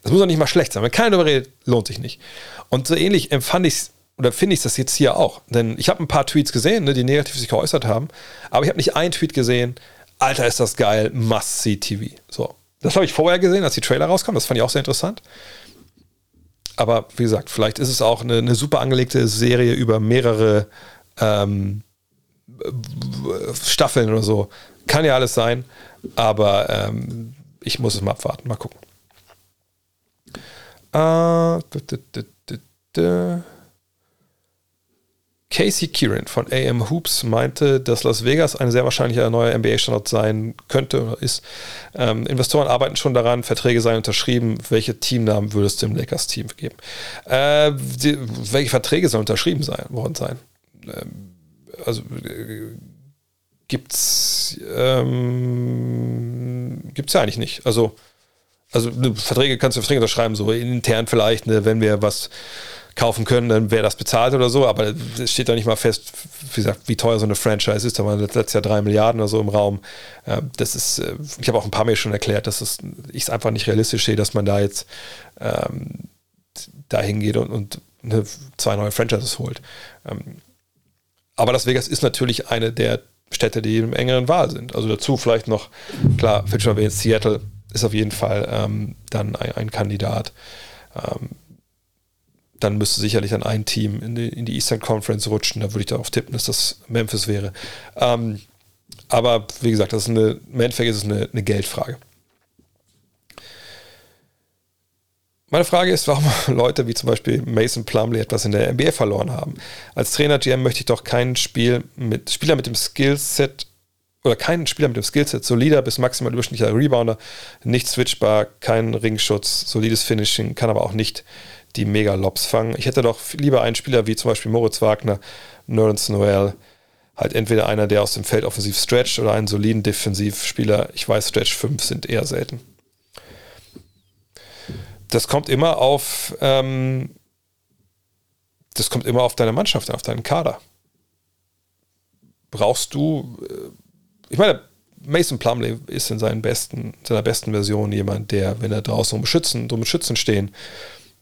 Das muss auch nicht mal schlecht sein. Wenn keiner darüber redet, lohnt sich nicht. Und so ähnlich empfand ich es oder finde ich das jetzt hier auch. Denn ich habe ein paar Tweets gesehen, ne, die negativ sich geäußert haben, aber ich habe nicht einen Tweet gesehen, Alter, ist das geil, must see TV. So. Das habe ich vorher gesehen, als die Trailer rauskamen. Das fand ich auch sehr interessant. Aber wie gesagt, vielleicht ist es auch eine, eine super angelegte Serie über mehrere ähm, Staffeln oder so. Kann ja alles sein, aber ähm, ich muss es mal abwarten. Mal gucken. Äh, Casey Kieran von AM Hoops meinte, dass Las Vegas ein sehr wahrscheinlicher neuer NBA-Standort sein könnte oder ist. Ähm, Investoren arbeiten schon daran, Verträge seien unterschrieben. Welche Teamnamen würdest du dem Lakers-Team geben? Äh, die, welche Verträge sollen unterschrieben sein, worden sein? Ähm, also äh, gibt's ähm, gibt's ja eigentlich nicht. Also also ne, Verträge kannst du Verträge unterschreiben, so intern vielleicht, ne, wenn wir was kaufen können, dann wäre das bezahlt oder so, aber es steht da nicht mal fest, wie gesagt, wie teuer so eine Franchise ist. Da waren letztes Jahr drei Milliarden oder so im Raum. Das ist, äh, ich habe auch ein paar Mal schon erklärt, dass ich es einfach nicht realistisch sehe, dass man da jetzt ähm, dahin geht und, und eine, zwei neue Franchises holt. Ähm, aber Las Vegas ist natürlich eine der Städte, die im engeren Wahl sind. Also dazu vielleicht noch, klar, erwähnt, Seattle ist auf jeden Fall ähm, dann ein, ein Kandidat. Ähm, dann müsste sicherlich dann ein Team in die, in die Eastern Conference rutschen. Da würde ich darauf tippen, dass das Memphis wäre. Ähm, aber wie gesagt, das ist eine, im Endeffekt ist es eine, eine Geldfrage. Meine Frage ist, warum <laughs> Leute wie zum Beispiel Mason Plumley etwas in der NBA verloren haben. Als Trainer GM möchte ich doch keinen Spiel mit, Spieler mit dem Skillset oder keinen Spieler mit dem Skillset, solider bis maximal überschnittlicher Rebounder, nicht switchbar, kein Ringschutz, solides Finishing, kann aber auch nicht die Mega-Lobs fangen. Ich hätte doch lieber einen Spieler wie zum Beispiel Moritz Wagner, Nerds Noel, halt entweder einer, der aus dem Feld offensiv stretcht oder einen soliden Defensivspieler. Ich weiß, Stretch 5 sind eher selten. Das kommt immer auf, ähm, das kommt immer auf deine Mannschaft, auf deinen Kader. Brauchst du, äh, ich meine, Mason Plumley ist in seinen besten, seiner besten Version jemand, der, wenn er draußen um Schützen, um Schützen stehen,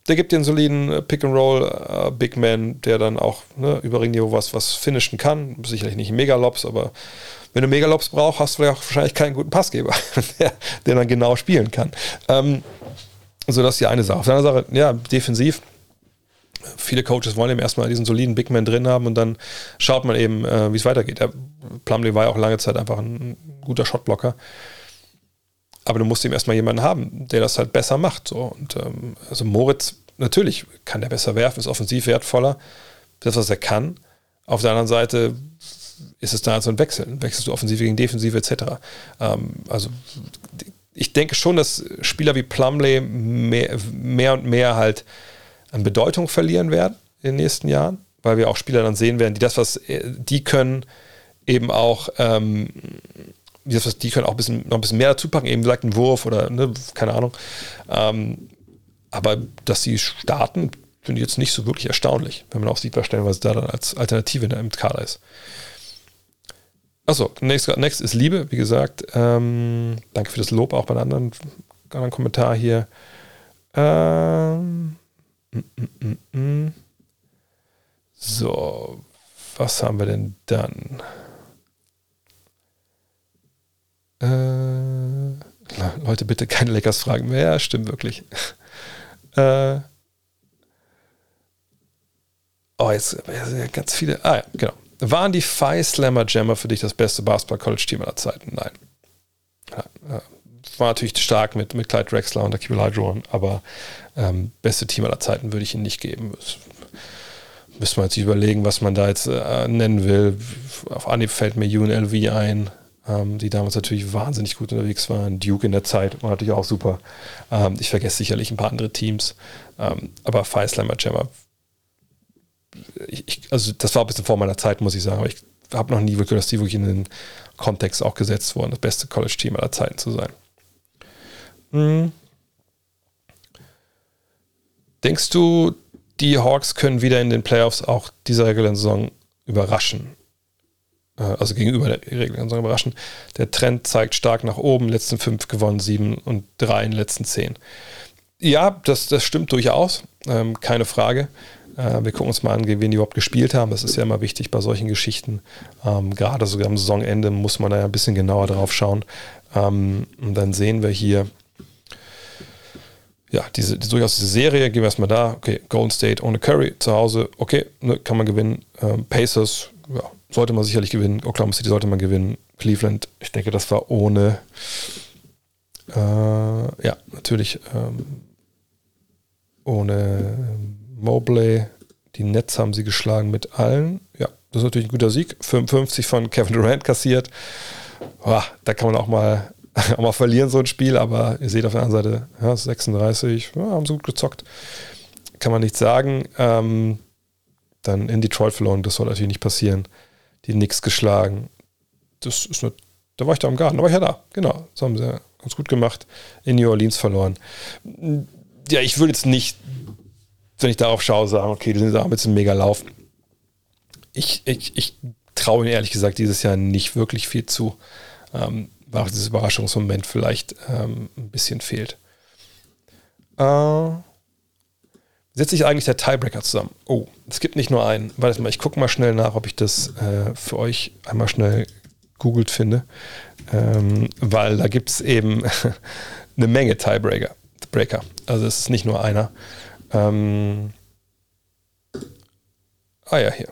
der gibt dir einen soliden äh, Pick-and-Roll äh, Big Man, der dann auch ne, über Ringniveau was, was finishen kann. Sicherlich nicht Megalobs, aber wenn du Megalobs brauchst, hast du wahrscheinlich keinen guten Passgeber, <laughs> der, der dann genau spielen kann. Ähm, so, das ist die eine Sache. Auf der anderen Sache, ja, defensiv. Viele Coaches wollen eben erstmal diesen soliden Big Man drin haben und dann schaut man eben, äh, wie es weitergeht. Der Plumlee war ja auch lange Zeit einfach ein guter Shotblocker. Aber du musst eben erstmal jemanden haben, der das halt besser macht. So. Und ähm, also Moritz, natürlich kann der besser werfen, ist offensiv wertvoller, das, was er kann. Auf der anderen Seite ist es da so ein Wechsel. Wechselst du Offensive gegen Defensive etc. Ähm, also ich denke schon, dass Spieler wie Plumley mehr, mehr und mehr halt an Bedeutung verlieren werden in den nächsten Jahren, weil wir auch Spieler dann sehen werden, die das, was äh, die können, eben auch ähm, die können auch ein bisschen, noch ein bisschen mehr dazu packen, eben vielleicht einen Wurf oder ne, keine Ahnung. Ähm, aber dass sie starten, finde ich jetzt nicht so wirklich erstaunlich, wenn man auch sieht, was stellenweise da dann als Alternative im Kader ist. Achso, next, next ist Liebe, wie gesagt. Ähm, danke für das Lob auch bei einem anderen, anderen Kommentar hier. Ähm, mm, mm, mm. so, was haben wir denn dann? Äh, Leute, bitte keine Leckers fragen mehr. Ja, stimmt wirklich. <laughs> äh, oh, jetzt ganz viele. Ah ja, genau. Waren die Phi Slammer Jammer für dich das beste Basketball-College-Team aller Zeiten? Nein. Ja, war natürlich stark mit, mit Clyde Drexler und Akibel Hydron, aber ähm, beste Team aller Zeiten würde ich ihn nicht geben. Das müsste man jetzt überlegen, was man da jetzt äh, nennen will. Auf Anhieb fällt mir UNLV ein. Ähm, die damals natürlich wahnsinnig gut unterwegs waren. Duke in der Zeit war natürlich auch super. Ähm, ich vergesse sicherlich ein paar andere Teams. Ähm, aber Slammer Jammer, ich, ich, also das war ein bisschen vor meiner Zeit, muss ich sagen. Aber ich habe noch nie wirklich, dass die wirklich in den Kontext auch gesetzt wurden, das beste College-Team aller Zeiten zu sein. Hm. Denkst du, die Hawks können wieder in den Playoffs auch dieser regulären Saison überraschen? Äh, also gegenüber der regulären Saison überraschen. Der Trend zeigt stark nach oben, letzten fünf gewonnen, sieben und drei in den letzten zehn. Ja, das, das stimmt durchaus, ähm, keine Frage. Äh, wir gucken uns mal an, wen die überhaupt gespielt haben. Das ist ja immer wichtig bei solchen Geschichten. Ähm, gerade sogar am Saisonende muss man da ja ein bisschen genauer drauf schauen. Ähm, und dann sehen wir hier, ja, diese, die, durchaus diese Serie, gehen wir erstmal da. Okay, Golden State ohne Curry zu Hause, okay, ne, kann man gewinnen. Ähm, Pacers, ja, sollte man sicherlich gewinnen. Oklahoma City sollte man gewinnen. Cleveland, ich denke, das war ohne, äh, ja, natürlich ähm, ohne Mobley. Die Nets haben sie geschlagen mit allen. Ja, das ist natürlich ein guter Sieg. 55 von Kevin Durant kassiert. Boah, da kann man auch mal <laughs> auch mal verlieren, so ein Spiel, aber ihr seht auf der anderen Seite, ja, 36, ja, haben sie gut gezockt. Kann man nichts sagen. Ähm, dann in Detroit verloren, das soll natürlich nicht passieren. Die Knicks geschlagen. Das ist eine, da war ich da im Garten, da war ich ja da, genau. Das haben sie ganz gut gemacht. In New Orleans verloren. Ja, ich würde jetzt nicht, wenn ich darauf schaue, sagen, okay, die sind da mit einem mega Lauf. Ich, ich, ich traue ihnen ehrlich gesagt dieses Jahr nicht wirklich viel zu. Ähm, war auch dieses Überraschungsmoment vielleicht ähm, ein bisschen fehlt. Äh, setzt sich eigentlich der Tiebreaker zusammen? Oh, es gibt nicht nur einen. Warte mal, ich gucke mal schnell nach, ob ich das äh, für euch einmal schnell googelt finde. Ähm, weil da gibt es eben <laughs> eine Menge Tiebreaker. Breaker. Also es ist nicht nur einer. Ähm, ah ja, hier.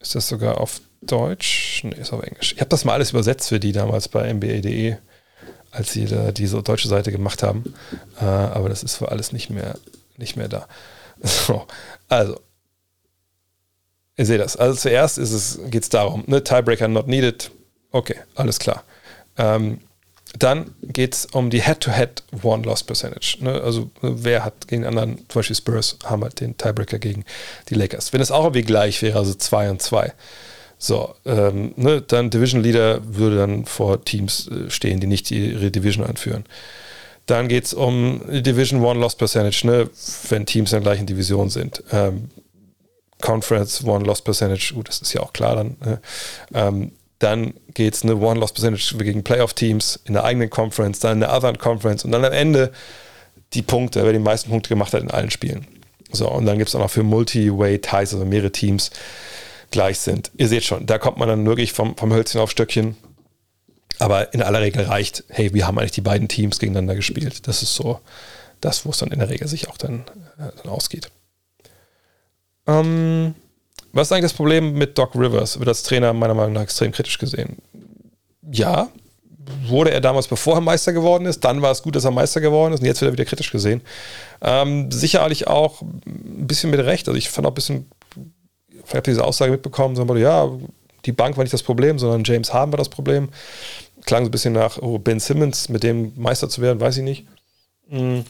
Ist das sogar auf Deutsch? Nee, ist auf Englisch. Ich habe das mal alles übersetzt für die damals bei mba.de, als sie da diese deutsche Seite gemacht haben. Äh, aber das ist für alles nicht mehr, nicht mehr da. <laughs> So, also. Ihr seht das. Also zuerst geht es darum, ne, Tiebreaker not needed. Okay, alles klar. Ähm, dann geht es um die Head-to-Head One-Loss-Percentage. Ne? Also wer hat gegen anderen, zum Beispiel Spurs, haben halt den Tiebreaker gegen die Lakers. Wenn es auch irgendwie gleich wäre, also 2 und 2, so, ähm, ne, dann Division Leader würde dann vor Teams äh, stehen, die nicht ihre Division anführen. Dann geht es um Division One Loss Percentage, ne, wenn Teams in der gleichen Division sind. Ähm, Conference One Loss Percentage, gut, das ist ja auch klar dann. Ne? Ähm, dann geht es eine One Loss Percentage gegen Playoff-Teams in der eigenen Conference, dann in der Other Conference und dann am Ende die Punkte, wer die meisten Punkte gemacht hat in allen Spielen. So, und dann gibt es auch noch für Multi-Way Ties, also mehrere Teams, gleich sind. Ihr seht schon, da kommt man dann wirklich vom, vom Hölzchen auf Stöckchen. Aber in aller Regel reicht, hey, wir haben eigentlich die beiden Teams gegeneinander gespielt. Das ist so das, wo es dann in der Regel sich auch dann, äh, dann ausgeht. Ähm, was ist eigentlich das Problem mit Doc Rivers? Wird als Trainer meiner Meinung nach extrem kritisch gesehen. Ja, wurde er damals, bevor er Meister geworden ist. Dann war es gut, dass er Meister geworden ist und jetzt wird er wieder kritisch gesehen. Ähm, sicherlich auch ein bisschen mit Recht. Also ich fand auch ein bisschen habt ihr diese Aussage mitbekommen, sondern ja, die Bank war nicht das Problem, sondern James Harden war das Problem. Klang so ein bisschen nach oh, Ben Simmons, mit dem Meister zu werden, weiß ich nicht. Mhm.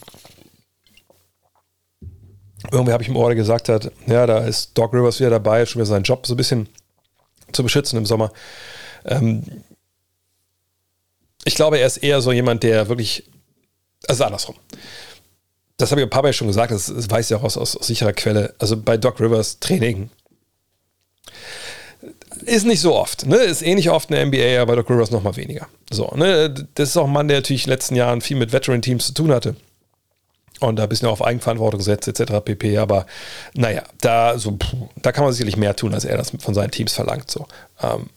Irgendwie habe ich im Ohr, der gesagt hat, ja, da ist Doc Rivers wieder dabei, schon wieder seinen Job so ein bisschen zu beschützen im Sommer. Ähm, ich glaube, er ist eher so jemand, der wirklich, also andersrum. Das habe ich ein paar Mal schon gesagt, das, das weiß ich auch aus, aus, aus sicherer Quelle. Also bei Doc Rivers Training ist nicht so oft. Ne? Ist ähnlich oft in der NBA, aber Doc Rivers noch mal weniger. So, ne? Das ist auch ein Mann, der natürlich in den letzten Jahren viel mit Veteran-Teams zu tun hatte. Und da ein bisschen auf Eigenverantwortung gesetzt, etc. pp. Aber naja, da, so, da kann man sicherlich mehr tun, als er das von seinen Teams verlangt. So. Ähm,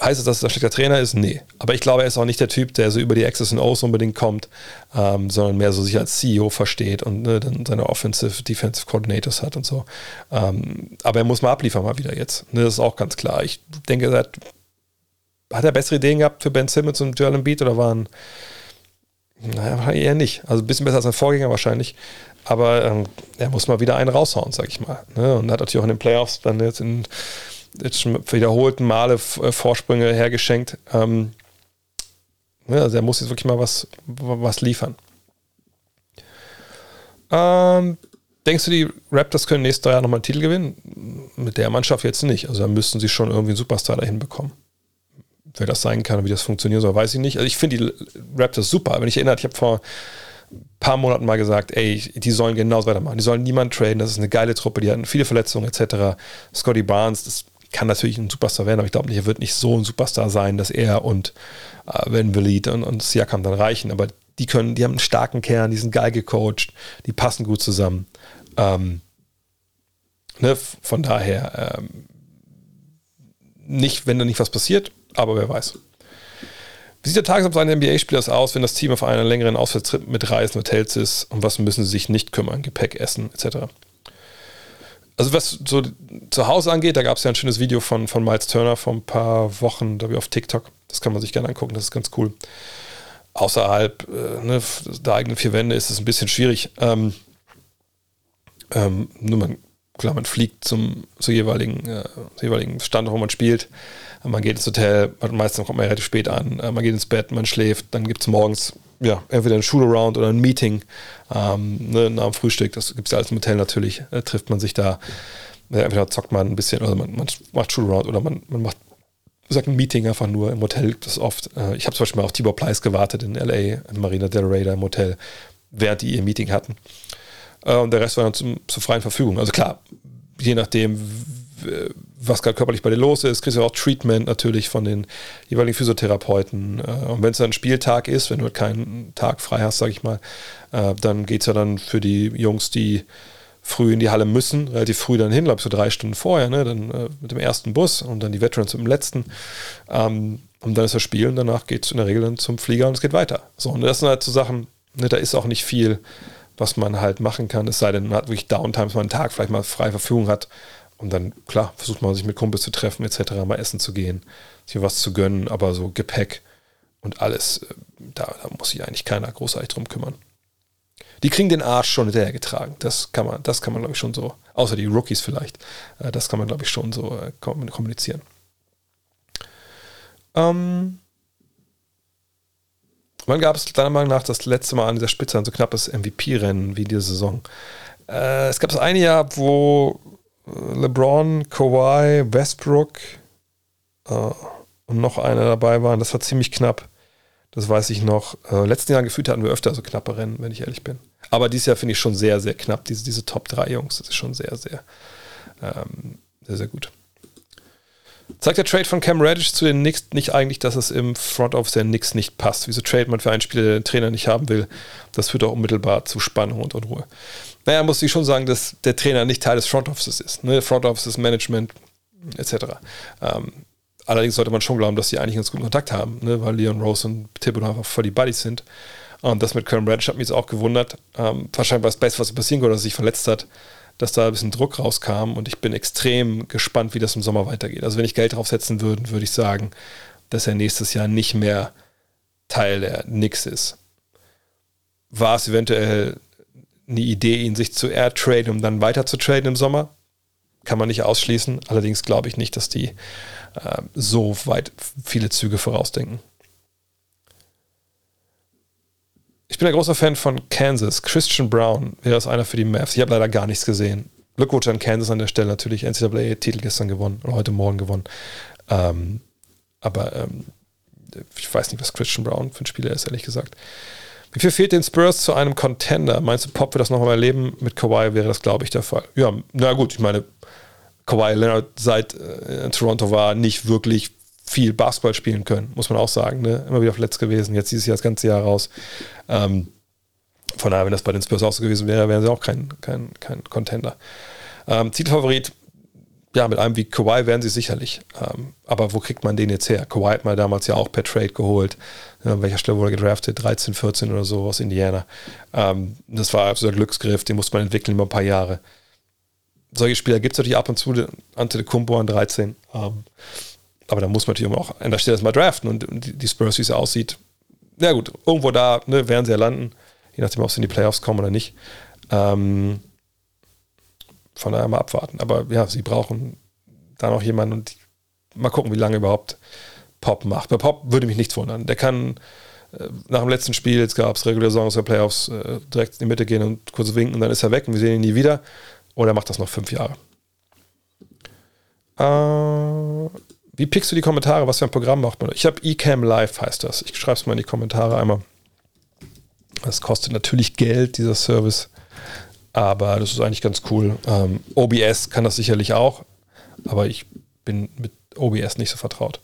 Heißt es, dass er ein schlechter Trainer ist? Nee. Aber ich glaube, er ist auch nicht der Typ, der so über die X's und O's unbedingt kommt, ähm, sondern mehr so sich als CEO versteht und ne, dann seine Offensive, Defensive Coordinators hat und so. Ähm, aber er muss mal abliefern mal wieder jetzt. Ne, das ist auch ganz klar. Ich denke, er hat, hat er bessere Ideen gehabt für Ben Simmons und Joel Embiid oder waren naja, eher nicht. Also ein bisschen besser als sein Vorgänger wahrscheinlich. Aber ähm, er muss mal wieder einen raushauen, sag ich mal. Ne? Und hat natürlich auch in den Playoffs dann jetzt in jetzt schon wiederholten Male äh, Vorsprünge hergeschenkt. Ähm, ja, also er muss jetzt wirklich mal was, was liefern. Ähm, denkst du, die Raptors können nächstes Jahr nochmal einen Titel gewinnen? Mit der Mannschaft jetzt nicht. Also da müssten sie schon irgendwie einen Superstar dahin bekommen. Wer das sein kann und wie das funktionieren soll, weiß ich nicht. Also ich finde die Raptors super. Wenn ich erinnere, ich habe vor ein paar Monaten mal gesagt, ey, die sollen genauso weitermachen. Die sollen niemand traden. Das ist eine geile Truppe. Die hatten viele Verletzungen etc. Scotty Barnes, das kann natürlich ein Superstar werden, aber ich glaube nicht, er wird nicht so ein Superstar sein, dass er und äh, Van Vliet und, und Siakam dann reichen. Aber die können, die haben einen starken Kern, die sind geil gecoacht, die passen gut zusammen. Ähm, ne, von daher ähm, nicht, wenn da nicht was passiert, aber wer weiß. Wie sieht der Tagesablauf eines NBA-Spielers aus, wenn das Team auf einer längeren Auswärtstrip mit Reisen, Hotels ist? Und was müssen sie sich nicht kümmern? Gepäck, Essen, etc. Also was so zu Hause angeht, da gab es ja ein schönes Video von, von Miles Turner vor ein paar Wochen, da auf TikTok. Das kann man sich gerne angucken, das ist ganz cool. Außerhalb äh, ne, der eigenen vier Wände ist es ein bisschen schwierig. Ähm, ähm, nur man, klar, man fliegt zum, zum jeweiligen, äh, zum jeweiligen Standort, wo man spielt. Man geht ins Hotel, meistens kommt man relativ spät an, äh, man geht ins Bett, man schläft, dann gibt es morgens ja, entweder ein Shoot-Around oder ein Meeting ähm, ne, nach dem Frühstück. Das gibt es ja alles im Hotel natürlich. Äh, trifft man sich da. Ja, entweder zockt man ein bisschen oder man, man macht Shoot-Around oder man, man macht sagt ein Meeting einfach nur im Hotel. Das oft. Äh, ich habe zum Beispiel mal auf Tibor Pleiss gewartet in LA, in Marina del Rey im Hotel, während die ihr Meeting hatten. Äh, und der Rest war dann zum, zur freien Verfügung. Also klar, je nachdem, was gerade körperlich bei dir los ist, kriegst du auch Treatment natürlich von den jeweiligen Physiotherapeuten. Äh, und wenn es dann ein Spieltag ist, wenn du halt keinen Tag frei hast, sage ich mal, äh, dann geht es ja dann für die Jungs, die früh in die Halle müssen, relativ früh dann hin, glaube ich so drei Stunden vorher, ne, dann äh, mit dem ersten Bus und dann die Veterans mit dem letzten. Ähm, und dann ist das Spiel und danach geht es in der Regel dann zum Flieger und es geht weiter. So, und das sind halt so Sachen, ne, da ist auch nicht viel, was man halt machen kann, es sei denn, man hat wirklich Downtimes, man einen Tag vielleicht mal freie Verfügung hat und dann, klar, versucht man sich mit Kumpels zu treffen, etc., mal essen zu gehen, sich was zu gönnen, aber so Gepäck und alles, äh, da, da muss sich eigentlich keiner großartig drum kümmern. Die kriegen den Arsch schon hinterher getragen. Das kann man, das kann man, glaube ich, schon so, außer die Rookies vielleicht, äh, das kann man, glaube ich, schon so äh, kommunizieren. Ähm, wann gab es deiner Meinung nach das letzte Mal an dieser Spitze ein so knappes MVP-Rennen wie diese Saison? Äh, es gab das eine Jahr, wo LeBron, Kawhi, Westbrook äh, und noch einer dabei waren. Das war ziemlich knapp. Das weiß ich noch. Äh, letzten Jahr gefühlt hatten wir öfter so knappe Rennen, wenn ich ehrlich bin. Aber dieses Jahr finde ich schon sehr, sehr knapp. Diese, diese Top 3 Jungs, das ist schon sehr, sehr, ähm, sehr, sehr gut. Zeigt der Trade von Cam Reddish zu den Knicks nicht eigentlich, dass es im Front Office der Knicks nicht passt? Wieso trade man für einen Spieler, der den Trainer nicht haben will? Das führt auch unmittelbar zu Spannung und Unruhe naja, muss ich schon sagen, dass der Trainer nicht Teil des Front Offices ist. Ne? Front Office, Management etc. Ähm, allerdings sollte man schon glauben, dass sie eigentlich ganz guten Kontakt haben, ne? weil Leon Rose und Thibodeau einfach voll die Buddies sind. Und das mit Karen Reddish hat mich jetzt auch gewundert. Ähm, wahrscheinlich war das Beste, was passieren konnte, dass er sich verletzt hat, dass da ein bisschen Druck rauskam. Und ich bin extrem gespannt, wie das im Sommer weitergeht. Also wenn ich Geld draufsetzen würde, würde ich sagen, dass er nächstes Jahr nicht mehr Teil der Knicks ist. War es eventuell eine Idee, ihn sich zu air traden, um dann weiter zu traden im Sommer. Kann man nicht ausschließen. Allerdings glaube ich nicht, dass die äh, so weit viele Züge vorausdenken. Ich bin ein großer Fan von Kansas. Christian Brown wäre es einer für die Mavs. Ich habe leider gar nichts gesehen. Glückwunsch an Kansas an der Stelle. Natürlich NCAA-Titel gestern gewonnen oder heute Morgen gewonnen. Ähm, aber ähm, ich weiß nicht, was Christian Brown für ein Spieler ist, ehrlich gesagt. Wie viel fehlt den Spurs zu einem Contender? Meinst du, Pop wird das nochmal erleben? Mit Kawhi wäre das, glaube ich, der Fall. Ja, na gut, ich meine, Kawhi Leonard seit äh, Toronto war nicht wirklich viel Basketball spielen können, muss man auch sagen. Ne? Immer wieder verletzt gewesen, jetzt dieses Jahr das ganze Jahr raus. Ähm, von daher, wenn das bei den Spurs auch so gewesen wäre, wären sie auch kein, kein, kein Contender. Ähm, Titelfavorit ja, mit einem wie Kawhi wären sie sicherlich. Ähm, aber wo kriegt man den jetzt her? Kawhi hat mal damals ja auch per Trade geholt. An welcher Stelle wurde er gedraftet? 13, 14 oder so aus Indiana. Ähm, das war absoluter Glücksgriff, den muss man entwickeln über ein paar Jahre. Solche Spieler gibt es natürlich ab und zu, Ante de Kumpo an 13. Ähm, aber da muss man natürlich auch an der Stelle erstmal draften und, die Spurs, wie es aussieht. Ja gut, irgendwo da ne, werden sie ja landen, je nachdem, ob sie in die Playoffs kommen oder nicht. Ähm, von daher mal abwarten. Aber ja, sie brauchen da noch jemanden und mal gucken, wie lange überhaupt Pop macht. Bei Pop würde mich nichts wundern. Der kann äh, nach dem letzten Spiel, jetzt gab es reguläre Songs der Playoffs, äh, direkt in die Mitte gehen und kurz winken und dann ist er weg und wir sehen ihn nie wieder. Oder er macht das noch fünf Jahre. Äh, wie pickst du die Kommentare? Was für ein Programm macht man? Ich habe eCam Live, heißt das. Ich schreibe es mal in die Kommentare einmal. Das kostet natürlich Geld, dieser Service. Aber das ist eigentlich ganz cool. Ähm, OBS kann das sicherlich auch. Aber ich bin mit OBS nicht so vertraut.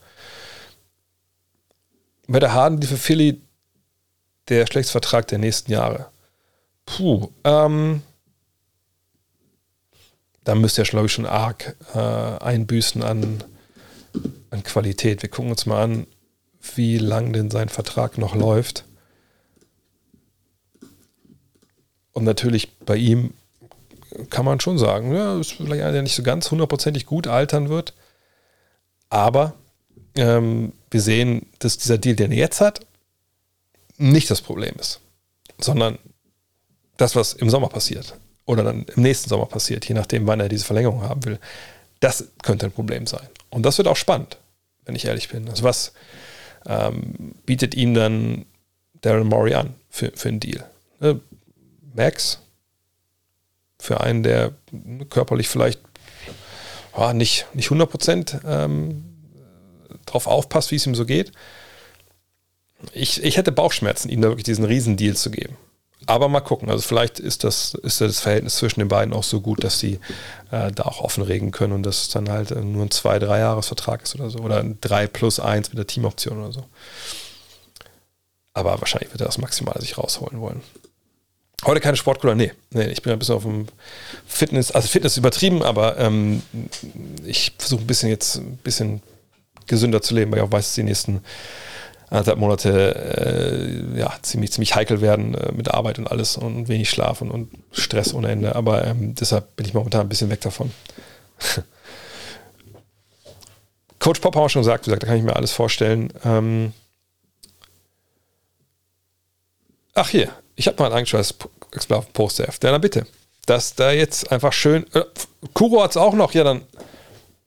Bei der Harden, die für Philly der schlechteste Vertrag der nächsten Jahre. Puh, ähm, da müsste er, glaube ich, schon arg äh, einbüßen an, an Qualität. Wir gucken uns mal an, wie lang denn sein Vertrag noch läuft. Und natürlich bei ihm kann man schon sagen, ja, ist vielleicht einer, der nicht so ganz hundertprozentig gut altern wird. Aber ähm, wir sehen, dass dieser Deal, den er jetzt hat, nicht das Problem ist, sondern das, was im Sommer passiert oder dann im nächsten Sommer passiert, je nachdem, wann er diese Verlängerung haben will, das könnte ein Problem sein. Und das wird auch spannend, wenn ich ehrlich bin. Also was ähm, bietet ihm dann Daryl Morey an für, für einen Deal? Ne? Max, für einen, der körperlich vielleicht oh, nicht, nicht 100% ähm, drauf aufpasst, wie es ihm so geht. Ich, ich hätte Bauchschmerzen, ihm da wirklich diesen Riesendeal zu geben. Aber mal gucken. Also vielleicht ist das, ist das Verhältnis zwischen den beiden auch so gut, dass sie äh, da auch offen reden können und dass es dann halt äh, nur ein zwei, drei Jahresvertrag ist oder so. Oder ein 3 plus 1 mit der Teamoption oder so. Aber wahrscheinlich wird er das Maximale sich rausholen wollen. Heute keine Sportcooler, nee. nee. Ich bin ein bisschen auf dem Fitness, also Fitness übertrieben, aber ähm, ich versuche ein bisschen jetzt ein bisschen gesünder zu leben, weil ich auch weiß, dass die nächsten anderthalb Monate äh, ja, ziemlich, ziemlich heikel werden äh, mit Arbeit und alles und wenig Schlaf und, und Stress ohne Ende. Aber ähm, deshalb bin ich momentan ein bisschen weg davon. <laughs> Coach Pop haben wir schon gesagt, gesagt, da kann ich mir alles vorstellen. Ähm Ach hier, ich habe mal ein eingeschaltetes Poster F. Ja, dann bitte. Dass da jetzt einfach schön. Äh, Kuro hat es auch noch, ja, dann,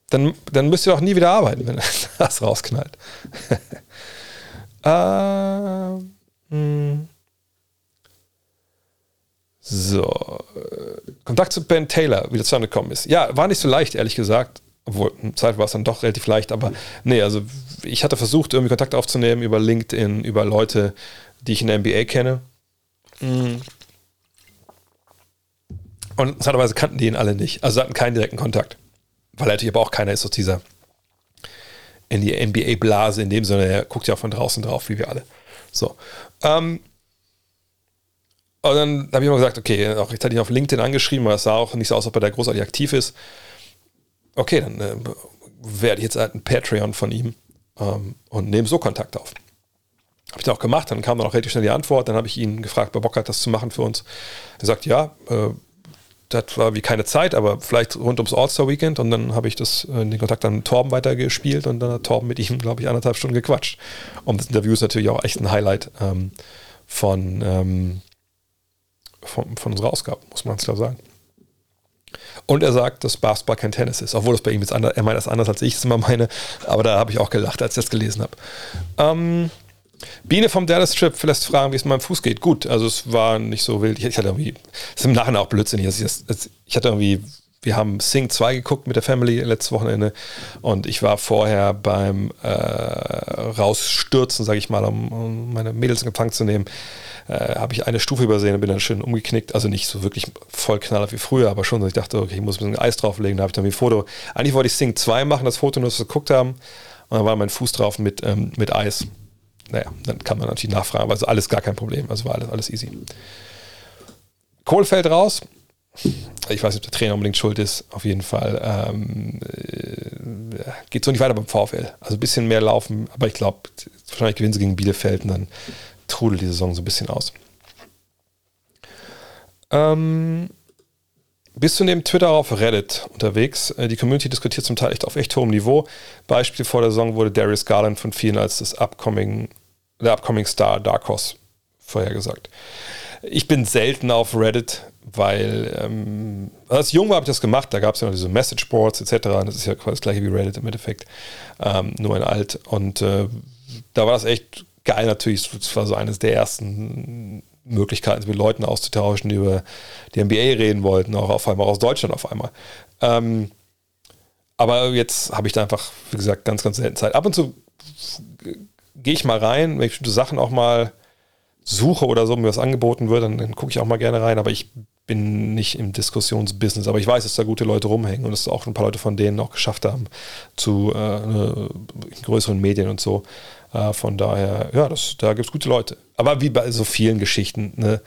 dann, dann müsst ihr auch nie wieder arbeiten, wenn <laughs> das rausknallt. <laughs> Ähm, hm. So. Kontakt zu Ben Taylor, wie das zustande gekommen ist. Ja, war nicht so leicht, ehrlich gesagt. Obwohl, Zeit war es dann doch relativ leicht, aber nee, also ich hatte versucht, irgendwie Kontakt aufzunehmen über LinkedIn, über Leute, die ich in der NBA kenne. Hm. Und interessanterweise kannten die ihn alle nicht. Also hatten keinen direkten Kontakt. Weil natürlich aber auch keiner ist aus dieser in die NBA-Blase in dem Sinne, er guckt ja von draußen drauf, wie wir alle. So. Ähm, und dann habe ich immer gesagt, okay, auch jetzt hatte ich auf LinkedIn angeschrieben, aber es sah auch nicht so aus, ob er da großartig aktiv ist. Okay, dann äh, werde ich jetzt halt ein Patreon von ihm ähm, und nehme so Kontakt auf. Habe ich dann auch gemacht, dann kam dann auch relativ schnell die Antwort, dann habe ich ihn gefragt, ob er Bock hat, das zu machen für uns. Er sagt, ja, äh, das war wie keine Zeit, aber vielleicht rund ums All-Star-Weekend und dann habe ich das, äh, den Kontakt dann Torben weitergespielt und dann hat Torben mit ihm, glaube ich, anderthalb Stunden gequatscht. Und das Interview ist natürlich auch echt ein Highlight ähm, von, ähm, von, von unserer Ausgabe, muss man klar sagen. Und er sagt, dass Basketball kein Tennis ist, obwohl das bei ihm jetzt anders, er meint das anders als ich es immer meine, aber da habe ich auch gelacht, als ich das gelesen habe. Ähm, Biene vom Dallas Trip lässt fragen, wie es meinem Fuß geht. Gut, also es war nicht so wild. Ich, hatte irgendwie, es ist im Nachhinein auch blödsinnig. Ich, hatte irgendwie, wir haben Sing 2 geguckt mit der Family letztes Wochenende und ich war vorher beim äh, Rausstürzen, sage ich mal, um, um, meine Mädels in Empfang zu nehmen, äh, habe ich eine Stufe übersehen und bin dann schön umgeknickt. Also nicht so wirklich voll knaller wie früher, aber schon, ich dachte, okay, ich muss ein bisschen Eis drauflegen. Da habe ich dann ein Foto. Eigentlich wollte ich Sing 2 machen, das Foto, nur dass wir geguckt haben. Und dann war mein Fuß drauf mit, ähm, mit Eis naja, dann kann man natürlich nachfragen, aber es ist alles gar kein Problem. Also war alles, alles easy. Kohl fällt raus. Ich weiß nicht, ob der Trainer unbedingt schuld ist. Auf jeden Fall ähm, äh, geht so nicht weiter beim VfL. Also ein bisschen mehr laufen, aber ich glaube, wahrscheinlich gewinnen sie gegen Bielefeld und dann trudelt die Saison so ein bisschen aus. Ähm, bist du neben Twitter auf Reddit unterwegs? Äh, die Community diskutiert zum Teil echt auf echt hohem Niveau. Beispiel vor der Saison wurde Darius Garland von vielen als das upcoming der Upcoming Star Dark Horse vorhergesagt. Ich bin selten auf Reddit, weil ähm, als jung war, habe ich das gemacht. Da gab es ja noch diese Message Boards etc. Das ist ja quasi das gleiche wie Reddit im Endeffekt, ähm, nur in alt. Und äh, da war das echt geil natürlich. Das war so eines der ersten Möglichkeiten, mit Leuten auszutauschen, die über die NBA reden wollten, auch auf einmal aus Deutschland auf einmal. Ähm, aber jetzt habe ich da einfach, wie gesagt, ganz, ganz selten Zeit. Ab und zu gehe ich mal rein, wenn ich bestimmte Sachen auch mal suche oder so, mir was angeboten wird, dann, dann gucke ich auch mal gerne rein, aber ich bin nicht im Diskussionsbusiness, aber ich weiß, dass da gute Leute rumhängen und dass auch ein paar Leute von denen auch geschafft haben zu äh, größeren Medien und so. Äh, von daher, ja, das, da gibt es gute Leute. Aber wie bei so vielen Geschichten, ne?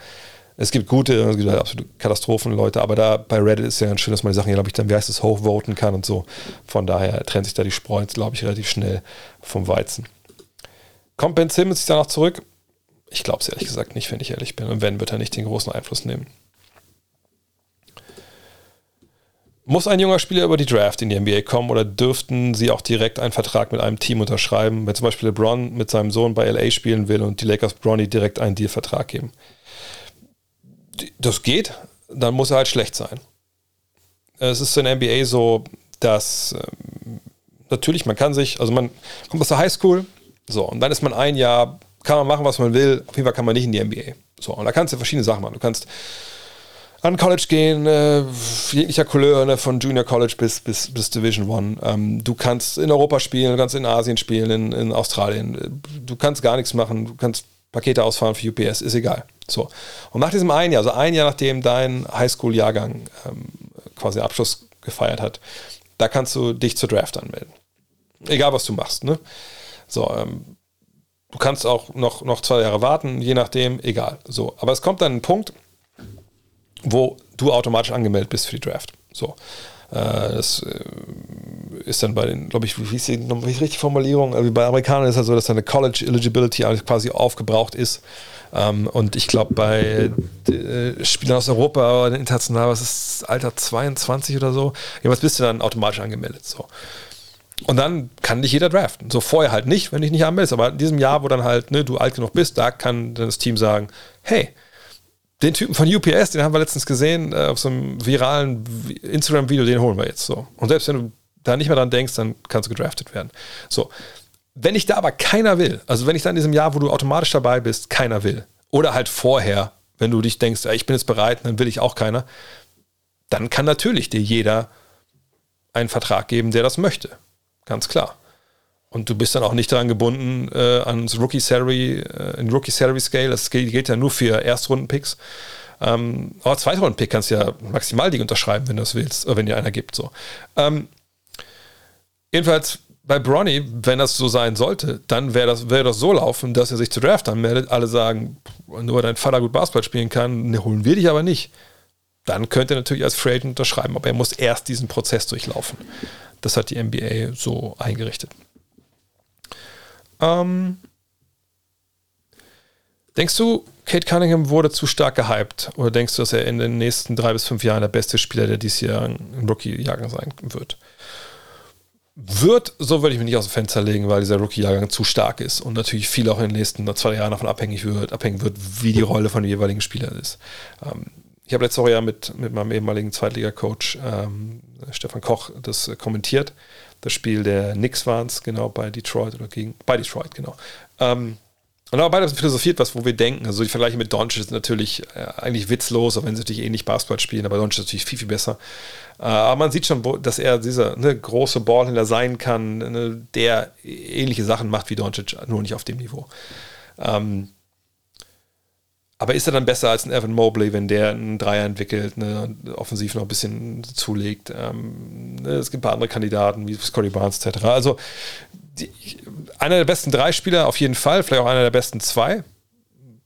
es gibt gute, es gibt halt absolute Katastrophenleute, aber da bei Reddit ist ja ganz schön, dass man die Sachen, glaube ich, dann, wie heißt es, hochvoten kann und so. Von daher trennt sich da die Spreu, glaube ich, relativ schnell vom Weizen. Kommt Ben Simmons sich danach zurück? Ich glaube es ehrlich gesagt nicht, wenn ich ehrlich bin. Und wenn, wird er nicht den großen Einfluss nehmen. Muss ein junger Spieler über die Draft in die NBA kommen oder dürften sie auch direkt einen Vertrag mit einem Team unterschreiben, wenn zum Beispiel LeBron mit seinem Sohn bei LA spielen will und die Lakers Bronny direkt einen Dealvertrag geben? Das geht, dann muss er halt schlecht sein. Es ist in der NBA so, dass ähm, natürlich man kann sich, also man kommt aus der Highschool, so und dann ist man ein Jahr, kann man machen, was man will, auf jeden Fall kann man nicht in die NBA. So, und da kannst du verschiedene Sachen machen. Du kannst an College gehen, äh, jeglicher Couleur, ne, von Junior College bis, bis, bis Division One. Ähm, du kannst in Europa spielen, du kannst in Asien spielen, in, in Australien. Du kannst gar nichts machen, du kannst Pakete ausfahren für UPS, ist egal. So. Und nach diesem einen Jahr, also ein Jahr nachdem dein Highschool-Jahrgang ähm, quasi Abschluss gefeiert hat, da kannst du dich zur Draft anmelden. Egal, was du machst. Ne? So, ähm, du kannst auch noch, noch zwei Jahre warten, je nachdem, egal. So, aber es kommt dann ein Punkt, wo du automatisch angemeldet bist für die Draft. So. Äh, das äh, ist dann bei den, glaube ich, wie ist die, wie ist die Formulierung? Also bei Amerikanern ist es halt so, dass deine College Eligibility quasi aufgebraucht ist. Ähm, und ich glaube, bei äh, Spielern aus Europa oder international, was ist Alter 22 oder so, jeweils bist du dann automatisch angemeldet. So. Und dann kann dich jeder draften. So vorher halt nicht, wenn dich nicht anmeldest. Aber in diesem Jahr, wo dann halt ne, du alt genug bist, da kann das Team sagen, hey, den Typen von UPS, den haben wir letztens gesehen, äh, auf so einem viralen Instagram-Video, den holen wir jetzt so. Und selbst wenn du da nicht mehr dran denkst, dann kannst du gedraftet werden. So. Wenn ich da aber keiner will, also wenn ich da in diesem Jahr, wo du automatisch dabei bist, keiner will, oder halt vorher, wenn du dich denkst, ich bin jetzt bereit, dann will ich auch keiner, dann kann natürlich dir jeder einen Vertrag geben, der das möchte. Ganz klar. Und du bist dann auch nicht daran gebunden äh, ans Rookie Salary, äh, in Rookie Salary Scale. Das gilt, gilt ja nur für Erstrunden-Picks. Ähm, aber Zweitrunden-Pick kannst du ja maximal die unterschreiben, wenn du das willst, oder wenn dir einer gibt. So. Ähm, jedenfalls bei Bronny, wenn das so sein sollte, dann wäre das, wär das so laufen, dass er sich zu Draft anmeldet. Alle sagen, nur dein Vater gut Basketball spielen kann, ne, holen wir dich aber nicht. Dann könnte er natürlich als Free Agent unterschreiben, aber er muss erst diesen Prozess durchlaufen. Das hat die NBA so eingerichtet. Ähm, denkst du, Kate Cunningham wurde zu stark gehypt? Oder denkst du, dass er in den nächsten drei bis fünf Jahren der beste Spieler der dieses Jahr im Rookie-Jahrgang sein wird? Wird, so würde ich mich nicht aus dem Fenster legen, weil dieser Rookie-Jahrgang zu stark ist und natürlich viel auch in den nächsten zwei Jahren davon abhängig wird, abhängen wird, wie die Rolle von dem jeweiligen Spieler ist. Ähm, ich habe letzte Woche ja mit, mit meinem ehemaligen Zweitliga-Coach ähm, Stefan Koch das kommentiert das Spiel der Knicks waren es, genau, bei Detroit oder gegen, bei Detroit, genau. Ähm, und aber beide philosophiert, was, wo wir denken. Also die Vergleiche mit Doncic sind natürlich äh, eigentlich witzlos, auch wenn sie natürlich ähnlich eh Basketball spielen, aber Doncic ist natürlich viel, viel besser. Äh, aber man sieht schon, dass er dieser ne, große Ballhändler sein kann, ne, der ähnliche Sachen macht wie Doncic, nur nicht auf dem Niveau. Ähm, aber ist er dann besser als ein Evan Mobley, wenn der einen Dreier entwickelt, ne, offensiv noch ein bisschen zulegt? Ähm, ne, es gibt ein paar andere Kandidaten, wie Scotty Barnes etc. Also die, einer der besten drei Spieler auf jeden Fall, vielleicht auch einer der besten zwei.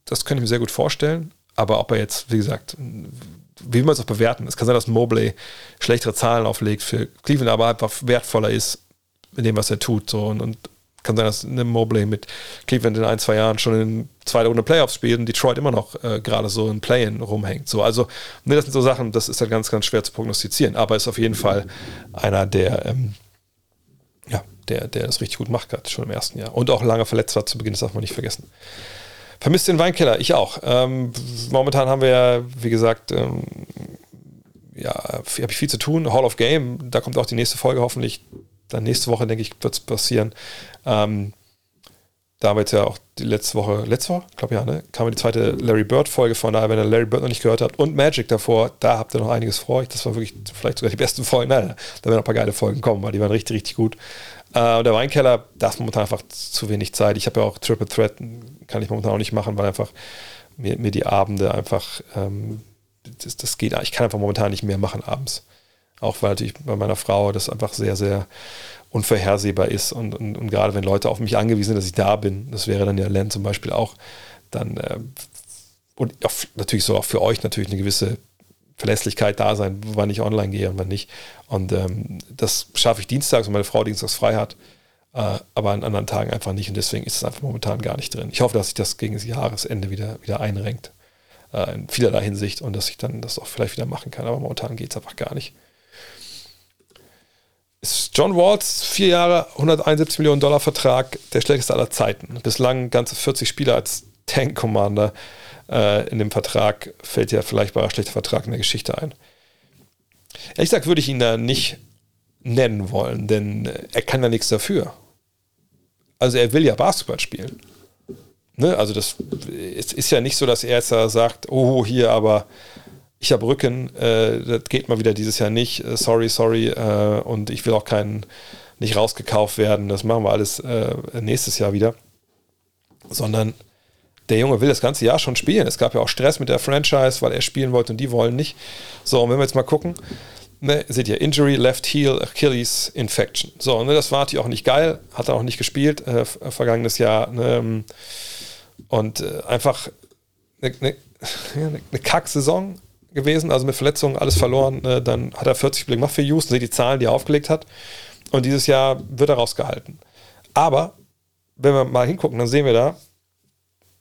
Das könnte ich mir sehr gut vorstellen. Aber ob er jetzt, wie gesagt, wie will man es auch bewerten? Es kann sein, dass Mobley schlechtere Zahlen auflegt für Cleveland, aber einfach wertvoller ist in dem, was er tut. So, und, und kann sein, dass eine Mobley mit Cleveland in ein, zwei Jahren schon in zweiter Runde Playoffs spielt und Detroit immer noch äh, gerade so in Play-In rumhängt. So, also, ne, das sind so Sachen, das ist halt ganz, ganz schwer zu prognostizieren, aber ist auf jeden Fall einer, der, ähm, ja, der, der das richtig gut macht, gerade schon im ersten Jahr. Und auch lange verletzt war zu Beginn, das darf man nicht vergessen. Vermisst den Weinkeller, ich auch. Ähm, momentan haben wir ja, wie gesagt, ähm, ja, habe ich viel zu tun. Hall of Game, da kommt auch die nächste Folge hoffentlich. Dann nächste Woche, denke ich, wird es passieren. Ähm, da haben wir jetzt ja auch die letzte Woche, letzte Woche, glaube ja, ne, kam die zweite Larry Bird-Folge von daher, wenn ihr Larry Bird noch nicht gehört habt und Magic davor, da habt ihr noch einiges vor euch. Das war wirklich vielleicht sogar die besten Folgen. Nein, da werden noch ein paar geile Folgen kommen, weil die waren richtig, richtig gut. Äh, und der Weinkeller, da ist momentan einfach zu wenig Zeit. Ich habe ja auch Triple Threat, kann ich momentan auch nicht machen, weil einfach mir, mir die Abende einfach, ähm, das, das geht, ich kann einfach momentan nicht mehr machen abends. Auch weil natürlich bei meiner Frau das einfach sehr, sehr unvorhersehbar ist und, und, und, gerade wenn Leute auf mich angewiesen sind, dass ich da bin, das wäre dann ja Len zum Beispiel auch, dann äh, und auch, natürlich so auch für euch natürlich eine gewisse Verlässlichkeit da sein, wann ich online gehe und wann nicht. Und ähm, das schaffe ich dienstags, wenn meine Frau dienstags frei hat, äh, aber an anderen Tagen einfach nicht und deswegen ist es einfach momentan gar nicht drin. Ich hoffe, dass sich das gegen das Jahresende wieder, wieder einrenkt, äh, in vielerlei Hinsicht und dass ich dann das auch vielleicht wieder machen kann, aber momentan geht es einfach gar nicht John Walls, vier Jahre, 171 Millionen Dollar Vertrag, der schlechteste aller Zeiten. Bislang ganze 40 Spieler als Tank Commander äh, in dem Vertrag. Fällt ja vielleicht bei schlechter Vertrag in der Geschichte ein. Ehrlich gesagt würde ich ihn da nicht nennen wollen, denn er kann ja nichts dafür. Also er will ja Basketball spielen. Ne? Also das es ist ja nicht so, dass er jetzt da sagt, oh, hier aber ich habe Rücken, äh, das geht mal wieder dieses Jahr nicht, äh, sorry, sorry, äh, und ich will auch keinen, nicht rausgekauft werden, das machen wir alles äh, nächstes Jahr wieder. Sondern der Junge will das ganze Jahr schon spielen. Es gab ja auch Stress mit der Franchise, weil er spielen wollte und die wollen nicht. So, und wenn wir jetzt mal gucken, ne, seht ihr, Injury, Left Heel, Achilles, Infection. So, ne, das war natürlich auch nicht geil, hat er auch nicht gespielt, äh, vergangenes Jahr. Ne, und äh, einfach eine, eine, eine <laughs> Kack-Saison gewesen, also mit Verletzungen alles verloren. Äh, dann hat er 40 Spiele gemacht für Houston, seht die Zahlen, die er aufgelegt hat. Und dieses Jahr wird er rausgehalten. Aber wenn wir mal hingucken, dann sehen wir da,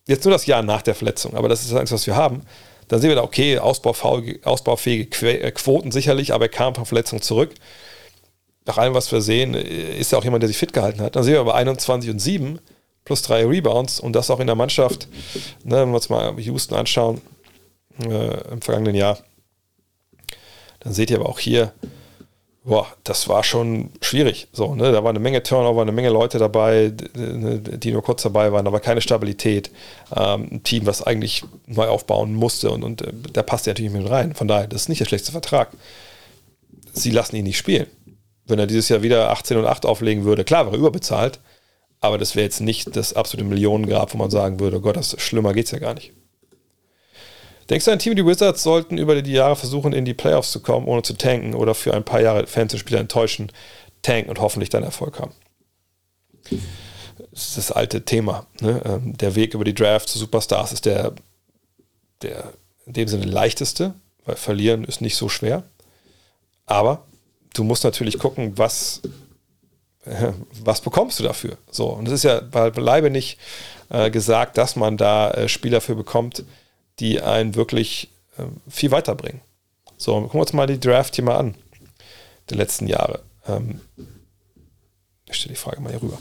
jetzt nur das Jahr nach der Verletzung, aber das ist das was wir haben. Dann sehen wir da, okay, ausbaufähige äh, Quoten sicherlich, aber er kam von Verletzung zurück. Nach allem, was wir sehen, äh, ist er auch jemand, der sich fit gehalten hat. Dann sehen wir aber 21 und 7 plus drei Rebounds und das auch in der Mannschaft. Ne, wenn wir uns mal Houston anschauen, äh, im vergangenen Jahr. Dann seht ihr aber auch hier, boah, das war schon schwierig. So, ne? Da war eine Menge Turnover, eine Menge Leute dabei, die nur kurz dabei waren, aber keine Stabilität. Ähm, ein Team, was eigentlich neu aufbauen musste und, und äh, da passt er natürlich mit rein. Von daher, das ist nicht der schlechteste Vertrag. Sie lassen ihn nicht spielen. Wenn er dieses Jahr wieder 18 und 8 auflegen würde, klar, wäre er überbezahlt, aber das wäre jetzt nicht das absolute Millionengrab, wo man sagen würde, Gott, das schlimmer geht es ja gar nicht. Denkst du, ein Team wie die Wizards sollten über die Jahre versuchen, in die Playoffs zu kommen, ohne zu tanken oder für ein paar Jahre Fantasy-Spieler enttäuschen, tanken und hoffentlich dann Erfolg haben? Das ist das alte Thema. Ne? Ähm, der Weg über die Draft zu Superstars ist der, der in dem Sinne leichteste, weil verlieren ist nicht so schwer. Aber du musst natürlich gucken, was, äh, was bekommst du dafür. So, und es ist ja beileibe nicht äh, gesagt, dass man da äh, Spieler für bekommt, die einen wirklich äh, viel weiterbringen. So, gucken wir uns mal die Draft hier mal an, der letzten Jahre. Ähm, ich stelle die Frage mal hier rüber.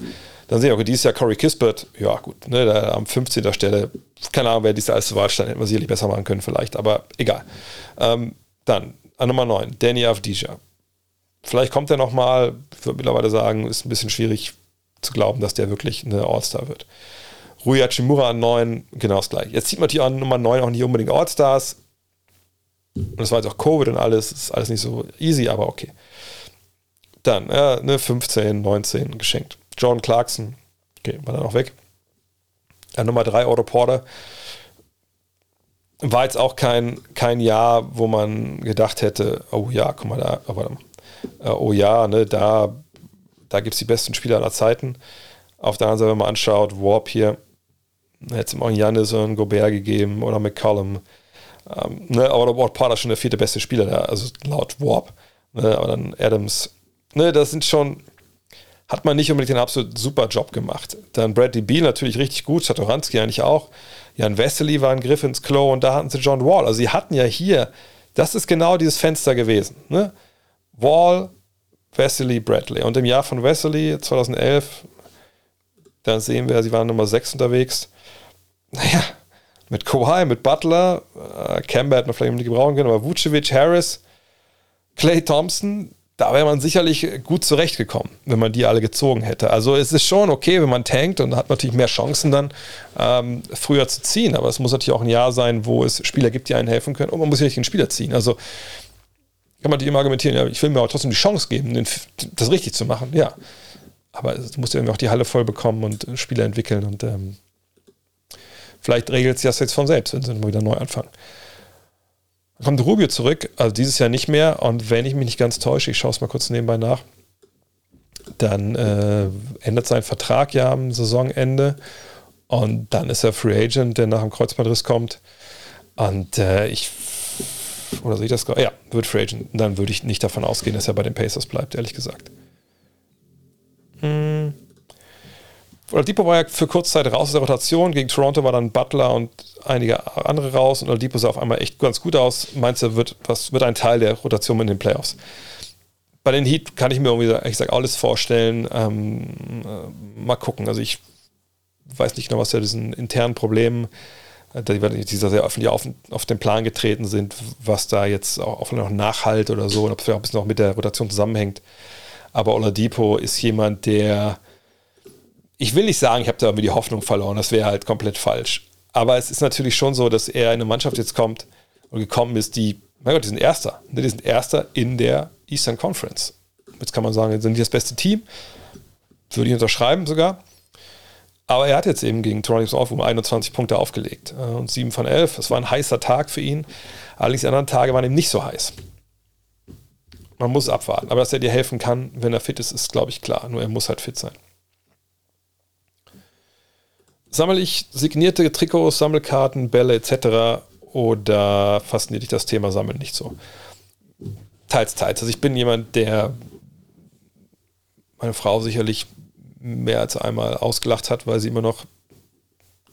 Dann sehen wir, okay, dieses Jahr Corey Kispert, ja gut, ne, da am 15. Stelle, keine Ahnung, wer dieser erste Wahl stand, hätten wir sicherlich besser machen können vielleicht, aber egal. Ähm, dann an Nummer 9, Danny Avdija. Vielleicht kommt er nochmal, ich würde mittlerweile sagen, ist ein bisschen schwierig zu glauben, dass der wirklich eine All-Star wird. Rui Hachimura an 9, genau das gleiche. Jetzt sieht man natürlich an Nummer 9 auch nicht unbedingt All-Stars. Und das war jetzt auch Covid und alles, ist alles nicht so easy, aber okay. Dann, ja, ne, 15, 19 geschenkt. John Clarkson, okay, war dann auch weg. Ja, Nummer 3, Otto Porter. War jetzt auch kein, kein Jahr, wo man gedacht hätte, oh ja, guck mal da, oh, äh, oh ja, ne, da, da gibt es die besten Spieler aller Zeiten. Auf der anderen Seite, wenn man anschaut, Warp hier, Hätte es auch Janis und Gobert gegeben oder McCollum. Ähm, ne, aber Ward Porter ist schon der vierte beste Spieler da, also laut Warp. Ne, aber dann Adams. Ne, das sind schon, hat man nicht unbedingt den absolut super Job gemacht. Dann Bradley Beal natürlich richtig gut, Satoranski eigentlich auch. Jan Wesley war ein Griff ins Klo und da hatten sie John Wall. Also sie hatten ja hier, das ist genau dieses Fenster gewesen. Ne? Wall, Wesley, Bradley. Und im Jahr von Wesley, 2011, da sehen wir, sie waren Nummer 6 unterwegs naja, mit Kawhi, mit Butler, äh, Kemba hätte man vielleicht nicht gebrauchen können, aber Vucevic, Harris, Clay Thompson, da wäre man sicherlich gut zurechtgekommen, wenn man die alle gezogen hätte. Also es ist schon okay, wenn man tankt und hat natürlich mehr Chancen dann ähm, früher zu ziehen. Aber es muss natürlich auch ein Jahr sein, wo es Spieler gibt, die einen helfen können. Und man muss ja nicht den Spieler ziehen. Also kann man die immer argumentieren, ja, ich will mir auch trotzdem die Chance geben, das richtig zu machen. Ja, aber es muss ja auch die Halle voll bekommen und Spieler entwickeln und ähm, vielleicht regelt sich das jetzt von selbst, wenn sie wieder neu anfangen kommt Rubio zurück, also dieses Jahr nicht mehr. Und wenn ich mich nicht ganz täusche, ich schaue es mal kurz nebenbei nach, dann äh, ändert sein Vertrag ja am Saisonende. Und dann ist er Free Agent, der nach dem Kreuzbandriss kommt. Und äh, ich, oder sehe ich das gerade? Ja, wird Free Agent. dann würde ich nicht davon ausgehen, dass er bei den Pacers bleibt, ehrlich gesagt. Hm. Oladipo war ja für kurze Zeit raus aus der Rotation. Gegen Toronto war dann Butler und einige andere raus und Oladipo sah auf einmal echt ganz gut aus. Meinst du, wird, was, wird ein Teil der Rotation in den Playoffs? Bei den Heat kann ich mir irgendwie, ich sag, alles vorstellen. Ähm, äh, mal gucken. Also ich weiß nicht genau, was ja diesen internen Problemen, äh, die, die sehr öffentlich auf, auf den Plan getreten sind, was da jetzt auch, auch noch nachhalt oder so, und ob es vielleicht auch ein noch mit der Rotation zusammenhängt. Aber Oladipo ist jemand, der ich will nicht sagen, ich habe da irgendwie die Hoffnung verloren, das wäre halt komplett falsch. Aber es ist natürlich schon so, dass er in eine Mannschaft jetzt kommt und gekommen ist, die, mein Gott, die sind Erster. Ne, die sind Erster in der Eastern Conference. Jetzt kann man sagen, sie sind die das beste Team. Würde ich unterschreiben sogar. Aber er hat jetzt eben gegen Toronto auf um 21 Punkte aufgelegt äh, und 7 von 11. Das war ein heißer Tag für ihn. Allerdings die anderen Tage waren eben nicht so heiß. Man muss abwarten. Aber dass er dir helfen kann, wenn er fit ist, ist, glaube ich, klar. Nur er muss halt fit sein. Sammle ich signierte Trikots, Sammelkarten, Bälle etc. oder fasziniert dich das Thema Sammeln nicht so? Teils, teils. Also ich bin jemand, der meine Frau sicherlich mehr als einmal ausgelacht hat, weil sie immer noch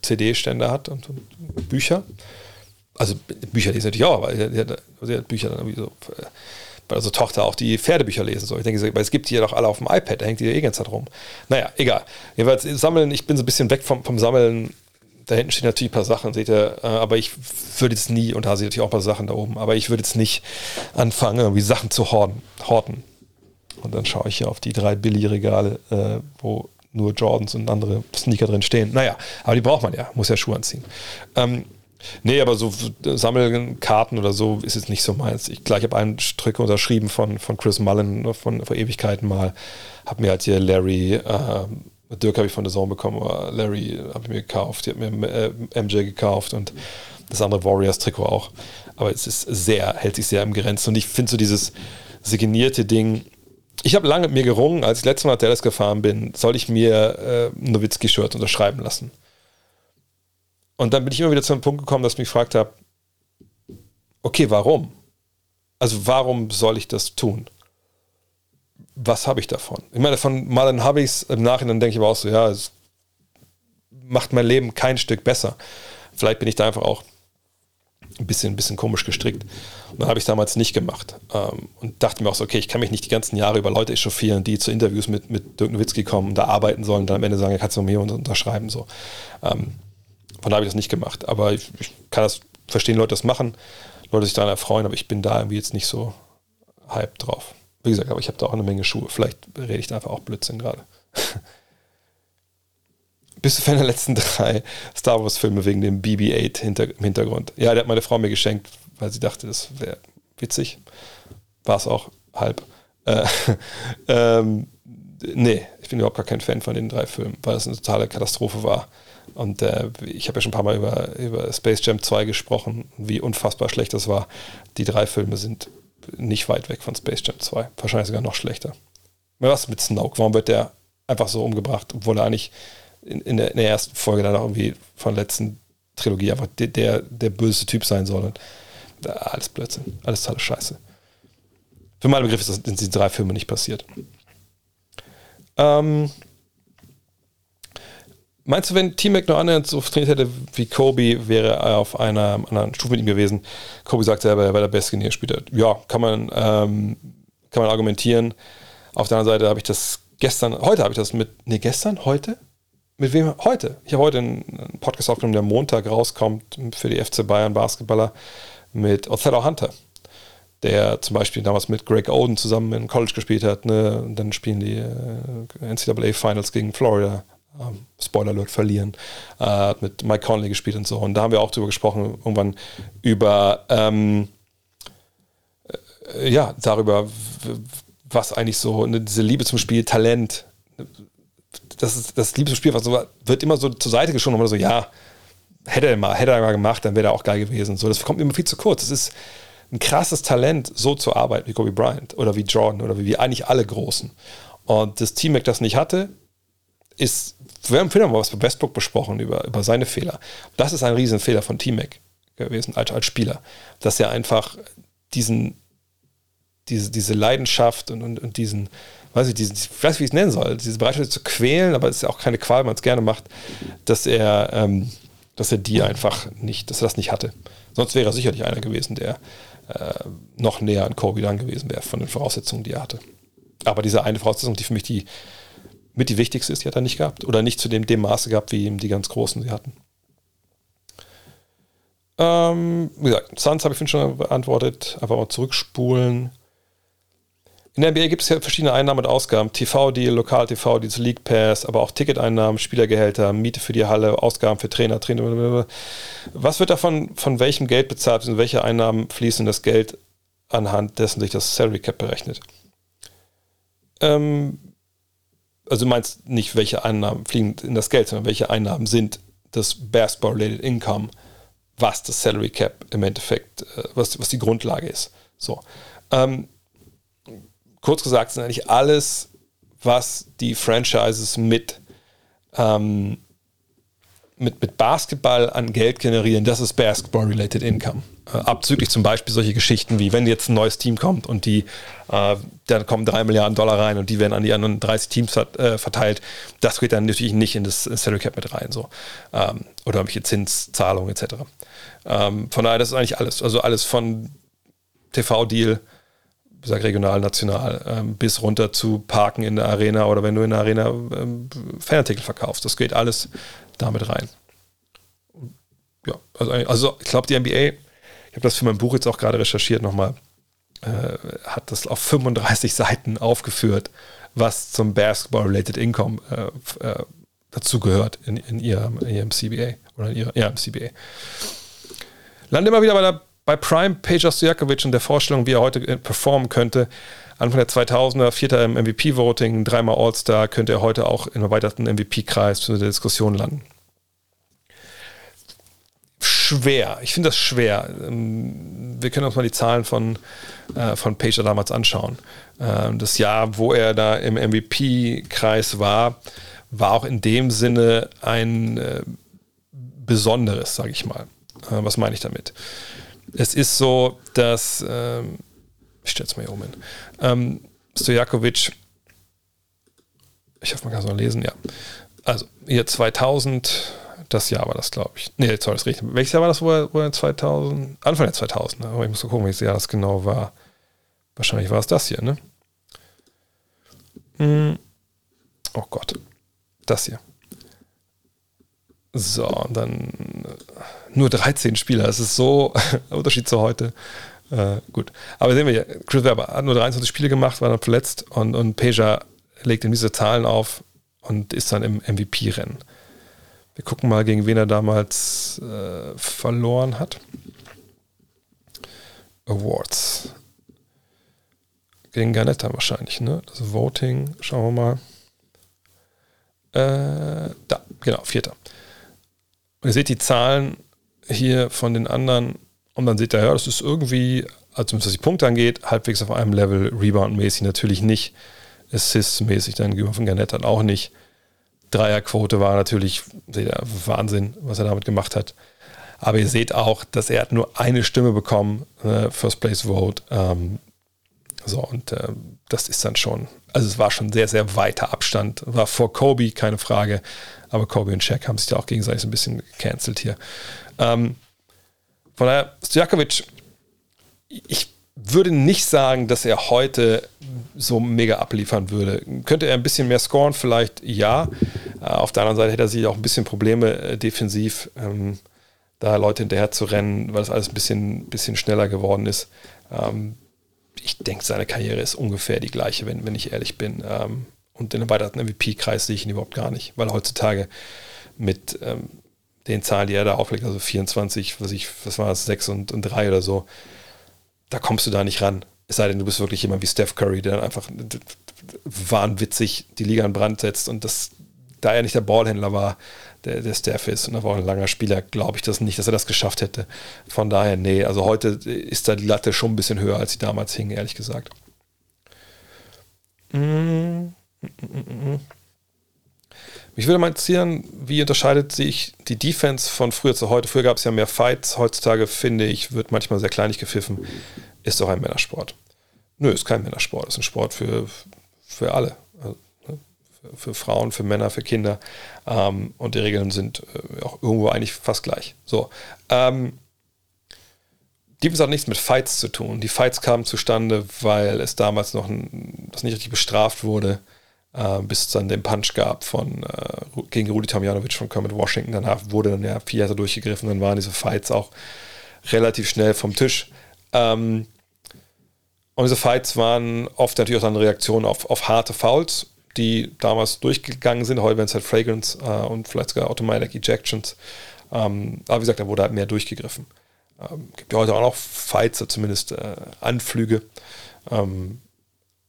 CD-Stände hat und, und, Bücher. Also Bücher lesen natürlich auch, aber sie hat, sie hat Bücher dann irgendwie so äh, weil unsere Tochter auch die Pferdebücher lesen soll. Ich denke, weil es gibt die ja doch alle auf dem iPad, da hängt die ja eh ganz Zeit rum. Naja, egal. Jedenfalls sammeln, ich bin so ein bisschen weg vom, vom Sammeln. Da hinten stehen natürlich ein paar Sachen, seht ihr, äh, aber ich würde jetzt nie, und da seht ihr natürlich auch ein paar Sachen da oben, aber ich würde jetzt nicht anfangen, irgendwie Sachen zu horten. horten. Und dann schaue ich hier auf die drei Billy-Regale, äh, wo nur Jordans und andere Sneaker drin stehen. Naja, aber die braucht man ja, muss ja Schuhe anziehen. Ähm, Nee, aber so Sammelkarten oder so ist es nicht so meins. Ich, klar, ich habe einen Strick unterschrieben von, von Chris Mullen ne, von vor Ewigkeiten mal. Habe mir halt hier Larry, äh, Dirk habe ich von der Zone bekommen, Larry habe ich mir gekauft. Die hat mir äh, MJ gekauft und das andere Warriors-Trikot auch. Aber es ist sehr, hält sich sehr im Grenzen. Und ich finde so dieses signierte Ding, ich habe lange mit mir gerungen, als ich letztes Mal nach Dallas gefahren bin, soll ich mir äh, Nowitzki-Shirt unterschreiben lassen. Und dann bin ich immer wieder zu einem Punkt gekommen, dass ich mich gefragt habe, okay, warum? Also warum soll ich das tun? Was habe ich davon? Ich meine, von Malen habe ich es, im Nachhinein denke ich aber auch so, ja, es macht mein Leben kein Stück besser. Vielleicht bin ich da einfach auch ein bisschen, ein bisschen komisch gestrickt. Und dann habe ich es damals nicht gemacht. Ähm, und dachte mir auch so, okay, ich kann mich nicht die ganzen Jahre über Leute echauffieren, die zu Interviews mit, mit Dirk Nowitzki kommen und da arbeiten sollen und dann am Ende sagen, ja, kannst du mir unterschreiben. So. Ähm, von daher habe ich das nicht gemacht. Aber ich, ich kann das verstehen, Leute das machen, Leute sich daran erfreuen, aber ich bin da irgendwie jetzt nicht so hyped drauf. Wie gesagt, aber ich habe da auch eine Menge Schuhe. Vielleicht rede ich da einfach auch Blödsinn gerade. <laughs> Bist du Fan der letzten drei Star Wars-Filme wegen dem BB-8 hinter, im Hintergrund? Ja, der hat meine Frau mir geschenkt, weil sie dachte, das wäre witzig. War es auch halb. Äh, <laughs> ähm, nee, ich bin überhaupt gar kein Fan von den drei Filmen, weil es eine totale Katastrophe war. Und äh, ich habe ja schon ein paar Mal über, über Space Jam 2 gesprochen, wie unfassbar schlecht das war. Die drei Filme sind nicht weit weg von Space Jam 2. Wahrscheinlich sogar noch schlechter. Was mit Snoke? Warum wird der einfach so umgebracht, obwohl er eigentlich in, in, der, in der, ersten Folge dann auch irgendwie von der letzten Trilogie einfach der, der, der böse Typ sein soll? Und, äh, alles Blödsinn. Alles tolle Scheiße. Für meinen Begriff sind diese drei Filme nicht passiert. Ähm, Meinst du, wenn T-Mac nur annähernd so trainiert hätte wie Kobe, wäre er auf einer anderen Stufe mit ihm gewesen? Kobe sagt selber, er wäre der Beste, er hat. Ja, kann man, ähm, kann man argumentieren. Auf der anderen Seite habe ich das gestern, heute habe ich das mit, nee, gestern, heute? mit wem heute? Ich habe heute einen Podcast aufgenommen, der Montag rauskommt für die FC Bayern Basketballer mit Othello Hunter, der zum Beispiel damals mit Greg Oden zusammen in College gespielt hat. Ne? Und dann spielen die äh, NCAA Finals gegen Florida. Ähm, Spoiler Alert verlieren. Äh, hat mit Mike Conley gespielt und so. Und da haben wir auch drüber gesprochen, irgendwann über ähm, äh, ja, darüber, was eigentlich so ne, diese Liebe zum Spiel, Talent, das ist das Liebe zum Spiel, was so, wird immer so zur Seite geschoben, aber so, ja, hätte er mal, hätte er mal gemacht, dann wäre er auch geil gewesen. So, das kommt immer viel zu kurz. Es ist ein krasses Talent, so zu arbeiten wie Kobe Bryant oder wie Jordan oder wie, wie eigentlich alle Großen. Und das Team das nicht hatte, ist, wir haben vorhin mal was bei Westbrook besprochen über, über seine Fehler. Das ist ein Riesenfehler von T-Mac gewesen als, als Spieler, dass er einfach diesen, diese, diese Leidenschaft und, und, und diesen, weiß ich, diesen, ich weiß, wie ich es nennen soll, diese Bereitschaft zu quälen, aber es ist ja auch keine Qual, wenn man es gerne macht, dass er, ähm, dass er die einfach nicht, dass er das nicht hatte. Sonst wäre er sicherlich einer gewesen, der äh, noch näher an Kobe dann gewesen wäre von den Voraussetzungen, die er hatte. Aber diese eine Voraussetzung, die für mich die mit die wichtigste ist, die hat er nicht gehabt. Oder nicht zu dem, dem Maße gehabt, wie ihm die ganz Großen sie hatten. Ähm, wie gesagt, Suns habe ich schon beantwortet. Einfach mal zurückspulen. In der NBA gibt es ja verschiedene Einnahmen und Ausgaben. TV-Deal, Lokal-TV-Deals, League Pass, aber auch Ticketeinnahmen, Spielergehälter, Miete für die Halle, Ausgaben für Trainer, Trainer. Was wird davon von welchem Geld bezahlt und welche Einnahmen fließen das Geld anhand dessen sich das Salary Cap berechnet? Ähm, also du meinst nicht, welche Einnahmen fliegen in das Geld, sondern welche Einnahmen sind das Basketball-related Income, was das Salary Cap im Endeffekt, äh, was, was die Grundlage ist. So. Ähm, kurz gesagt, sind eigentlich alles, was die Franchises mit, ähm, mit, mit Basketball an Geld generieren, das ist Basketball-related Income. Äh, abzüglich zum Beispiel solche Geschichten wie, wenn jetzt ein neues Team kommt und die, äh, dann kommen drei Milliarden Dollar rein und die werden an die anderen 30 Teams äh, verteilt. Das geht dann natürlich nicht in das Salary Cap mit rein, so. Ähm, oder irgendwelche Zinszahlungen etc. Ähm, von daher, das ist eigentlich alles. Also alles von TV-Deal, sag regional, national, ähm, bis runter zu Parken in der Arena oder wenn du in der Arena ähm, Fanartikel verkaufst. Das geht alles damit rein. Ja, also, also ich glaube, die NBA ich habe das für mein Buch jetzt auch gerade recherchiert nochmal, äh, hat das auf 35 Seiten aufgeführt, was zum Basketball-related Income äh, äh, dazu gehört in, in, ihrem, in, ihrem, CBA oder in ihrer, im CBA. Lande immer wieder bei, der, bei Prime Peja Stojakovic und der Vorstellung, wie er heute äh, performen könnte. Anfang der 2000er, Vierter im MVP-Voting, dreimal All-Star, könnte er heute auch im erweiterten MVP-Kreis für die Diskussion landen schwer. Ich finde das schwer. Ähm, wir können uns mal die Zahlen von, äh, von Pager damals anschauen. Ähm, das Jahr, wo er da im MVP-Kreis war, war auch in dem Sinne ein äh, besonderes, sage ich mal. Äh, was meine ich damit? Es ist so, dass, ähm, ich stelle es mal hier oben hin, ähm, Stojakovic, ich hoffe, man kann es noch lesen, ja. Also, hier 2000, das Jahr war das, glaube ich. Nee, sorry, das richtig. Welches Jahr war das, wo er, wo er 2000? Anfang der 2000, aber ich muss mal gucken, welches Jahr das genau war. Wahrscheinlich war es das hier, ne? Hm. Oh Gott. Das hier. So, und dann äh, nur 13 Spieler. Das ist so <laughs> ein Unterschied zu heute. Äh, gut. Aber sehen wir hier, Chris Webber hat nur 23 Spiele gemacht, war dann verletzt und, und Peja legt ihm diese Zahlen auf und ist dann im MVP-Rennen. Wir gucken mal, gegen wen er damals äh, verloren hat. Awards. Gegen Garnetta wahrscheinlich, ne? Das Voting, schauen wir mal. Äh, da, genau, vierter. Und ihr seht die Zahlen hier von den anderen und dann seht ihr, ja, das ist irgendwie, also was die Punkte angeht, halbwegs auf einem Level, Rebound-mäßig natürlich nicht, Assist-mäßig dann gegenüber von Garnett auch nicht. Dreierquote war natürlich Wahnsinn, was er damit gemacht hat. Aber ihr seht auch, dass er hat nur eine Stimme bekommen, äh, First Place Vote. Ähm, so, und äh, das ist dann schon, also es war schon sehr, sehr weiter Abstand. War vor Kobe, keine Frage. Aber Kobe und Shaq haben sich da auch gegenseitig so ein bisschen gecancelt hier. Ähm, von daher, Stojakovic, ich würde nicht sagen, dass er heute so mega abliefern würde. Könnte er ein bisschen mehr scoren? Vielleicht ja. Äh, auf der anderen Seite hätte er sich auch ein bisschen Probleme äh, defensiv, ähm, da Leute hinterher zu rennen, weil es alles ein bisschen, bisschen schneller geworden ist. Ähm, ich denke, seine Karriere ist ungefähr die gleiche, wenn, wenn ich ehrlich bin. Ähm, und in einem weiteren MVP-Kreis sehe ich ihn überhaupt gar nicht, weil heutzutage mit ähm, den Zahlen, die er da auflegt, also 24, was ich, was war es, 6 und, und 3 oder so, da kommst du da nicht ran. Es sei denn, du bist wirklich jemand wie Steph Curry, der dann einfach wahnwitzig die Liga in Brand setzt und das, da er nicht der Ballhändler war, der, der Steph ist und er war auch ein langer Spieler, glaube ich das nicht, dass er das geschafft hätte. Von daher, nee, also heute ist da die Latte schon ein bisschen höher, als sie damals hing, ehrlich gesagt. Mm, mm, mm, Mich würde mal interessieren, wie unterscheidet sich die Defense von früher zu heute? Früher gab es ja mehr Fights, heutzutage finde ich, wird manchmal sehr kleinig gepfiffen. Ist doch ein Männersport. Nö, ist kein Männersport, ist ein Sport für, für alle. Also, ne? für, für, Frauen, für Männer, für Kinder. Ähm, und die Regeln sind äh, auch irgendwo eigentlich fast gleich. So. Ähm, Defense hat nichts mit Fights zu tun. Die Fights kamen zustande, weil es damals noch ein, das nicht richtig bestraft wurde, äh, bis es dann den Punch gab von äh, gegen Rudi Tomjanovic von Kermit Washington. Danach wurde dann ja vier Jahre durchgegriffen, dann waren diese Fights auch relativ schnell vom Tisch. Ähm, und diese Fights waren oft natürlich auch eine Reaktion auf, auf harte Fouls, die damals durchgegangen sind. Heute werden es halt Fragrance äh, und vielleicht sogar Automatic Ejections. Ähm, aber wie gesagt, da wurde halt mehr durchgegriffen. Ähm, gibt ja heute auch noch Fights, zumindest äh, Anflüge. Ähm,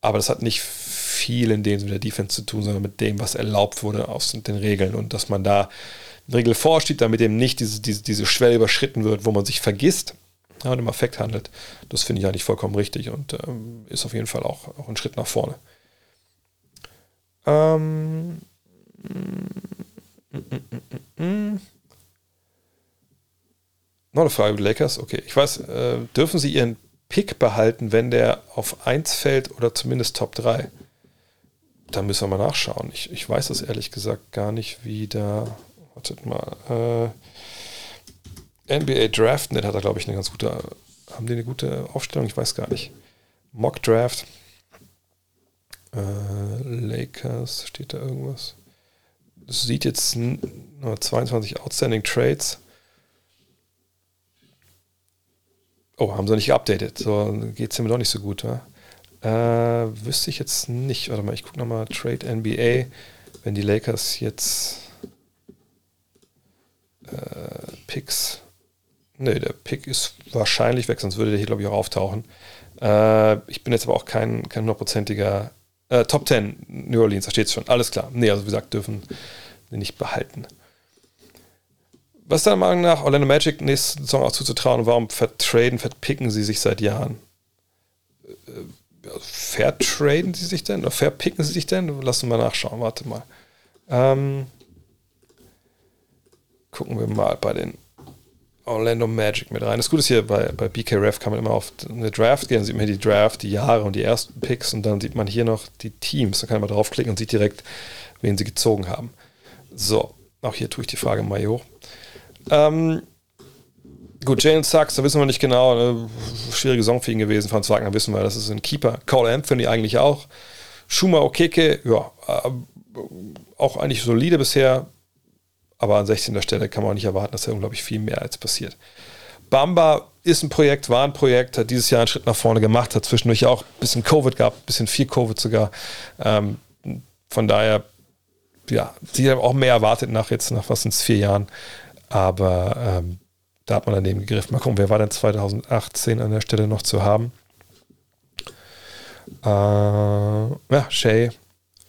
aber das hat nicht viel in dem mit der Defense zu tun, sondern mit dem, was erlaubt wurde aus den Regeln und dass man da eine Regel vorsteht, damit eben nicht diese, diese, diese Schwelle überschritten wird, wo man sich vergisst ja, und im Affekt handelt. Das finde ich eigentlich vollkommen richtig und ähm, ist auf jeden Fall auch, auch ein Schritt nach vorne. Ähm, Noch eine Frage über Lakers. Okay, ich weiß, äh, dürfen sie ihren Pick behalten, wenn der auf 1 fällt oder zumindest Top 3? Da müssen wir mal nachschauen. Ich, ich weiß das ehrlich gesagt gar nicht, wie da. Wartet mal. Äh, NBA Draftnet hat da, glaube ich, eine ganz gute. Haben die eine gute Aufstellung? Ich weiß gar nicht. Mock Draft. Äh, Lakers, steht da irgendwas? Das sieht jetzt nur 22 Outstanding Trades. Oh, haben sie nicht geupdatet. So geht es mir doch nicht so gut. Ja? Äh, wüsste ich jetzt nicht. Warte mal, ich gucke nochmal Trade NBA. Wenn die Lakers jetzt äh, Picks. Ne, der Pick ist wahrscheinlich weg, sonst würde der hier, glaube ich, auch auftauchen. Äh, ich bin jetzt aber auch kein, kein hundertprozentiger äh, Top 10 New Orleans, da steht es schon. Alles klar. Nee, also wie gesagt, dürfen wir nicht behalten. Was ist deiner Meinung nach Orlando Magic nächste Saison auch zuzutrauen und warum vertraden, verpicken sie sich seit Jahren? Äh, vertraden sie sich denn oder verpicken sie sich denn? Lass uns mal nachschauen, warte mal. Ähm, gucken wir mal bei den Orlando Magic mit rein. Das Gute ist hier, bei, bei BKRF kann man immer auf eine Draft gehen, sieht man hier die Draft, die Jahre und die ersten Picks und dann sieht man hier noch die Teams. Da kann man draufklicken und sieht direkt, wen sie gezogen haben. So, auch hier tue ich die Frage mal hoch. Ähm, gut, Jalen Sachs, da wissen wir nicht genau. Eine schwierige Saison für ihn gewesen. Franz Wagner wissen wir, das ist ein Keeper. Cole Anthony eigentlich auch. Schuma Okeke, ja, äh, auch eigentlich solide bisher. Aber an 16. Stelle kann man auch nicht erwarten, dass da unglaublich viel mehr als passiert. Bamba ist ein Projekt, war ein Projekt, hat dieses Jahr einen Schritt nach vorne gemacht, hat zwischendurch auch ein bisschen Covid gehabt, ein bisschen viel Covid sogar. Ähm, von daher, ja, sie haben auch mehr erwartet nach jetzt, nach was sind es, vier Jahren. Aber ähm, da hat man daneben gegriffen. Mal gucken, wer war denn 2018 an der Stelle noch zu haben? Äh, ja, Shay,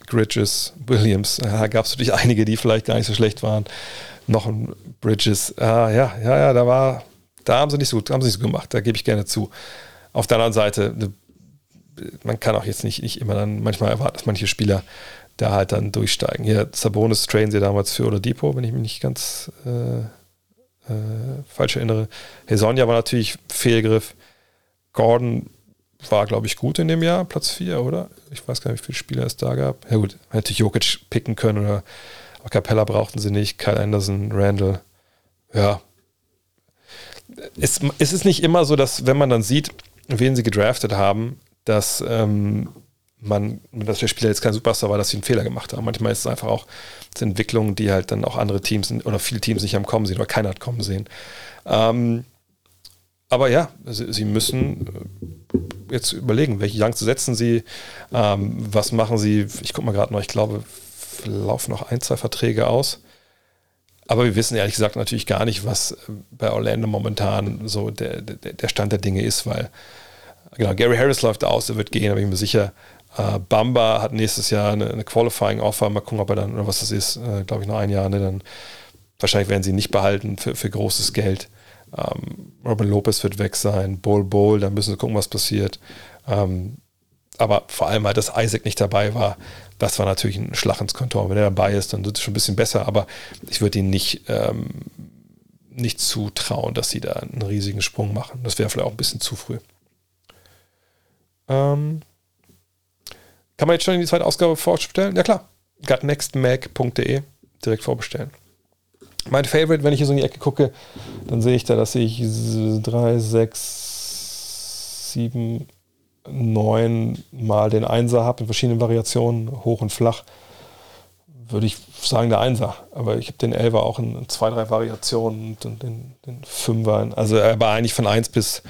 Bridges, Williams. Da gab es natürlich einige, die vielleicht gar nicht so schlecht waren. Noch ein Bridges. Äh, ja, ja, ja, da war, da haben sie nicht so gut, haben sie nicht so gemacht. Da gebe ich gerne zu. Auf der anderen Seite, ne, man kann auch jetzt nicht, nicht immer dann manchmal erwarten, dass manche Spieler da halt dann durchsteigen. Hier, Sabonis trainen sie damals für Oladipo, wenn ich mich nicht ganz äh, äh, falsch erinnere. Hesonja war natürlich Fehlgriff. Gordon war, glaube ich, gut in dem Jahr, Platz 4, oder? Ich weiß gar nicht, wie viele Spieler es da gab. Ja gut, hätte Jokic picken können oder Capella brauchten sie nicht, Kyle Anderson, Randall. Ja. Es, es ist nicht immer so, dass, wenn man dann sieht, wen sie gedraftet haben, dass ähm, man, dass der Spieler jetzt kein Superstar war, dass sie einen Fehler gemacht haben. Manchmal ist es einfach auch Entwicklung, die halt dann auch andere Teams oder viele Teams nicht am Kommen sehen oder keiner hat kommen sehen. Ähm, aber ja, sie, sie, müssen äh, jetzt überlegen, welche Youngster setzen sie, ähm, was machen sie. Ich gucke mal gerade noch, ich glaube, laufen noch ein, zwei Verträge aus. Aber wir wissen ehrlich gesagt natürlich gar nicht, was äh, bei Orlando momentan so der, der, der Stand der Dinge ist, weil genau, Gary Harris läuft aus, er wird gehen, aber ich bin mir sicher. Äh, Bamba hat nächstes Jahr eine, eine Qualifying Offer, mal gucken, ob er dann, oder was das ist, äh, glaube ich, noch ein Jahr, ne, dann wahrscheinlich werden sie ihn nicht behalten für, für großes Geld. Ähm, Robin Lopez wird weg sein, Bowl Bowl, da müssen sie gucken, was passiert. Ähm, aber vor allem halt, dass Isaac nicht dabei war, das war natürlich ein Schlag ins Kontor. Wenn er dabei ist, dann wird es schon ein bisschen besser, aber ich würde ihn nicht, ähm, nicht zutrauen, dass sie da einen riesigen Sprung machen. Das wäre vielleicht auch ein bisschen zu früh. Ähm, kann man jetzt schon in die zweite Ausgabe vorbestellen? Ja klar. gutnextmac.de direkt vorbestellen. Mein Favorite, wenn ich hier so in die Ecke gucke, dann sehe ich da, dass ich 3, 6, 7, 9 mal den Einser habe in verschiedenen Variationen, hoch und flach. Würde ich sagen, der Einser. Aber ich habe den Elfer auch in zwei, drei Variationen und den, den Fünfer. Also er war eigentlich von 1 bis,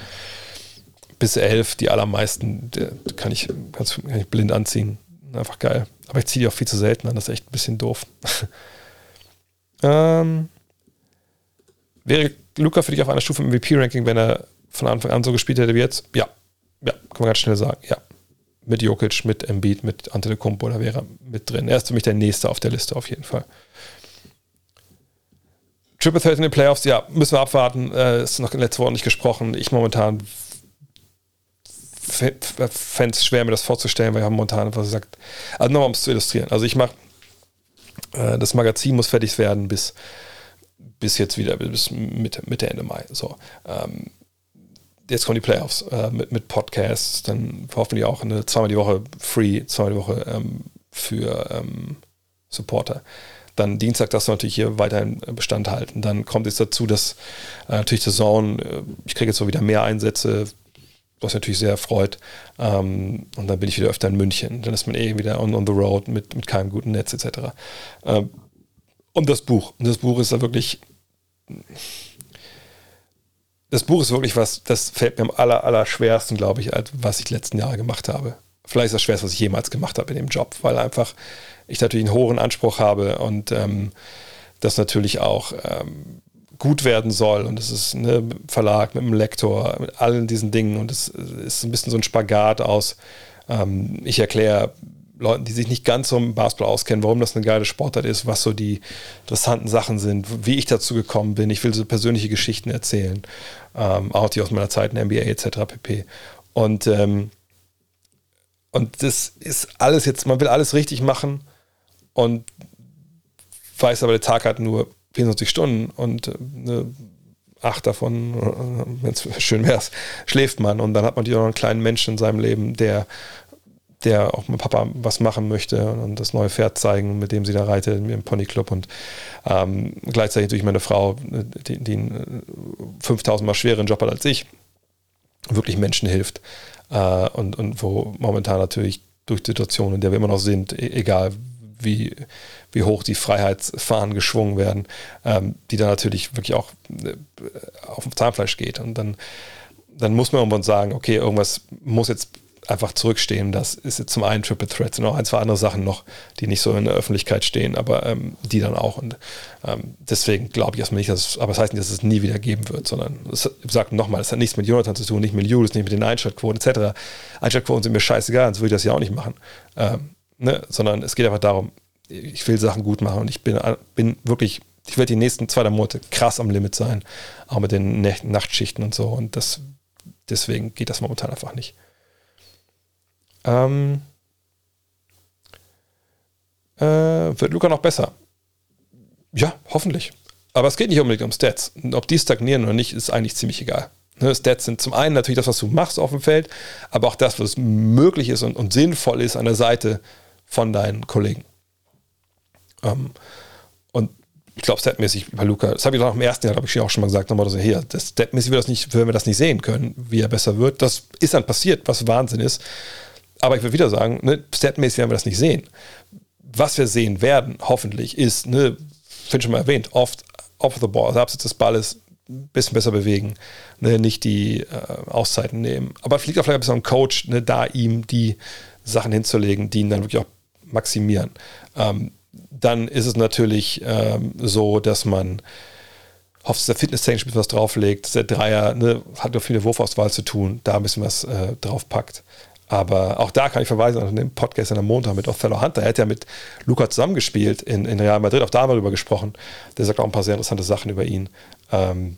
bis 11 die allermeisten. Kann ich, kann ich blind anziehen. Einfach geil. Aber ich ziehe die auch viel zu selten an. Das ist echt ein bisschen doof. <laughs> Ähm, wäre Luca für dich auf einer Stufe im MVP-Ranking, wenn er von Anfang an so gespielt hätte wie jetzt? Ja. Ja, kann man ganz schnell sagen. Ja. Mit Jokic, mit Embiid, mit Antetokounmpo, da wäre er mit drin. Er ist für mich der Nächste auf der Liste auf jeden Fall. Triple Threat in den Playoffs, ja, müssen wir abwarten. Äh, ist noch letzte Woche nicht gesprochen. Ich momentan fände es schwer, mir das vorzustellen, weil wir haben momentan, was gesagt, also nochmal, um es zu illustrieren. Also ich mache äh, das Magazin muss fertig werden bis, bis jetzt wieder, bis Mitte, Mitte Ende Mai. So. Ähm, jetzt kommen die Playoffs äh, mit, mit Podcasts, dann hoffentlich auch eine zweimal die Woche free, zweimal die Woche ähm, für ähm, Supporter. Dann Dienstag das natürlich hier weiterhin Bestand halten. Dann kommt es dazu, dass äh, natürlich der Zone, äh, ich kriege jetzt so wieder mehr Einsätze, was natürlich sehr freut. Ähm, und dann bin ich wieder öfter in München. Dann ist man eh wieder on, on the road mit, mit keinem guten Netz etc. Ähm, und das Buch. Und das Buch ist da wirklich. Das Buch ist wirklich was, das fällt mir am aller, aller schwersten, glaube ich, was ich die letzten Jahre gemacht habe. Vielleicht ist das schwerste, was ich jemals gemacht habe in dem Job, weil einfach ich natürlich einen hohen Anspruch habe und ähm, das natürlich auch ähm, gut werden soll und es ist ein Verlag mit einem Lektor, mit allen diesen Dingen und es ist ein bisschen so ein Spagat aus, ähm, ich erkläre Leuten, die sich nicht ganz so im Basketball auskennen, warum das eine geile Sportart ist, was so die interessanten Sachen sind, wie ich dazu gekommen bin. Ich will so persönliche Geschichten erzählen, ähm, auch die aus meiner Zeit in NBA etc. pp. Und, ähm, und das ist alles jetzt, man will alles richtig machen und weiß aber, der Tag hat nur 24 Stunden und äh, acht davon, äh, wenn es schön wäre, schläft man. Und dann hat man natürlich auch noch einen kleinen Menschen in seinem Leben, der, der auch mit Papa was machen möchte und das neue Pferd zeigen, mit dem sie da reitet im Ponyclub. Und ähm, gleichzeitig natürlich meine Frau, die, die einen 5000 Mal schwereren Job hat als ich, wirklich Menschen hilft. Äh, und, und wo momentan natürlich durch Situationen, in der wir immer noch sind, e-, egal wie, wie hoch die Freiheitsfahnen geschwungen werden, ähm, die dann natürlich wirklich auch äh, auf dem Zahnfleisch geht. Und dann, dann muss man irgendwann sagen, okay, irgendwas muss jetzt einfach zurückstehen. Das ist jetzt zum einen Triple Threat, sind auch ein, zwei andere Sachen noch, die nicht so in der Öffentlichkeit stehen, aber ähm, die dann auch. Und ähm, deswegen glaube ich erstmal nicht, dass es, aber das heißt nicht, dass es nie wieder geben wird, sondern es sagt nochmal, es hat nichts mit Jonathan zu tun, nicht mit Julius, nicht mit den Einschaltquoten etc. Einschaltquoten sind mir scheißegal, sonst würde ich das ja auch nicht machen. Ähm, ne? sondern es geht einfach darum, ich will Sachen gut machen und ich bin, bin wirklich, ich werde die nächsten zwei, drei Monate krass am Limit sein, auch mit den Nachtschichten und so und das, deswegen geht das momentan einfach nicht. Ähm, äh, wird Luca noch besser? Ja, hoffentlich. Aber es geht nicht unbedingt um Stats. Ob die stagnieren oder nicht, ist eigentlich ziemlich egal. Ne, Stats sind zum einen natürlich das, was du machst auf dem Feld, aber auch das, was möglich ist und, und sinnvoll ist an der Seite von deinen Kollegen. Ähm, und ich glaube, statmäßig bei Luca, das habe ich auch im ersten Jahr, glaube ich, auch schon mal gesagt, nochmal so, hier, das statmäßig wir das nicht, wenn wir das nicht sehen können, wie er besser wird. Das ist dann passiert, was Wahnsinn ist. Aber ich würde wieder sagen, ne, statmäßig werden wir das nicht sehen. Was wir sehen werden, hoffentlich, ist, ne, finde schon mal erwähnt, oft off the ball, also abseits des Balles, ein bisschen besser bewegen, ne, nicht die äh, Auszeiten nehmen. Aber fliegt auch vielleicht ein bisschen am Coach, ne, da ihm die Sachen hinzulegen, die ihn dann wirklich auch maximieren. Ähm, dann ist es natürlich ähm, so, dass man hofft, dass der Fitness-technisch ein bisschen was drauflegt, der Dreier ne, hat doch viel mit Wurfauswahl zu tun, da ein bisschen was äh, draufpackt. Aber auch da kann ich verweisen auf den Podcast am Montag mit Othello Hunter. Er hat ja mit Luca zusammengespielt in, in Real Madrid. Auch da haben wir darüber gesprochen. Der sagt auch ein paar sehr interessante Sachen über ihn. Ähm,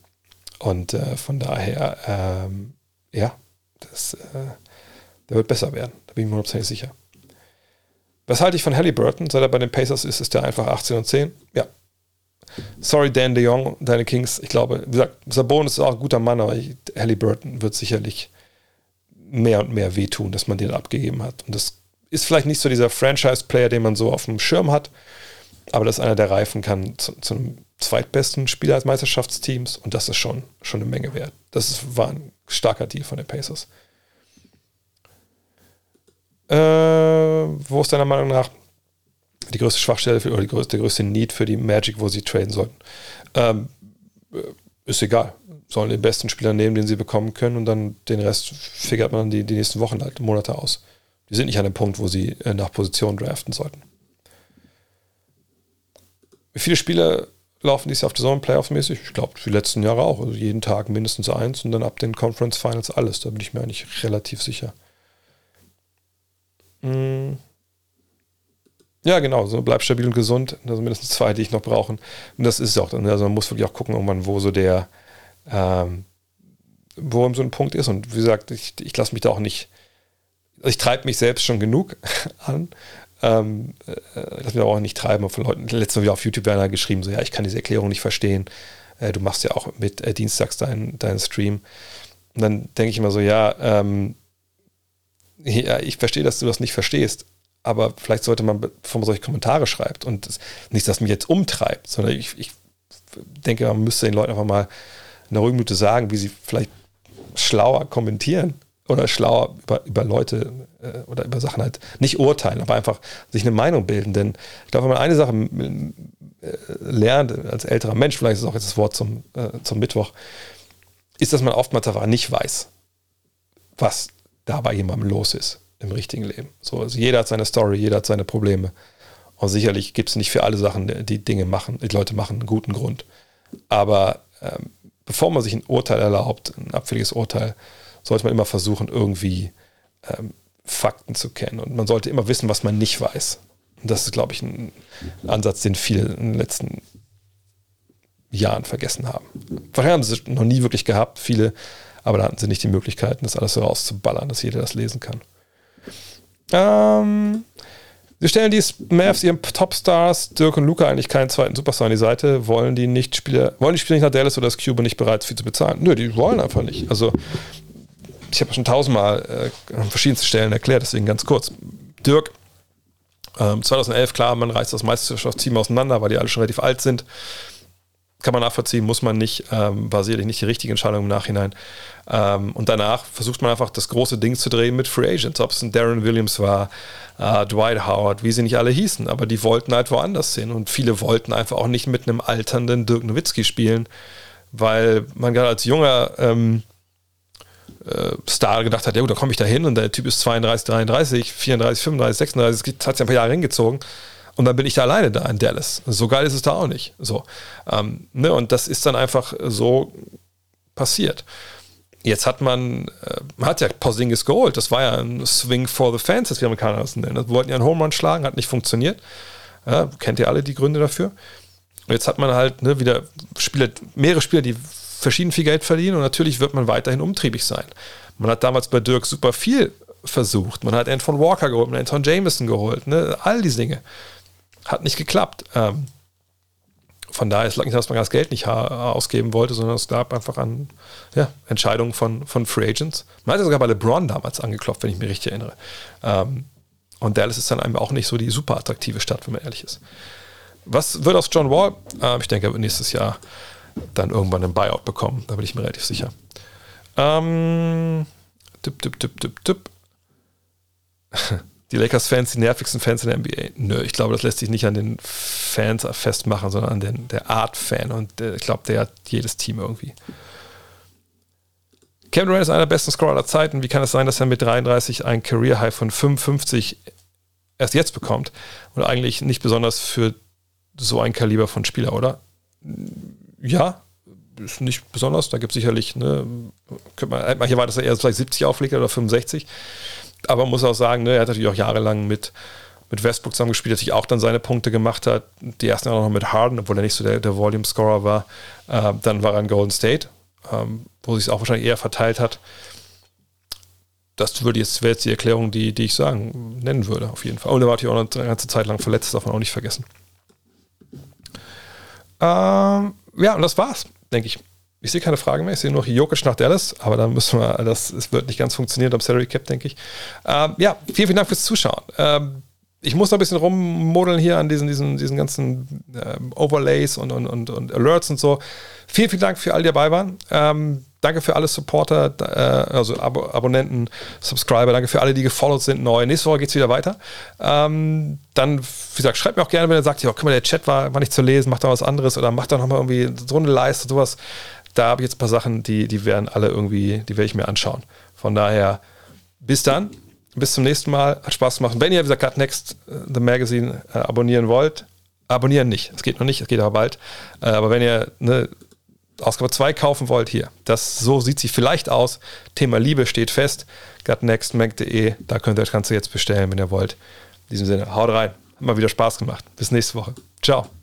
und äh, von daher, ähm, ja, das, äh, der wird besser werden. Da bin ich mir hundertprozentig sicher. Was halte ich von Halliburton? Seit er bei den Pacers ist, ist der einfach 18 und 10. Ja. Sorry, Dan de Jong, deine Kings. Ich glaube, wie gesagt, Sabonis ist auch ein guter Mann, aber Halliburton wird sicherlich mehr und mehr wehtun, dass man den abgegeben hat. Und das ist vielleicht nicht so dieser Franchise-Player, den man so auf dem Schirm hat, aber dass einer der reifen kann zu, zu einem zweitbesten Spieler als Meisterschaftsteams und das ist schon, schon eine Menge wert. Das ist, war ein starker Deal von den Pacers. Äh, wo ist deiner Meinung nach die größte Schwachstelle für, oder die größte, der größte Need für die Magic, wo sie traden sollten? Ähm, äh, ist egal sollen den besten Spieler nehmen, den sie bekommen können und dann den Rest figert man die, die nächsten Wochen halt, Monate aus. Die sind nicht an dem Punkt, wo sie äh, nach Position draften sollten. Wie viele Spiele laufen dieses Jahr auf der Saison Playoffs-mäßig? Ich glaube, die letzten Jahre auch. Also jeden Tag mindestens eins und dann ab den Conference Finals alles. Da bin ich mir eigentlich relativ sicher. Hm. Ja, genau, so bleib stabil und gesund. Das sind mindestens zwei, die ich noch brauche. Und das ist auch. Also man muss wirklich auch gucken, irgendwann, wo so der, ähm, wo so ein Punkt ist. Und wie gesagt, ich, ich lasse mich da auch nicht, also ich treibe mich selbst schon genug <laughs> an. Ähm, äh, lass mich auch nicht treiben. Von Leuten, letztes Mal wieder auf YouTube einer geschrieben, so, ja, ich kann diese Erklärung nicht verstehen. Äh, du machst ja auch mit äh, dienstags deinen dein Stream. Und dann denke ich immer so, ja, ähm, ja, ich verstehe, dass du das nicht verstehst, aber vielleicht sollte man, bevor man solche Kommentare schreibt und das, nicht, dass mich jetzt umtreibt, sondern ich, ich denke, man müsste den Leuten einfach mal in der ruhigen Minute sagen, wie sie vielleicht schlauer kommentieren oder schlauer über, über Leute äh, oder über Sachen halt nicht urteilen, aber einfach sich eine Meinung bilden. Denn ich glaube, wenn man eine Sache äh, lernt als älterer Mensch, vielleicht ist es auch jetzt das Wort zum, äh, zum Mittwoch, ist, dass man oftmals einfach nicht weiß, was da bei jemandem los ist im richtigen Leben. So, also jeder hat seine Story, jeder hat seine Probleme. Und sicherlich gibt es nicht für alle Sachen, die Dinge machen, die Leute machen, einen guten Grund. Aber ähm, bevor man sich ein Urteil erlaubt, ein abfälliges Urteil, sollte man immer versuchen, irgendwie ähm, Fakten zu kennen. Und man sollte immer wissen, was man nicht weiß. Und das ist, glaube ich, ein Ansatz, den viele in den letzten Jahren vergessen haben. Wahrscheinlich haben sie es noch nie wirklich gehabt, viele, aber da hatten sie nicht die Möglichkeiten, das alles so rauszuballern, dass jeder das lesen kann. Ähm, Sie stellen die Mavs ihren Topstars Dirk und Luca eigentlich keinen zweiten Superstar an die Seite, wollen die nicht Spieler, wollen die Spieler nicht nach Dallas oder das Cube nicht bereit viel zu bezahlen? Nö, die wollen einfach nicht. Also ich habe schon tausendmal äh, an verschiedensten Stellen erklärt, deswegen ganz kurz. Dirk, ähm, 2011, klar, man reißt das Meisterschaftsteam auseinander, weil die alle schon relativ alt sind kann man nachvollziehen, muss man nicht, ähm, war sicherlich nicht die richtige Entscheidung im Nachhinein. Ähm, und danach versucht man einfach das große Ding zu drehen mit Free Agents, ob es ein Darren Williams war, äh, Dwight Howard, wie sie nicht alle hießen, aber die wollten halt woanders hin. Und viele wollten einfach auch nicht mit einem alternden Dirk Nowitzki spielen, weil man gerade als junger ähm, äh, Star gedacht hat, ja gut, da komme ich da hin. Und der Typ ist 32, 33, 34, 35, 36, das hat sich ein paar Jahre hingezogen und dann bin ich da alleine da in Dallas. So geil ist es da auch nicht. So, ähm, ne? Und das ist dann einfach so passiert. Jetzt hat man, äh, man hat ja Porzingis geholt. Das war ja ein Swing for the fans, das wir Amerikaner das nennen. Wir wollten ja einen Home Run schlagen, hat nicht funktioniert. Ja, kennt ihr alle die Gründe dafür? Und jetzt hat man halt ne, wieder Spieler, mehrere Spieler, die verschieden viel Geld verdienen und natürlich wird man weiterhin umtriebig sein. Man hat damals bei Dirk super viel versucht. Man hat Anton Walker geholt, man hat Anton Jameson geholt, ne? all diese Dinge. Hat nicht geklappt. Ähm, von daher ist es nicht, dass man das Geld nicht ausgeben wollte, sondern es gab einfach an ja, Entscheidungen von, von Free Agents. Man hat ja sogar bei LeBron damals angeklopft, wenn ich mich richtig erinnere. Ähm, und Dallas ist dann einem auch nicht so die super attraktive Stadt, wenn man ehrlich ist. Was wird aus John Wall? Ähm, ich denke, er wird nächstes Jahr dann irgendwann einen Buyout bekommen. Da bin ich mir relativ sicher. Ähm, tipp, tipp, tipp, tipp, tipp. <laughs> die Lakers-Fans, die nervigsten Fans in der NBA. Nö, ich glaube, das lässt sich nicht an den Fans festmachen, sondern an den, der Art Fan. Und äh, ich glaube, der hat jedes Team irgendwie. Kevin Durant ist einer der besten Scorer aller Zeiten. Wie kann es sein, dass er mit 33 ein Career High von 55 erst jetzt bekommt? Und eigentlich nicht besonders für so ein Kaliber von Spieler, oder? Ja, ist nicht besonders. Da gibt es sicherlich, ne, man, manche war, dass er eher vielleicht 70 auflegt oder 65. Aber muss auch sagen, ne, er hat natürlich auch jahrelang mit, mit Westbrook zusammengespielt, der sich auch dann seine Punkte gemacht hat. Die ersten Jahre noch mit Harden, obwohl er nicht so der, der Volume-Scorer war. Äh, dann war er in Golden State, ähm, wo sich es auch wahrscheinlich eher verteilt hat. Das würde jetzt, wäre jetzt die Erklärung, die, die ich sagen, nennen würde, auf jeden Fall. Und er war natürlich auch eine ganze Zeit lang verletzt, darf man auch nicht vergessen. Ähm, ja, und das war's, denke ich. Ich sehe keine Fragen mehr. Ich sehe nur Jokic nach Dallas, aber dann müssen wir, das, es wird nicht ganz funktionieren am Salary Cap, denke ich. Ähm, ja, vielen, vielen Dank fürs Zuschauen. Ähm, ich muss noch ein bisschen rummodeln hier an diesen, diesen, diesen ganzen ähm, Overlays und, und, und, und, Alerts und so. Vielen, vielen Dank für alle, die dabei waren. Ähm, danke für alle Supporter, äh, also Ab Abonnenten, Subscriber. Danke für alle, die gefollowt sind neu. Nächste Woche geht es wieder weiter. Ähm, dann, wie gesagt, schreibt mir auch gerne, wenn ihr sagt, ja, guck mal, der Chat war, war nicht zu lesen, macht da was anderes oder macht da nochmal irgendwie so eine Leiste, sowas da habe ich jetzt ein paar Sachen, die, die werden alle irgendwie, die werde ich mir anschauen. Von daher, bis dann, bis zum nächsten Mal. Hat Spaß gemacht. Wenn ihr, wie gesagt, Cut Next, uh, The Magazine, äh, abonnieren wollt, abonnieren nicht. Es geht noch nicht, es geht aber bald. Äh, aber wenn ihr eine Ausgabe 2 kaufen wollt, hier, das, so sieht sie vielleicht aus. Thema Liebe steht fest. gutnextmag.de, da könnt ihr das Ganze jetzt bestellen, wenn ihr wollt. In diesem Sinne, haut rein. Hat mal wieder Spaß gemacht. Bis nächste Woche. Ciao.